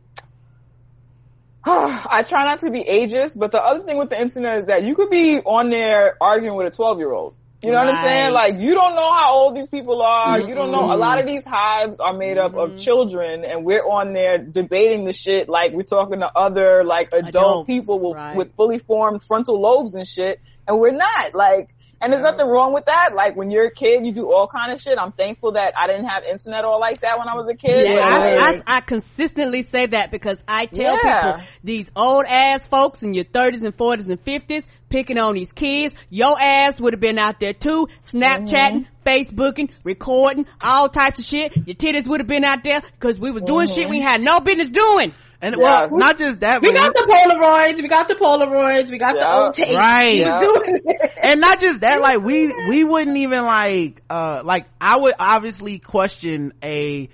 [sighs] I try not to be ageist, but the other thing with the internet is that you could be on there arguing with a 12 year old. You know what I'm saying? Like, you don't know how old these people are. You don't know. A lot of these hives are made up of mm-hmm. children and we're on there debating the shit like we're talking to other, like, adult Adults, people with, right. with fully formed frontal lobes and shit. And we're not. Like, and there's nothing wrong with that. Like, when you're a kid, you do all kind of shit. I'm thankful that I didn't have internet all like that when I was a kid. Yeah, I, I, I consistently say that because I tell Yeah. people these old ass folks in your 30s and 40s and 50s picking on these kids, your ass would have been out there too, Snapchatting, mm-hmm. Facebooking, recording, all types of shit. Your titties would have been out there because we was doing shit we mm-hmm. had no business doing. And well, Yes. not just that, We but got the Polaroids. We got the Polaroids. We got the old tapes. Right. We was doing it. and not just that, like we [laughs] we wouldn't even like uh like I would obviously question a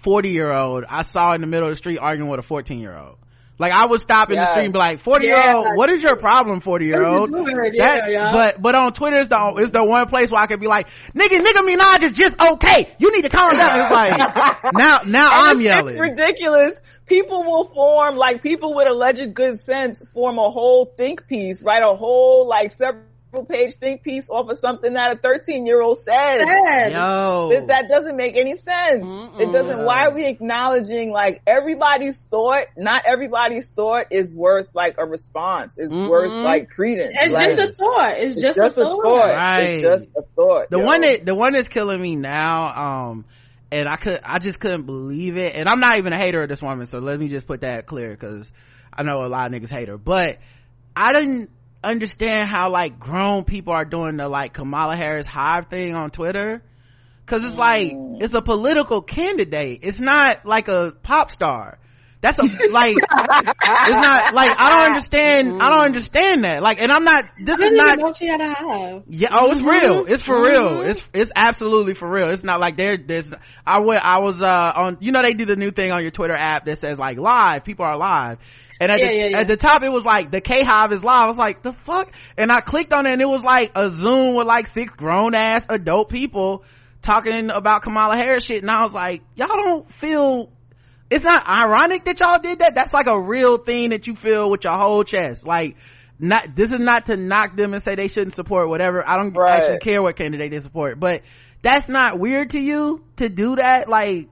forty year old I saw in the middle of the street arguing with a fourteen year old. Like I would stop in the Yes. street and be like, forty year old, what is your problem, forty year old? What are you doing? Yeah, yeah. But but on Twitter is the is the one place where I could be like, nigga, nigga Minaj is just okay. You need to calm down. It's like [laughs] now now And I'm it's, yelling. It's ridiculous. People will form, like people with alleged good sense form a whole think piece, write a whole like several page think piece off of something that a 13 year old says. Sad. Yo. That, that doesn't make any sense. It doesn't, why are we acknowledging like everybody's thought, not everybody's thought is worth like a response, is worth like credence. It's Like, just a thought. It's, it's just, just a a thought. thought. Right. It's just a thought. the yo. one that the one that's killing me now um and i could i just couldn't believe it and i'm not even a hater of this woman so let me just put that clear because i know a lot of niggas hate her but i didn't understand how like grown people are doing the like kamala harris hive thing on twitter because it's like it's a political candidate it's not like a pop star that's a like [laughs] it's not like i don't understand i don't understand that like and i'm not this I is didn't not even know she had a hive. yeah, oh, it's real. It's for real. Mm-hmm. It's it's absolutely for real. It's not like there. There's. I went. I was uh on. You know they do the new thing on your Twitter app that says like live. People are live. And at, Yeah, the, yeah, yeah. at the top it was like the K Hive is live. I was like the fuck, and I clicked on it and it was like a Zoom with like six grown ass adult people talking about Kamala Harris shit, and I was like, y'all don't feel. It's not ironic that y'all did that. That's like a real thing that you feel with your whole chest. Like, not this is not to knock them and say they shouldn't support whatever. I don't Right. actually care what candidate they support, but that's not weird to you to do that. Like,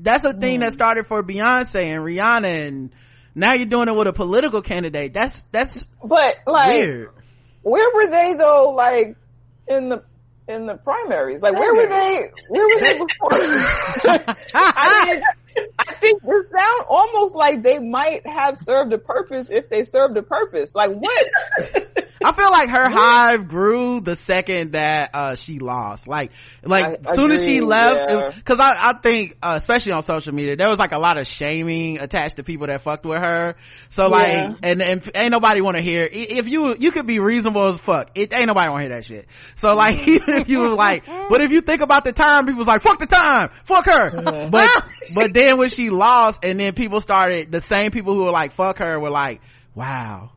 that's a thing that mm-hmm. started for Beyonce and Rihanna, and now you're doing it with a political candidate. That's that's but like, weird. where were they though? Like in the in the primaries, like where were they? Where were they [laughs] before? I mean, I think it sound almost like they might have served a purpose if they served a purpose. Like what? I feel like her hive grew the second that uh she lost. Like like I soon as she left, yeah. because I I think uh, especially on social media there was like a lot of shaming attached to people that fucked with her. So like Yeah. and and ain't nobody want to hear if you you could be reasonable as fuck. It ain't nobody want to hear that shit. So like [laughs] even if you was like, but if you think about the time, people was like fuck the time, fuck her. But [laughs] but then when she lost, and then people started the same people who were like fuck her were like wow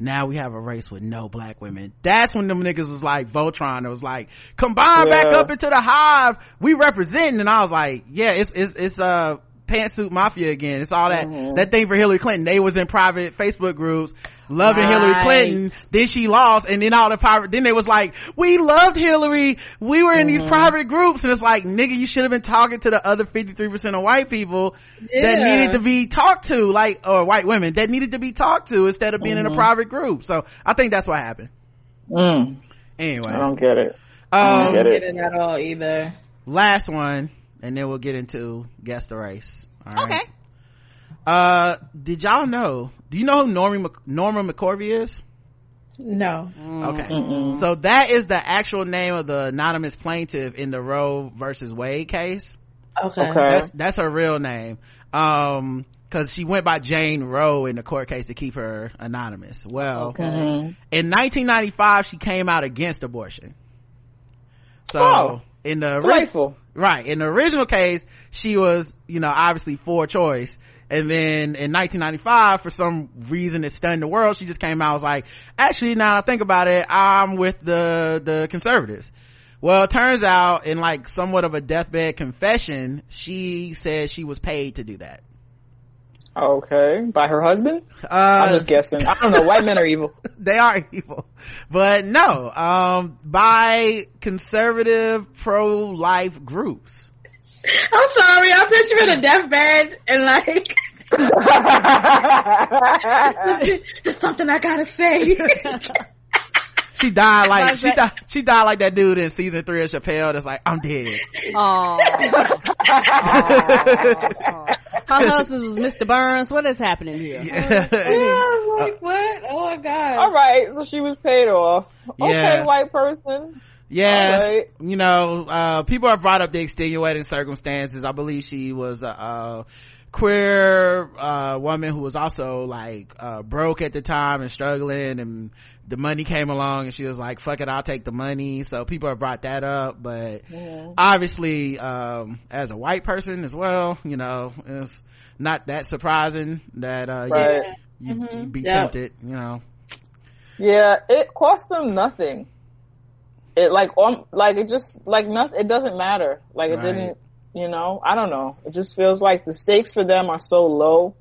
now we have a race with no black women. That's when them niggas was like Voltron. It was like, combine back up into the hive. We representing. And I was like, yeah, it's, it's, it's, uh, pantsuit mafia again. It's all that, Mm-hmm. that thing for Hillary Clinton. They was in private Facebook groups loving Hillary Clinton. Then she lost and then all the private, then they was like, we loved Hillary. We were in Mm-hmm. these private groups. And it's like, nigga, you should have been talking to the other 53% of white people that needed to be talked to, like, or white women that needed to be talked to instead of being in a Mm-hmm. private group. So I think that's what happened. Mm, Anyway, I don't get it. I um, don't get Get it. it at all either. last one, and then we'll get into guess the race. All right. Okay. Uh, did y'all know? Do you know who Norma Mc- Norma McCorvey is? No. Okay. So that is the actual name of the anonymous plaintiff in the Roe versus Wade case. Okay. Okay. That's that's her real name. Um, cause she went by Jane Roe in the court case to keep her anonymous. Well, Okay. in 1995 she came out against abortion. So Oh. in the ori- Delightful. Right. In the original case she was you know obviously for choice. And then in 1995 for some reason it stunned the world she just came out was like actually now I think about it i'm with the the conservatives. Well it turns out in like somewhat of a deathbed confession she said she was paid to do that Okay. By her husband? uh I'm just guessing. I don't know. White men are evil. [laughs] they are evil but no um by conservative pro-life groups I'm sorry. I picture her in a deathbed and like, [laughs] [laughs] there's something I gotta say. She died like Like she that- died. She died like that dude in season three of Chappelle. That's like I'm dead. Aw. [laughs] Aw. Her husband was Mr. Burns. What is happening here? yeah, [laughs] I'm like, what? Oh my god. All right. So she was paid off. Okay, Yeah. white person. yeah, Alright. you know, uh, people have brought up the extenuating circumstances. I believe she was a. uh queer uh, woman who was also like uh, broke at the time and struggling and the money came along and she was like fuck it i'll take the money so people have brought that up but obviously um, as a white person as well you know it's not that surprising that uh Right. you, you, you be Yep. tempted you know Yeah, it cost them nothing. It like um, like it just like nothing. It doesn't matter. Like it Right. didn't. You know, I don't know. It just feels like the stakes for them are so low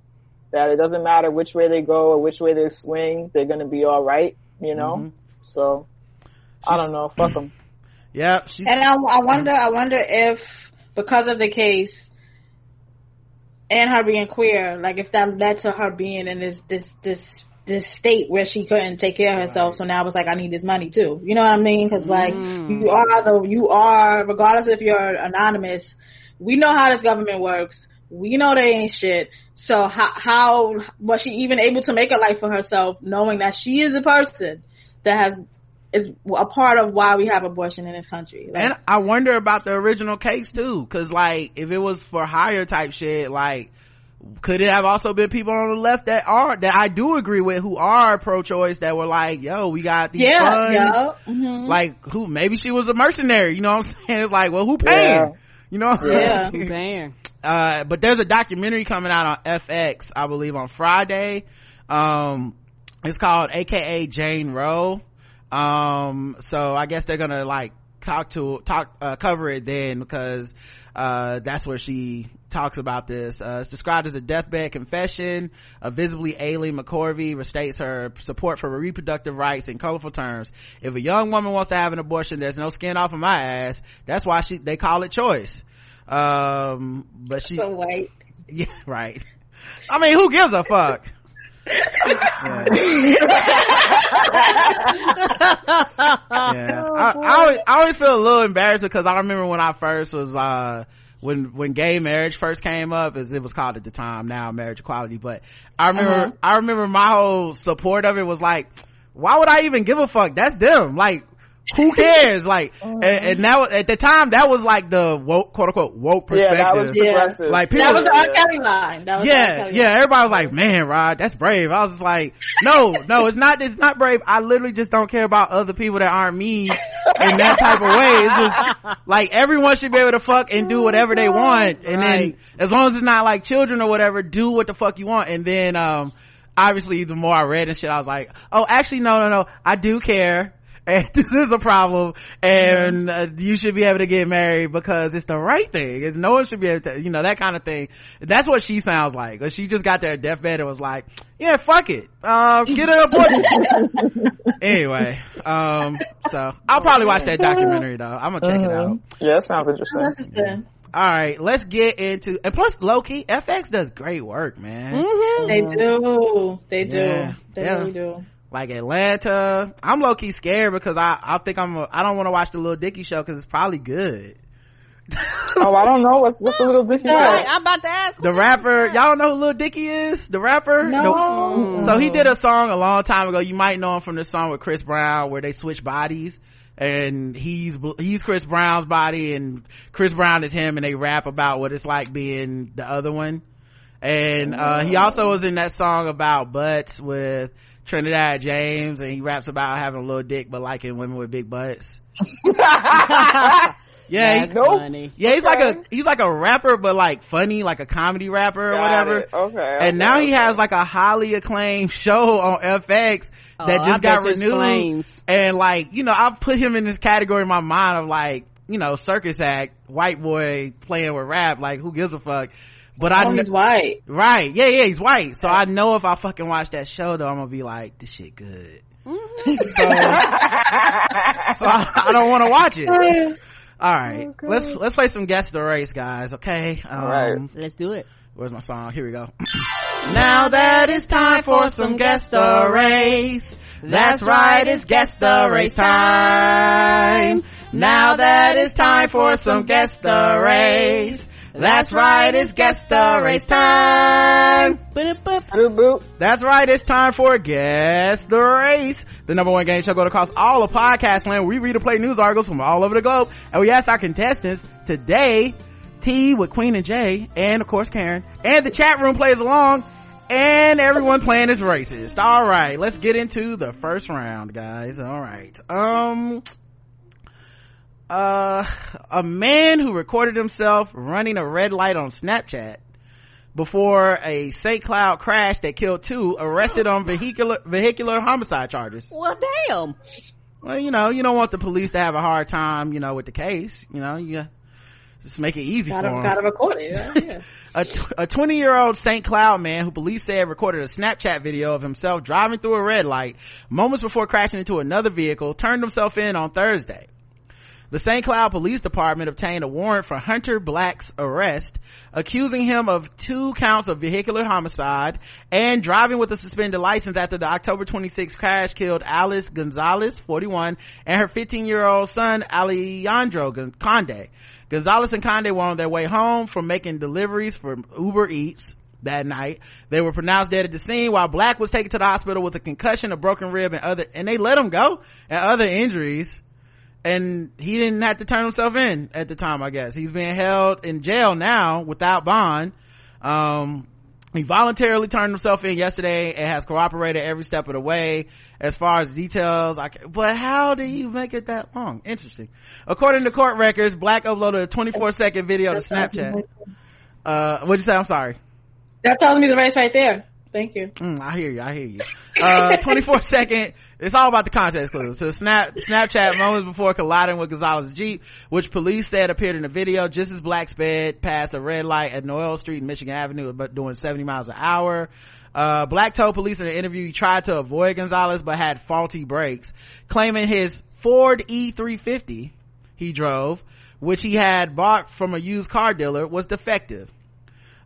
that it doesn't matter which way they go or which way they swing. They're gonna be all right. You know. Mhm. So I don't know. Fuck them. yeah she's And I, I wonder, I wonder if because of the case and her being queer, like if that led to her being in this this this this state where she couldn't take care of herself. So now it's like I need this money too. You know what I mean? Because like you are the you are regardless if you're anonymous. We know how this government works. We know they ain't shit. So how how was she even able to make a life for herself, knowing that she is a person that has is a part of why we have abortion in this country? Like, and I wonder about the original case too, cause like if it was for hire type shit, like could it have also been people on the left that are that I do agree with who are pro-choice that were like, yo, we got these yeah, funds. yeah. mhm. Like who? Maybe she was a mercenary. You know what I'm [laughs] saying? Like, well, who paying? Yeah. You know? Yeah. Damn. Uh but there's a documentary coming out on fx i believe on friday. Um it's called aka jane roe. Um so i guess they're gonna like talk to talk uh, cover it then because uh that's where she talks about this. Uh it's described as a deathbed confession. A visibly ailing mccorvey restates her support for reproductive rights in colorful terms. If a young woman wants to have an abortion there's no skin off of my ass. That's why she they call it choice um but she so white. [laughs] yeah right i mean who gives a fuck yeah. [laughs] yeah. I, I, always, I always feel a little embarrassed because I remember when I first was, uh, when, when gay marriage first came up, as it was called at the time, now marriage equality, but I remember, Uh-huh. I remember my whole support of it was like, why would I even give a fuck? That's them. Like, who [laughs] cares? Like, and, and now at the time, that was like the woke, quote unquote, woke perspective. Yeah, perspective. that was Yeah. progressive. Like, people- That was the Yeah. R. Kelly line. That was yeah Kelly yeah line. everybody was like man rod that's brave i was just like no no it's not it's not brave i literally just don't care about other people that aren't me in that type of way it's just like everyone should be able to fuck and do whatever they want and Right. then as long as it's not like children or whatever do what the fuck you want and then um obviously the more i read and shit i was like oh actually no no no i do care and [laughs] this is a problem and uh, you should be able to get married because it's the right thing it's no one should be able to you know that kind of thing that's what she sounds like she just got their deathbed and was like yeah fuck it uh, get an abortion [laughs] anyway um so i'll probably watch that documentary though i'm gonna check it out yeah, that sounds interesting. Interesting. all right let's get into and plus loki fx does great work man They do. They do. Yeah. They Yeah. really do. Like Atlanta. I'm low key scared because I I think I'm a, I don't want to watch the Little Dicky show because it's probably good. [laughs] Oh, I don't know what, what's the little dicky. Right, show? I'm about to ask. The rapper, y'all know who Little Dicky is? The rapper? No. So he did a song a long time ago. You might know him from this song with Chris Brown where they switch bodies. And he's, he's Chris Brown's body and Chris Brown is him and they rap about what it's like being the other one. And, uh, he also was in that song about butts with Trinidad James and he raps about having a little dick but liking women with big butts. [laughs] Yeah, That's he's, funny. yeah, he's like a, he's like a rapper but like funny, like a comedy rapper or Got whatever it. Okay. and okay, now he has like a highly acclaimed show on FX Oh, that just bet got renewed. flames. And like, you know, I put him in this category in my mind of like, you know, circus act, white boy playing with rap, like who gives a fuck? But I, Oh, kn- he's white. right, yeah, yeah, he's white. So I know if I fucking watch that show though, I'm gonna be like, this shit good. Mm-hmm. so, so I, I don't want to watch it. [laughs] All right, let's let's play some guess the race, guys. Okay. Um, right. Let's do it. Where's my song? Here we go. [clears throat] now that it's time for some guess the race. That's right, it's guess the race time. Now that it's time for some guess the race. That's right, it's guess the race time. Boop, boop. Boop, boop. That's right, it's time for Guess the Race, the number one game show going across all of podcast land. We read and play news articles from all over the globe, and we ask our contestants today, tea with Queen and J, and of course Karen, and the chat room plays along, and everyone playing is racist. All right, let's get into the first round, guys. All right. Um, uh, a man who recorded himself running a red light on Snapchat before a St. Cloud crash that killed two arrested on vehicular vehicular homicide charges. Well, damn. Well, you know, you don't want the police to have a hard time, you know, with the case. You know, you just make it easy Gotta, for them. gotta record it. Yeah. yeah. [laughs] A a 20 year old St. Cloud man who police said recorded a Snapchat video of himself driving through a red light moments before crashing into another vehicle turned himself in on Thursday. The St. Cloud Police Department obtained a warrant for Hunter Black's arrest, accusing him of two counts of vehicular homicide and driving with a suspended license after the October 26th crash killed Alice Gonzalez, 41, and her 15 year old son Alejandro Conde. Gonzalez and Conde were on their way home from making deliveries for Uber Eats that night. They were pronounced dead at the scene while Black was taken to the hospital with a concussion, a broken rib, and other, and they let him go and other injuries. And he didn't have to turn himself in at the time, I guess. He's being held in jail now without bond. Um, he voluntarily turned himself in yesterday and has cooperated every step of the way as far as details. I can, but how do you make it that long? Interesting. According to court records, Black uploaded a 24 second video to Snapchat. Uh, what'd you say? I'm sorry. That tells me the race right there. Thank you. Mm, I hear you. I hear you. Uh, 24 [laughs] second. It's all about the context clues. So Snap, Snapchat moments before colliding with Gonzalez's Jeep, which police said appeared in the video just as Black sped past a red light at Noel Street and Michigan Avenue, but doing 70 miles an hour. Uh, Black told police in an interview he tried to avoid Gonzalez, but had faulty brakes, claiming his Ford E350 he drove, which he had bought from a used car dealer, was defective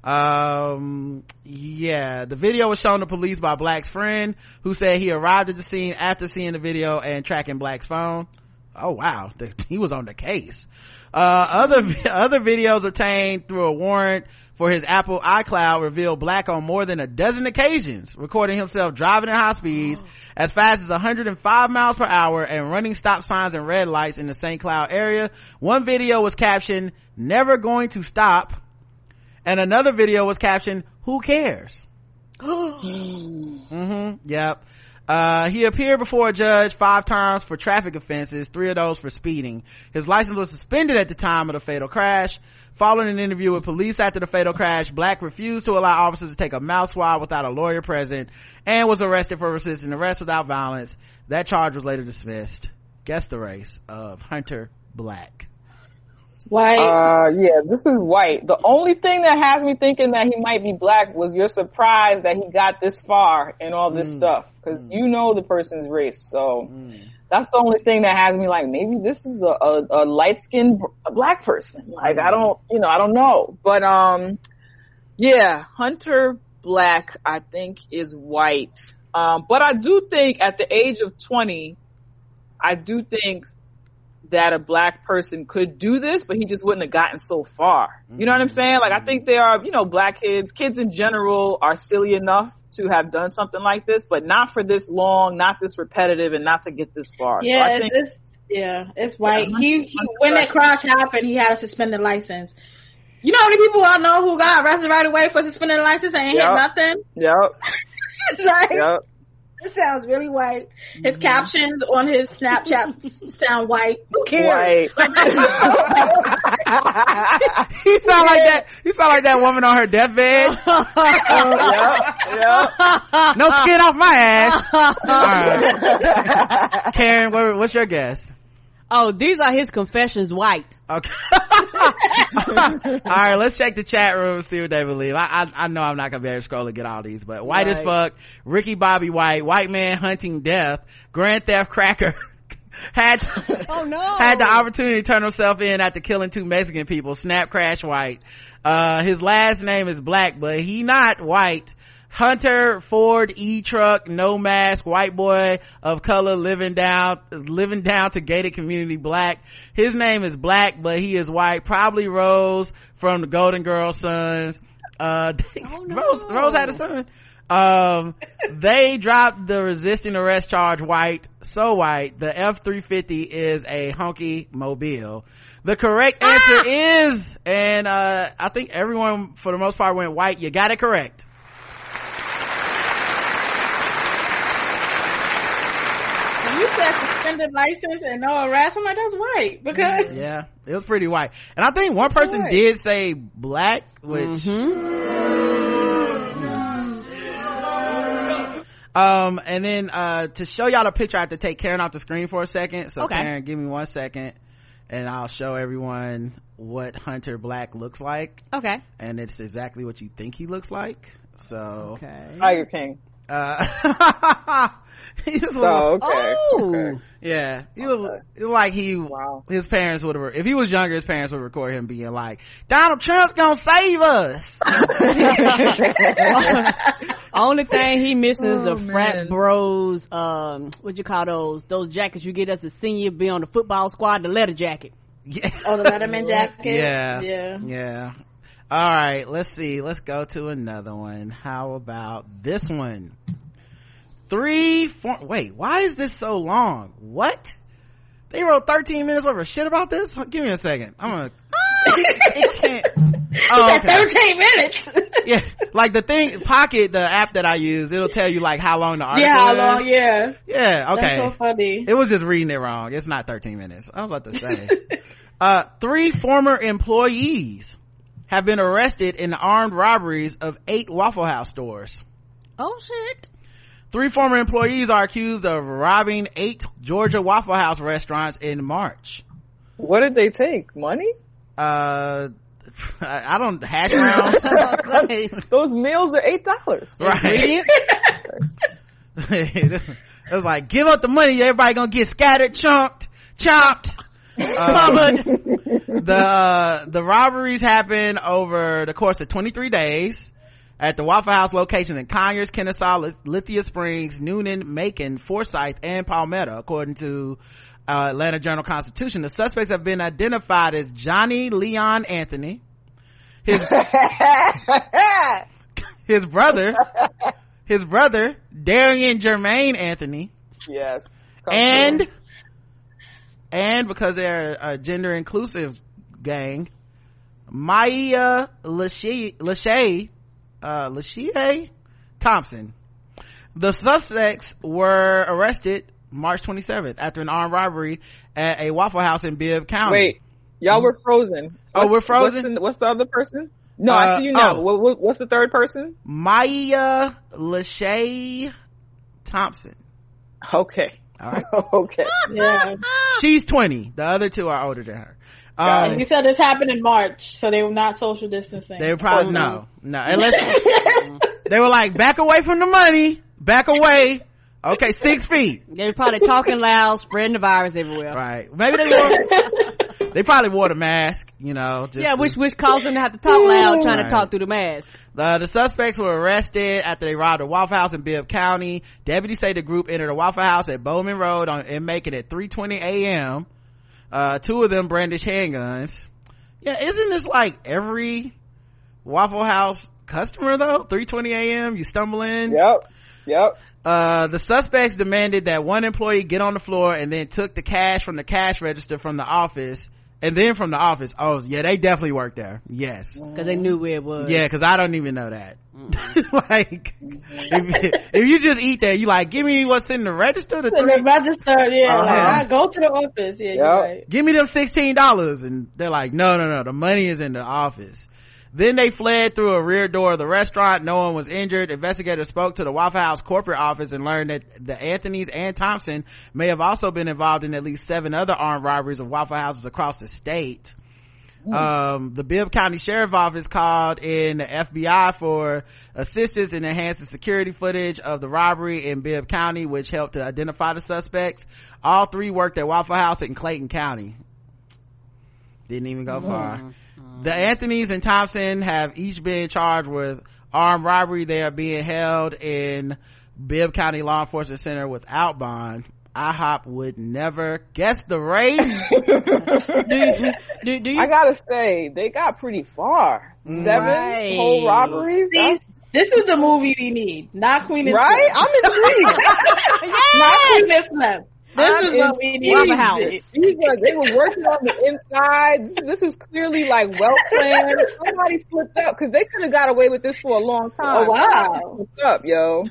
um yeah the video was shown to police by black's friend who said he arrived at the scene after seeing the video and tracking black's phone. Oh wow. [laughs] He was on the case. Uh other [laughs] other videos obtained through a warrant for his apple icloud revealed black on more than a dozen occasions recording himself driving at high speeds as fast as 105 miles per hour and running stop signs and red lights in the st cloud area. One video was captioned never going to stop and another video was captioned who cares? [gasps] Mm-hmm. Yep. Uh, he appeared before a judge five times for traffic offenses three of those for speeding. His license was suspended at the time of the fatal crash. Following an interview with police after the fatal crash black refused to allow officers to take a mouth swab without a lawyer present and was arrested for resisting arrest without violence. That charge was later dismissed. Guess the race of hunter black White. Uh, yeah, this is white. The only thing that has me thinking that he might be black was your surprise that he got this far and all this stuff. Cause you know the person's race, so that's the only thing that has me like, maybe this is a, a, a light skinned black person. Like, I don't, you know, I don't know. But, um, yeah, Hunter Black, I think is white. Um, but I do think at the age of 20, I do think that a black person could do this, but he just wouldn't have gotten so far. You know what I'm mm-hmm. saying? Like, I think there are, you know, black kids, kids in general are silly enough to have done something like this, but not for this long, not this repetitive, and not to get this far. So Yeah, I it's, think, it's yeah, it's white. Yeah, he, he when that crash happened, he had a suspended license. You know how many people I know who got arrested right away for suspended license and ain't Yep. hit nothing? yep, [laughs] like, yep. It sounds really white. His mm-hmm. captions on his Snapchat [laughs] sound white. Who cares? White. [laughs] he sound like that he sound like that woman on her deathbed [laughs] yep, yep. no skin off my ass All right. karen what, what's your guess Oh, these are his confessions white. Okay. [laughs] All right, let's check the chat room and see what they believe. I, I I know I'm not gonna be able to scroll and get all these, but white as fuck, Ricky Bobby White, white man hunting death, Grand Theft Cracker [laughs] had Oh no. [laughs] had the opportunity to turn himself in after killing two Mexican people. Snap Crash White. Uh, his last name is Black, but he not white. Hunter Ford E truck, no mask, white boy of color living down, living down to gated community black. His name is Black, but he is white. Probably Rose from the Golden Girl Sons. Uh, [laughs] Oh, no. Rose, Rose had a son. Um, they dropped the resisting arrest charge white, so white. The F-350 is a honky mobile. The correct answer is, and, uh, I think everyone for the most part went white. You got it correct. When you said suspended license and no arrest, I'm like, that's white because Yeah, it was pretty white. And I think one person Right. did say black, which, um, and then, uh, to show y'all the picture, I have to take Karen off the screen for a second. So Okay. Karen, give me one second and I'll show everyone what Hunter Black looks like. Okay. And it's exactly what you think he looks like. So, Okay. Tiger King. uh, [laughs] [laughs] he's a So little- okay. Oh. okay. yeah, he look, he like he, Wow. his parents would have, if he was younger, his parents would record him being like, Donald Trump's gonna save us. [laughs] [laughs] Only thing he missing is the Oh, frat bros, um, what you call those, those jackets you get as a senior, be on the football squad, the letter jacket. yeah. oh the Letterman jacket. Yeah. yeah. Yeah. All right. Let's see. Let's go to another one. How about this one? Three, four, wait, why is this so long? What? They wrote 13 minutes worth of shit about this? Give me a second. I'm gonna, [laughs] it can't. Oh, okay. Thirteen minutes. [laughs] Yeah. Like the thing, Pocket, the app that I use, it'll tell you like how long the article yeah, how is. long? Yeah, Yeah. Okay. that's so funny. It was just reading it wrong. It's not 13 minutes. I was about to say. [laughs] uh, three former employees have been arrested in armed robberies of eight Waffle House stores. Oh shit. Three former employees are accused of robbing eight Georgia Waffle House restaurants in March. What did they take? Money? Uh, [laughs] I don't, hash [laughs] browns. [laughs] Those meals are eight dollars. right. it was like, give up the money, everybody gonna get scattered, chunked, chopped. Um, the uh, the robberies happened over the course of 23 days at the Waffle House locations in Conyers, Kennesaw, Lithia Springs, Newnan, Macon, Forsyth, and Palmetto, according to uh, Atlanta Journal Constitution. The suspects have been identified as Johnny Leon Anthony, his [laughs] his brother, his brother Darian Jermaine Anthony, yes. And and because they're a gender inclusive gang, Maya Lachey, Lachey, uh, Lachey Thompson. The suspects were arrested March 27th after an armed robbery at a Waffle House in Bibb County. wait, y'all were frozen. Oh, we're frozen? What's the, what's the other person? No, Uh, I see you now. oh. What, what, what's the third person? Maya Lachey Thompson. Okay. All right. [laughs] okay. [laughs] Yeah, She's 20. The other two are older than her. Got Um, you said this happened in March, so they were not social distancing. They were probably no, no. Unless [laughs] they were like, back away from the money, back away. Okay, six feet. They were probably talking loud, spreading the virus everywhere. Right. Maybe they wore. [laughs] they probably wore the mask. You know. Just Yeah, to- which which caused them to have to talk loud, trying Right. to talk through the mask. Uh, the suspects were arrested after they robbed a Waffle House in Bibb County. Deputies say the group entered a Waffle House at Bowman Road on, in Macon at 3.20 a.m. Uh, two of them brandish handguns. Yeah, isn't this like every Waffle House customer though? 3.20 a.m. You stumble in. Yep. Yep. Uh, the suspects demanded that one employee get on the floor and then took the cash from the cash register from the office and then from the office. Oh, yeah, they definitely work there. Yes. Cause they knew where it was. Yeah, cause I don't even know that. [laughs] like, if, if you just eat there, you like, give me what's in the register, the So three, the register, yeah, Uh-huh. like I go to the office. Yeah, you're Yep. right. give me them $16. And they're like, no, no, no, the money is in the office. Then they fled through a rear door of the restaurant. No one was injured. Investigators spoke to the Waffle House corporate office and learned that the Anthony's and Thompson may have also been involved in at least seven other armed robberies of Waffle Houses across the state. Um, the Bibb County Sheriff Office called in the FBI for assistance in enhancing security footage of the robbery in Bibb County, which helped to identify the suspects. All three worked at Waffle House in Clayton County. Didn't even go far. The Anthony's and Thompson have each been charged with armed robbery. They are being held in Bibb County Law Enforcement Center without bond. IHOP would never guess the race. [laughs] Do you, do, do you I gotta say, they got pretty far. Seven Right. whole robberies. See, This is the movie we need, not Queen and Right? Slim. I'm intrigued. [laughs] Not Queen and Slim. This I'm is what we need. House. These are, they were working on the inside. This, this is clearly like well planned. Somebody slipped up because they could have got away with this for a long time. Oh, wow. Slipped up, yo.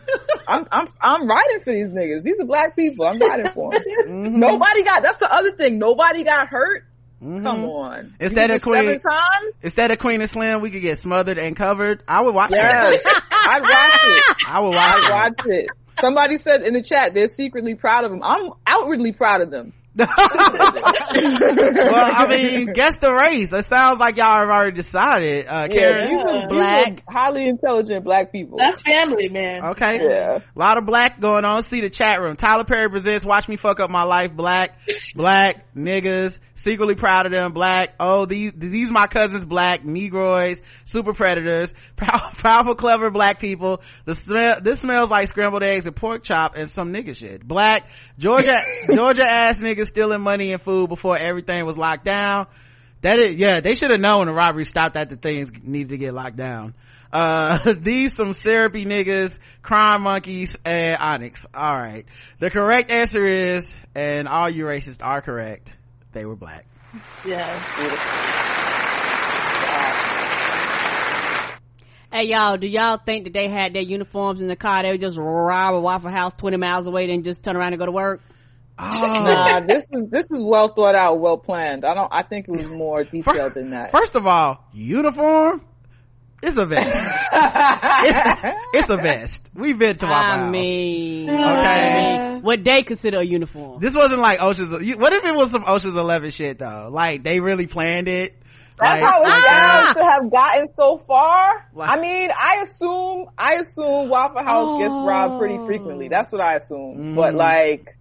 I'm I'm I'm riding for these niggas. These are black people. I'm riding for them. [laughs] Mm-hmm. Nobody got. That's the other thing. Nobody got hurt. Come on. Mm-hmm. Instead of Queen- seven times. Instead of Queen and Slim, we could get smothered and covered. I would watch Yes, that. [laughs] I'd watch it. I would watch I'd it. watch it. Somebody said in the chat they're secretly proud of them. I'm outwardly proud of them. [laughs] well, I mean, guess the race. It sounds like y'all have already decided. Uh, Karen. these are, these Black. are highly intelligent black people. That's family, man. Okay. Yeah. A lot of black going on. See the chat room. Tyler Perry presents Watch Me Fuck Up My Life. Black, black, niggas, secretly proud of them. Black. Oh, these, these my cousins. Black, negroids, super predators, [laughs] pow- powerful, clever black people. The smell, this smells like scrambled eggs and pork chop and some nigga shit. Black, Georgia, [laughs] Georgia ass niggas stealing money and food before everything was locked down. That is, yeah, they should have known the robbery stopped after things needed to get locked down. Uh, [laughs] these some syrupy niggas, crime monkeys, and Onyx. Alright. The correct answer is, and all you racists are correct, they were black. Yes. Hey y'all, do y'all think that they had their uniforms in the car? They would just rob a Waffle House 20 miles away then just turn around and go to work? Oh. Nah, this is this is well thought out, well planned. I don't. I think it was more [laughs] detailed than that. First of all, uniform, it's a vest. it's, [laughs] it's a vest. We've been to Waffle I House. mean, Okay. I mean, what they consider a uniform. This wasn't like Ocean's, what if it was some Ocean's 11 shit though? Like, they really planned it? That's Like- how it's Ah! to have gotten so far. Like- I mean, I assume, I assume Waffle House gets robbed pretty Oh. frequently. That's what I assume. Mm. But like,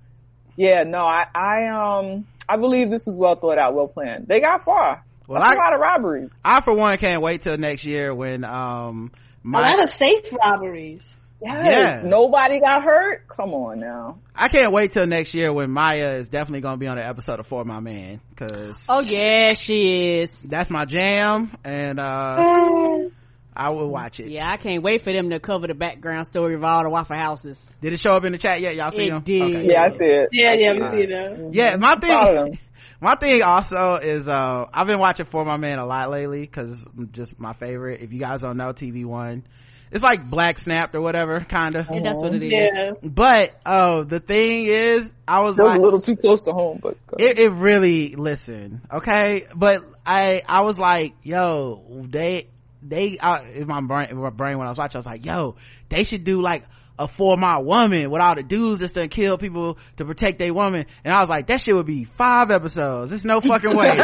yeah, no, I, I, um, I believe this was well thought out, well planned. They got far. Well, That's I- a lot of robberies. I, for one, can't wait till next year when, um, A lot of safe robberies. Yes. Yeah. Nobody got hurt. Come on now. I can't wait till next year when Maya is definitely gonna be on an episode of For My Man, cause Oh yeah, she is. that's my jam, and, uh, I will watch it. Yeah, I can't wait for them to cover the background story of all the Waffle Houses. Did it show up in the chat yet? Y'all see It them? did. Yeah, I see it. Yeah, yeah, we see that. Yeah, my Proud of thing, them. My thing also is, uh, I've been watching For My Man a lot lately, cause just my favorite. If you guys don't know, TV One, it's like Black Snapped or whatever, kinda. And that's what it is. Yeah. But, oh, the thing is, I was was like, a little too close to home, but it, it really listen okay but i i was like yo they they uh, in my brain in my brain when i was watching i was like yo they should do like a For My Woman with all the dudes that's done kill people to protect their woman. And i was like that shit would be five episodes. There's no fucking way. [laughs] [laughs]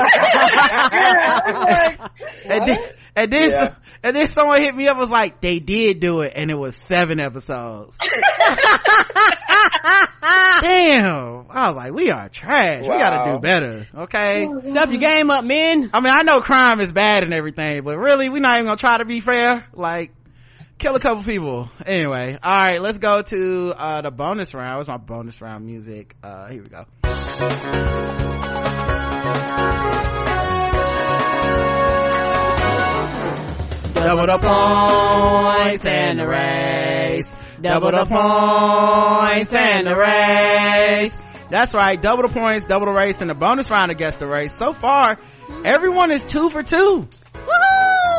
And then, and then, Yeah. and then someone hit me up was like they did do it and it was seven episodes. [laughs] Damn. I was like we are trash. We gotta do better okay? Step your game up, men. I mean, I know crime is bad and everything, but really, we're not even gonna try to be fair. Like, kill a couple people. Anyway, alright, let's go to, uh, the bonus round. What's my bonus round music? Uh, here we go. Double the points and the race. Double the points and the race. That's right. Double the points, double the race, and the bonus round against the race. So far, everyone is two for two. Woohoo!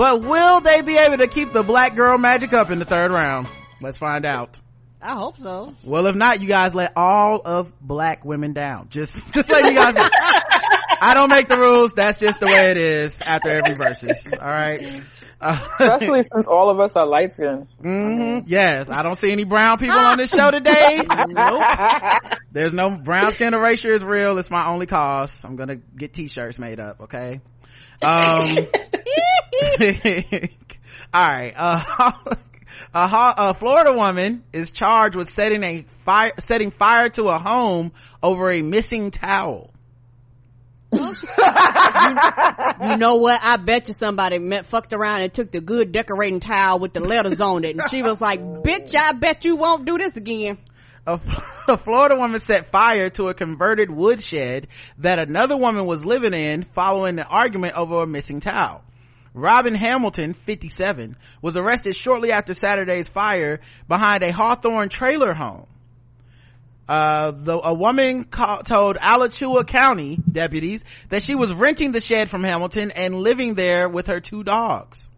But will they be able to keep the black girl magic up in the third round? Let's find out. I hope so. Well, if not, you guys let all of black women down. Just, [laughs] just let you guys know. I don't make the rules. That's just the way it is after every versus. All right. [laughs] Especially since all of us are light skinned. mhm. Yes, I don't see any brown people on this show today. [laughs] Nope. There's no brown skin erasure is real. It's my only cause. I'm gonna get t-shirts made up. Okay. Um. [laughs] [laughs] all right. Uh, [laughs] a, ho- a Florida woman is charged with setting a fire, setting fire to a home over a missing towel. You know what? I bet you somebody met, fucked around and took the good decorating towel with the letters on it. And she was like, bitch, I bet you won't do this again. A, [laughs] a Florida woman set fire to a converted woodshed that another woman was living in following an argument over a missing towel. Robin Hamilton, 57, was arrested shortly after Saturday's fire behind a Hawthorne trailer home. Uh, the, a woman call, told Alachua County deputies that she was renting the shed from Hamilton and living there with her two dogs.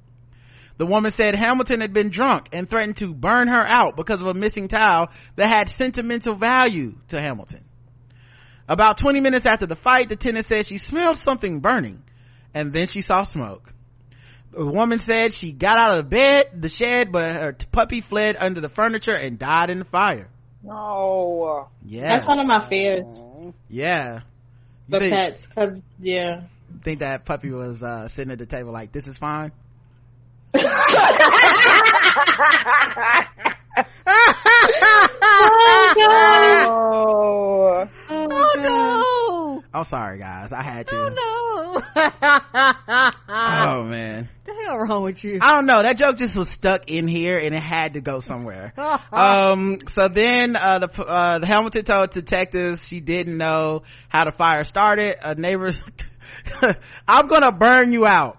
The woman said Hamilton had been drunk and threatened to burn her out because of a missing towel that had sentimental value to Hamilton. About 20 minutes after the fight, the tenant said she smelled something burning and then she saw smoke. The woman said she got out of the bed, the shed, but her t- puppy fled under the furniture and died in the fire. No. Yeah. That's one of my fears. Yeah. You The think, pets, cause yeah. think that puppy was, uh, sitting at the table like, this is fine? Oh. Oh no! I'm sorry guys. I had to. Oh no. Oh man. the hell wrong with you? I don't know. That joke just was stuck in here and it had to go somewhere. um, so then, uh, the, uh, the Hamilton told detectives she didn't know how the fire started. A neighbor's, [laughs] I'm gonna burn you out.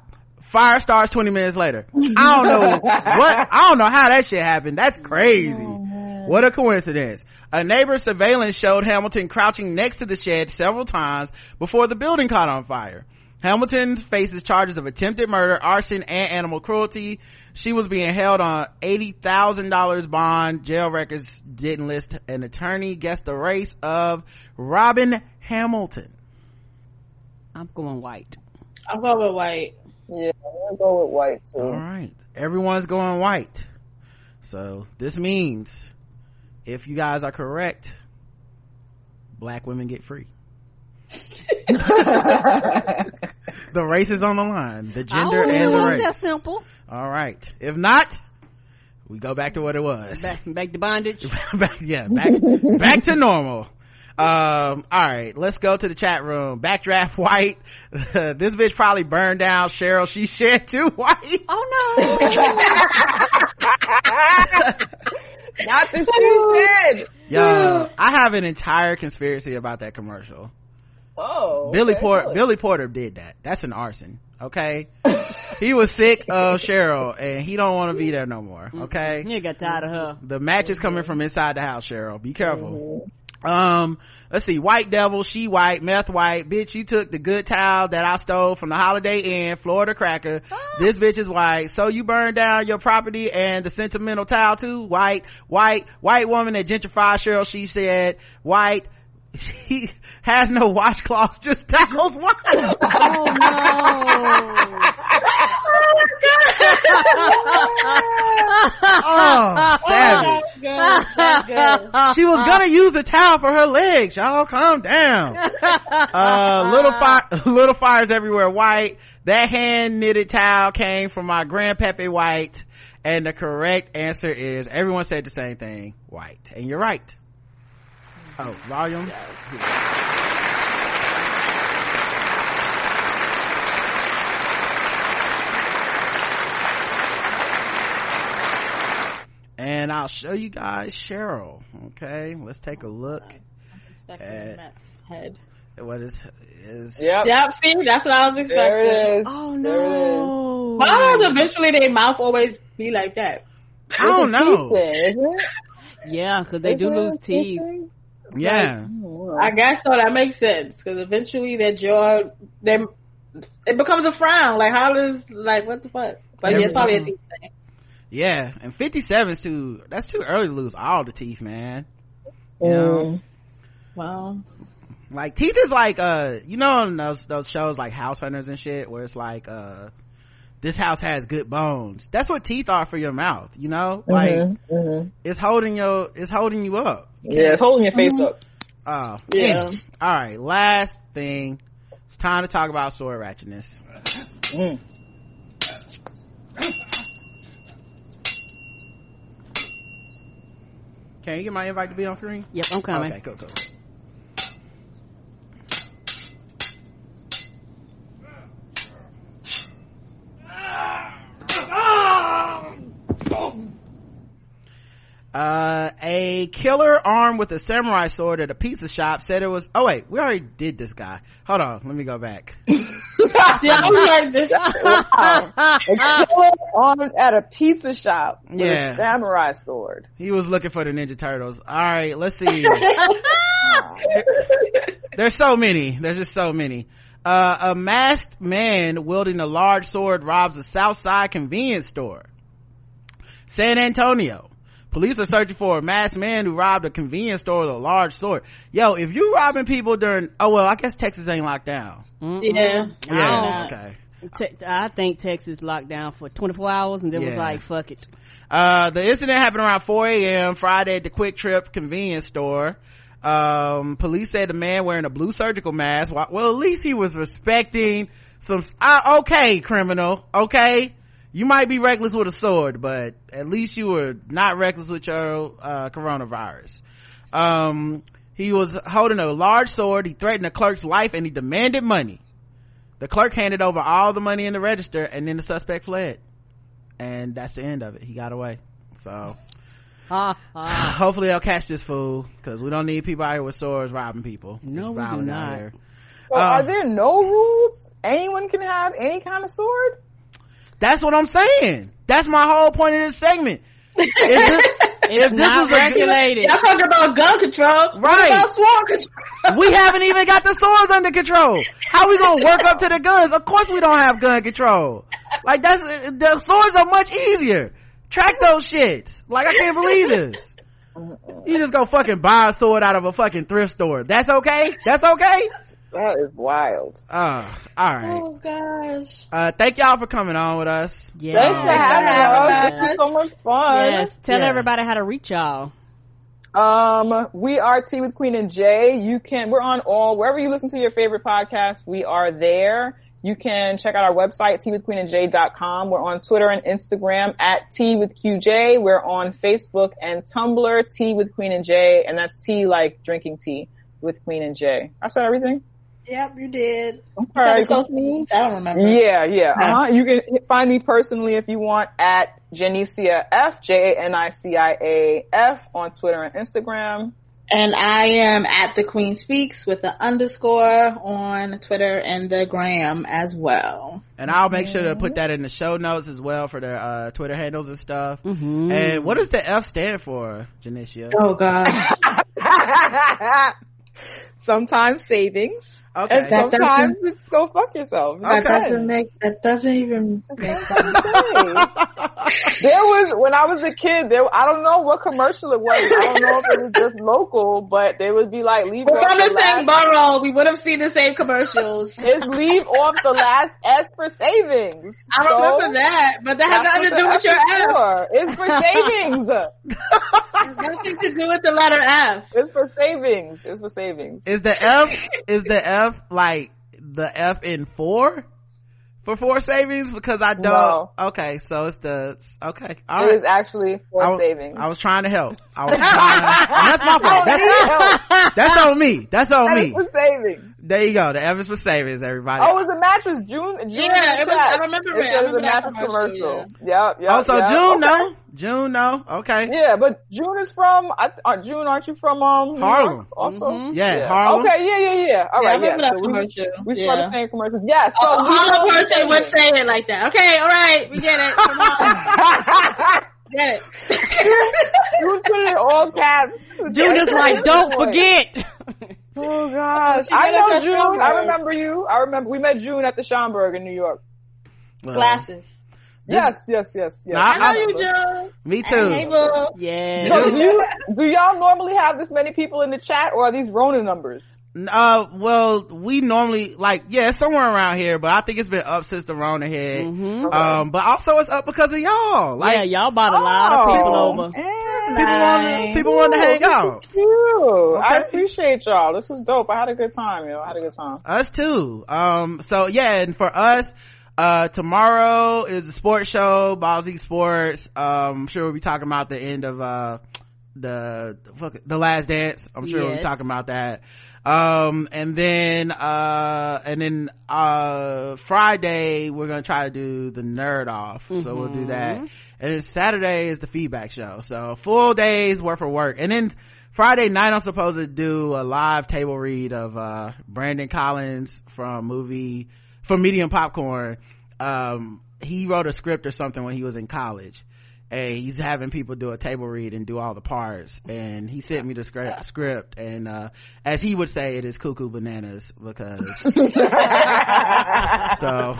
Fire starts 20 minutes later. I don't know what, I don't know how that shit happened. That's crazy. Oh, what a coincidence. A neighbor's surveillance showed Hamilton crouching next to the shed several times before the building caught on fire. Hamilton faces charges of attempted murder, arson, and animal cruelty. She was being held on $80,000 bond. Jail records didn't list an attorney. Guess the race of Robin Hamilton. I'm going white. I'm going with white. Yeah, I'm gonna go with white too. All right. Everyone's going white. So this means if you guys are correct, black women get free. [laughs] the race is on the line. The gender I and the race. that simple. All right. If not, we go back to what it was. Back, back to bondage. [laughs] back yeah, back back to normal. Um, all right, let's go to the chat room. Backdraft white. [laughs] this bitch probably burned down Cheryl. She shed too [laughs] white. Oh no! [laughs] Not the she shed. Yo, I have an entire conspiracy about that commercial. Oh. Billy okay, Porter, good. Billy Porter did that. That's an arson. Okay. he was sick of Cheryl and he don't want to be there no more. Okay. you got tired of her. The match is coming from inside the house, Cheryl. Be careful. Um, let's see. White devil, she white, meth white. Bitch, you took the good towel that I stole from the Holiday Inn, Florida Cracker. This bitch is white. So you burned down your property and the sentimental towel too? White, white, white woman that gentrified Cheryl, she said. White. [laughs] She has no washcloths, just towels. White. Oh no! [laughs] Oh, savage. That's good. That's good. She was gonna use the towel for her legs. Y'all calm down. [laughs] Uh, little fire, little fires everywhere. White. That hand knitted towel came from my grandpappy white. And the correct answer is everyone said the same thing. White. And you're right. Oh, volume. And I'll show you guys Cheryl. Okay, let's take a look. Expecting that head. What is is Yep. Yep, see, that's what I was There expecting. it is. Oh There it is. no! Why does eventually their mouth always be like that? I don't know. [laughs] Teeth thing, isn't it? Yeah, because they do Isn't it lose teeth teeth. thing? Yeah. I guess so. That makes sense because eventually that jaw, then it becomes a frown. Like how does like what the fuck? But yeah, it's probably a teeth thing. Yeah, and 57 is too, that's too early to lose all the teeth, man. You know? Wow. Like, teeth is like, uh, you know, in those, those shows like House Hunters and shit, where it's like, uh, this house has good bones. That's what teeth are for your mouth, you know? Like, Mm-hmm, mm-hmm. it's holding your, it's holding you up. Yeah, it's holding your face up. Oh, Yeah. Alright, last thing. It's time to talk about sword ratchetness. Mm. Can you get my invite to be on screen? Yep, I'm coming. Okay, cool, cool. Uh, a a killer armed with a samurai sword at a pizza shop said it was, oh wait, we already did this guy. Hold on, let me go back. [laughs] Yeah, I'm this. Wow. [laughs] A killer armed at a pizza shop with Yeah. a samurai sword. He was looking for the Ninja Turtles. Alright, let's see. [laughs] There's so many. There's just so many. Uh, a masked man wielding a large sword robs a Southside convenience store. San Antonio. Police are searching for a masked man who robbed a convenience store with a large sword. Yo, if you robbing people during, oh well, I guess Texas ain't locked down. Yeah. Yeah, okay. Te- I think Texas locked down for 24 hours and then was like, fuck it. Uh, the incident happened around 4 a.m. Friday at the QuikTrip convenience store. Um, police said the man wearing a blue surgical mask, well, at least he was respecting some, uh, okay, criminal, okay? You might be reckless with a sword, but at least you were not reckless with your, uh, coronavirus. Um, he was holding a large sword, he threatened the clerk's life, and he demanded money. The clerk handed over all the money in the register, and then the suspect fled and that's the end of it. He got away. So [sighs] hopefully they'll catch this fool because we don't need people out here with swords robbing people. No, Just we do not. here. So Uh, are there no rules? Anyone can have any kind of sword? That's what I'm saying. That's my whole point of this segment. If this, [laughs] if this Not was a regulated. Y'all talking about gun control. Right. about sword control? we haven't even got the swords under control. How we gonna work up to the guns? Of course we don't have gun control. Like that's, the swords are much easier. Track those shits. Like I can't believe this. You just go fucking buy a sword out of a fucking thrift store. That's okay? That's okay? That is wild. Uh, alright. Oh gosh. Uh, thank y'all for coming on with us. Yeah. Thanks for having having us. us. This is so much fun. Yes. Tell Yeah. everybody how to reach y'all. Um, we are Tea with Queen and J. You can, we're on all, wherever you listen to your favorite podcast, we are there. You can check out our website, teawithqueenandjay.com. We're on Twitter and Instagram at Tea with QJ. We're on Facebook and Tumblr, Tea with Queen and J, and that's tea like drinking tea with Queen and J. I said everything? Yep, you did. You All said social means? I don't remember. Yeah, yeah. Uh-huh. You can find me personally if you want at Janicia F, J-A-N-I-C-I-A-F on Twitter and Instagram. And I am at the Queen Speaks with the underscore on Twitter and the gram as well. And I'll make sure to put that in the show notes as well for their, uh, Twitter handles and stuff. Mm-hmm. And what does the F stand for, Janicia? Oh god. [laughs] sometimes savings. Okay. And That sometimes it's go fuck yourself. That Okay. doesn't make that doesn't even make sense. [laughs] there was when I was a kid. There, I don't know what commercial it was. I don't know if it was just local, but they would be like, "Leave We're off the the same last, borough. We would have seen the same commercials. [laughs] just leave off the last S for savings." I So, remember that, but that had that's nothing to do with your is F. for. It's for [laughs] savings. Nothing to do with the letter F. it's for savings. It's for savings. Is the F, is the F like the F in four? For four savings? Because I don't, No. okay, so it's the, okay, It alright. is actually for I was, savings. I was trying to help. I [laughs] was trying, and that's my fault. That's, [laughs] that's on me. That's on And me. for savings. There you go. The F is for savings, everybody. Oh, it was a mattress. June. June Yeah, it was- I remember it. it. I said remember was a mattress commercial, commercial. Yep, yep. Oh, so yep. June, Okay. no? June, no? Okay. Yeah, but June is from I, uh, June. Aren't you from um Harlem. York Also, Mhm. Yeah, Harlem. Okay, yeah, yeah, yeah. All Yeah, I remember yeah. that So we, commercial. we saw yeah. the same commercials. Yeah, so A Harlem person would say it like that. Okay, all right, we get it. Come on, [laughs] get it. June put it in all caps. Dude is like, don't forget. Oh [laughs] gosh, I know June. Schomburg. I remember you. I remember we met June at the Schomburg in New York. Well, Glasses. Yes, yes, yes, yes. Nah, I know I- you, Joe. Me Hey, too. boo. yeah. So do you do y'all normally have this many people in the chat, or are these Rona numbers? Uh, well, we normally, like, yeah, it's somewhere around here, but I think it's been up since the Rona hit. Mhm. Um, but also it's up because of y'all. Like, yeah, y'all bought a lot of people Oh, over. eh, people want people want to hang this out. is cute. I appreciate y'all. This was dope. I had a good time, yo. I had a good time. Us too. Um, so yeah, and for us, uh, tomorrow is the sports show, Ball Z Sports. Um, I'm sure we'll be talking about the end of, uh, the fuck the last dance. I'm sure we'll be talking about that. Um and then uh and then uh friday we're gonna try to do the nerd off. So we'll do that. Mm-hmm. and then saturday is the feedback show. So full days worth of work. And then friday night i'm supposed to do a live table read of uh brandon collins from movie from medium popcorn um he wrote a script or something when he was in college and he's having people do a table read and do all the parts. And he sent me the script, script and uh as he would say it is cuckoo bananas because [laughs] so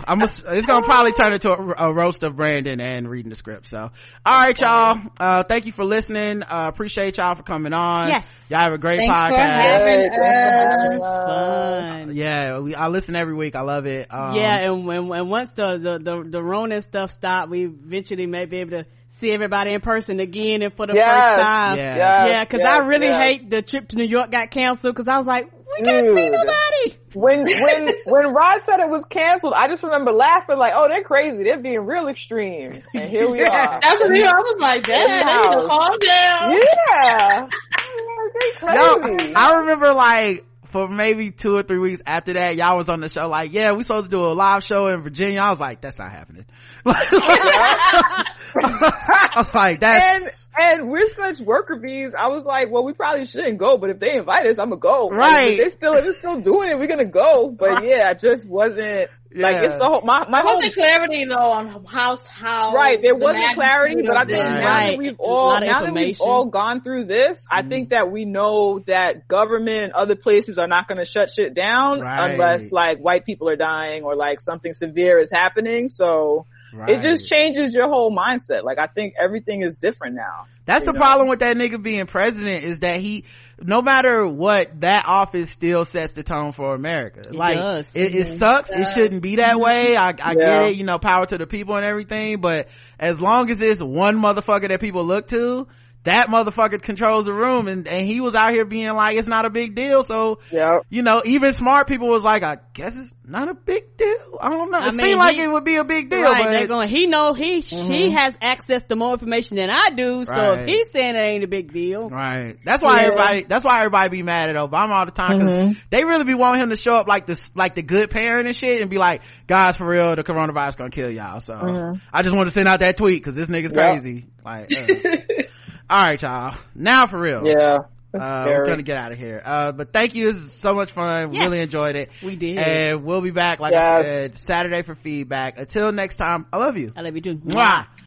i'm a, it's gonna probably turn into a, a roast of brandon and reading the script. So all right y'all. uh thank you for listening. Uh appreciate y'all for coming on. Yes. y'all have a great Thanks for podcast. having us. Fun. yeah we i listen every week. I love it. Um, yeah, and when and once the the the, the Rona stuff stopped, we eventually may be able to see everybody in person again and for the Yes. first time. Yeah. Yes, yeah, because yes, I really yes. hate the trip to New York got canceled because I was like, we can't see nobody. when when [laughs] when Rod said it was canceled, I just remember laughing like, "Oh, they're crazy. They're being real extreme." And here we are. That's what I was like, damn, they need to calm down. yeah, [laughs] they Yo, crazy. I remember like for maybe two or three weeks after that, y'all was on the show like, yeah, we supposed to do a live show in Virginia. I was like, that's not happening. [laughs] I was like, and that's and we're such worker bees. I was like, well, we probably shouldn't go, but if they invite us, I'm gonna go. Right. if they still, they're still doing it, we're gonna go. But yeah, I just wasn't like it's the whole my my There whole wasn't clarity though on house how Right, there the wasn't clarity, but I think Right. now that we've all now that we've all gone through this, I think that we know that government and other places are not going to shut shit down Right. unless like white people are dying or like something severe is happening. So it just changes your whole mindset. Like I think everything is different now. That's the know? problem with that nigga being president is that he, no matter what, that office still sets the tone for America. like, does. it, it sucks. It shouldn't be that way. I, I Yeah. get it, you know, power to the people and everything, but as long as it's one motherfucker that people look to, that motherfucker controls the room and, and he was out here being like, it's not a big deal. So, yeah you know, even smart people was like, I guess it's not a big deal. I don't know. It I seemed mean, like he- it would be a big deal, right, but they're going. He know he he has access to more information than I do. So Right. if he's saying it ain't a big deal, Right. That's why Yeah. everybody. That's why everybody be mad at Obama all the time because they really be wanting him to show up like this, like the good parent and shit, and be like, "Guys, for real, the coronavirus gonna kill y'all." So I just want to send out that tweet because this nigga's Yep. crazy. Like, uh. [laughs] all right, y'all. Now for real. Yeah. Uh, we're gonna get out of here. Uh, but thank you. This is so much fun. Yes. Really enjoyed it. we did. And we'll be back, like I said, Saturday for feedback. Until next time, I love you. I love you too. Mwah.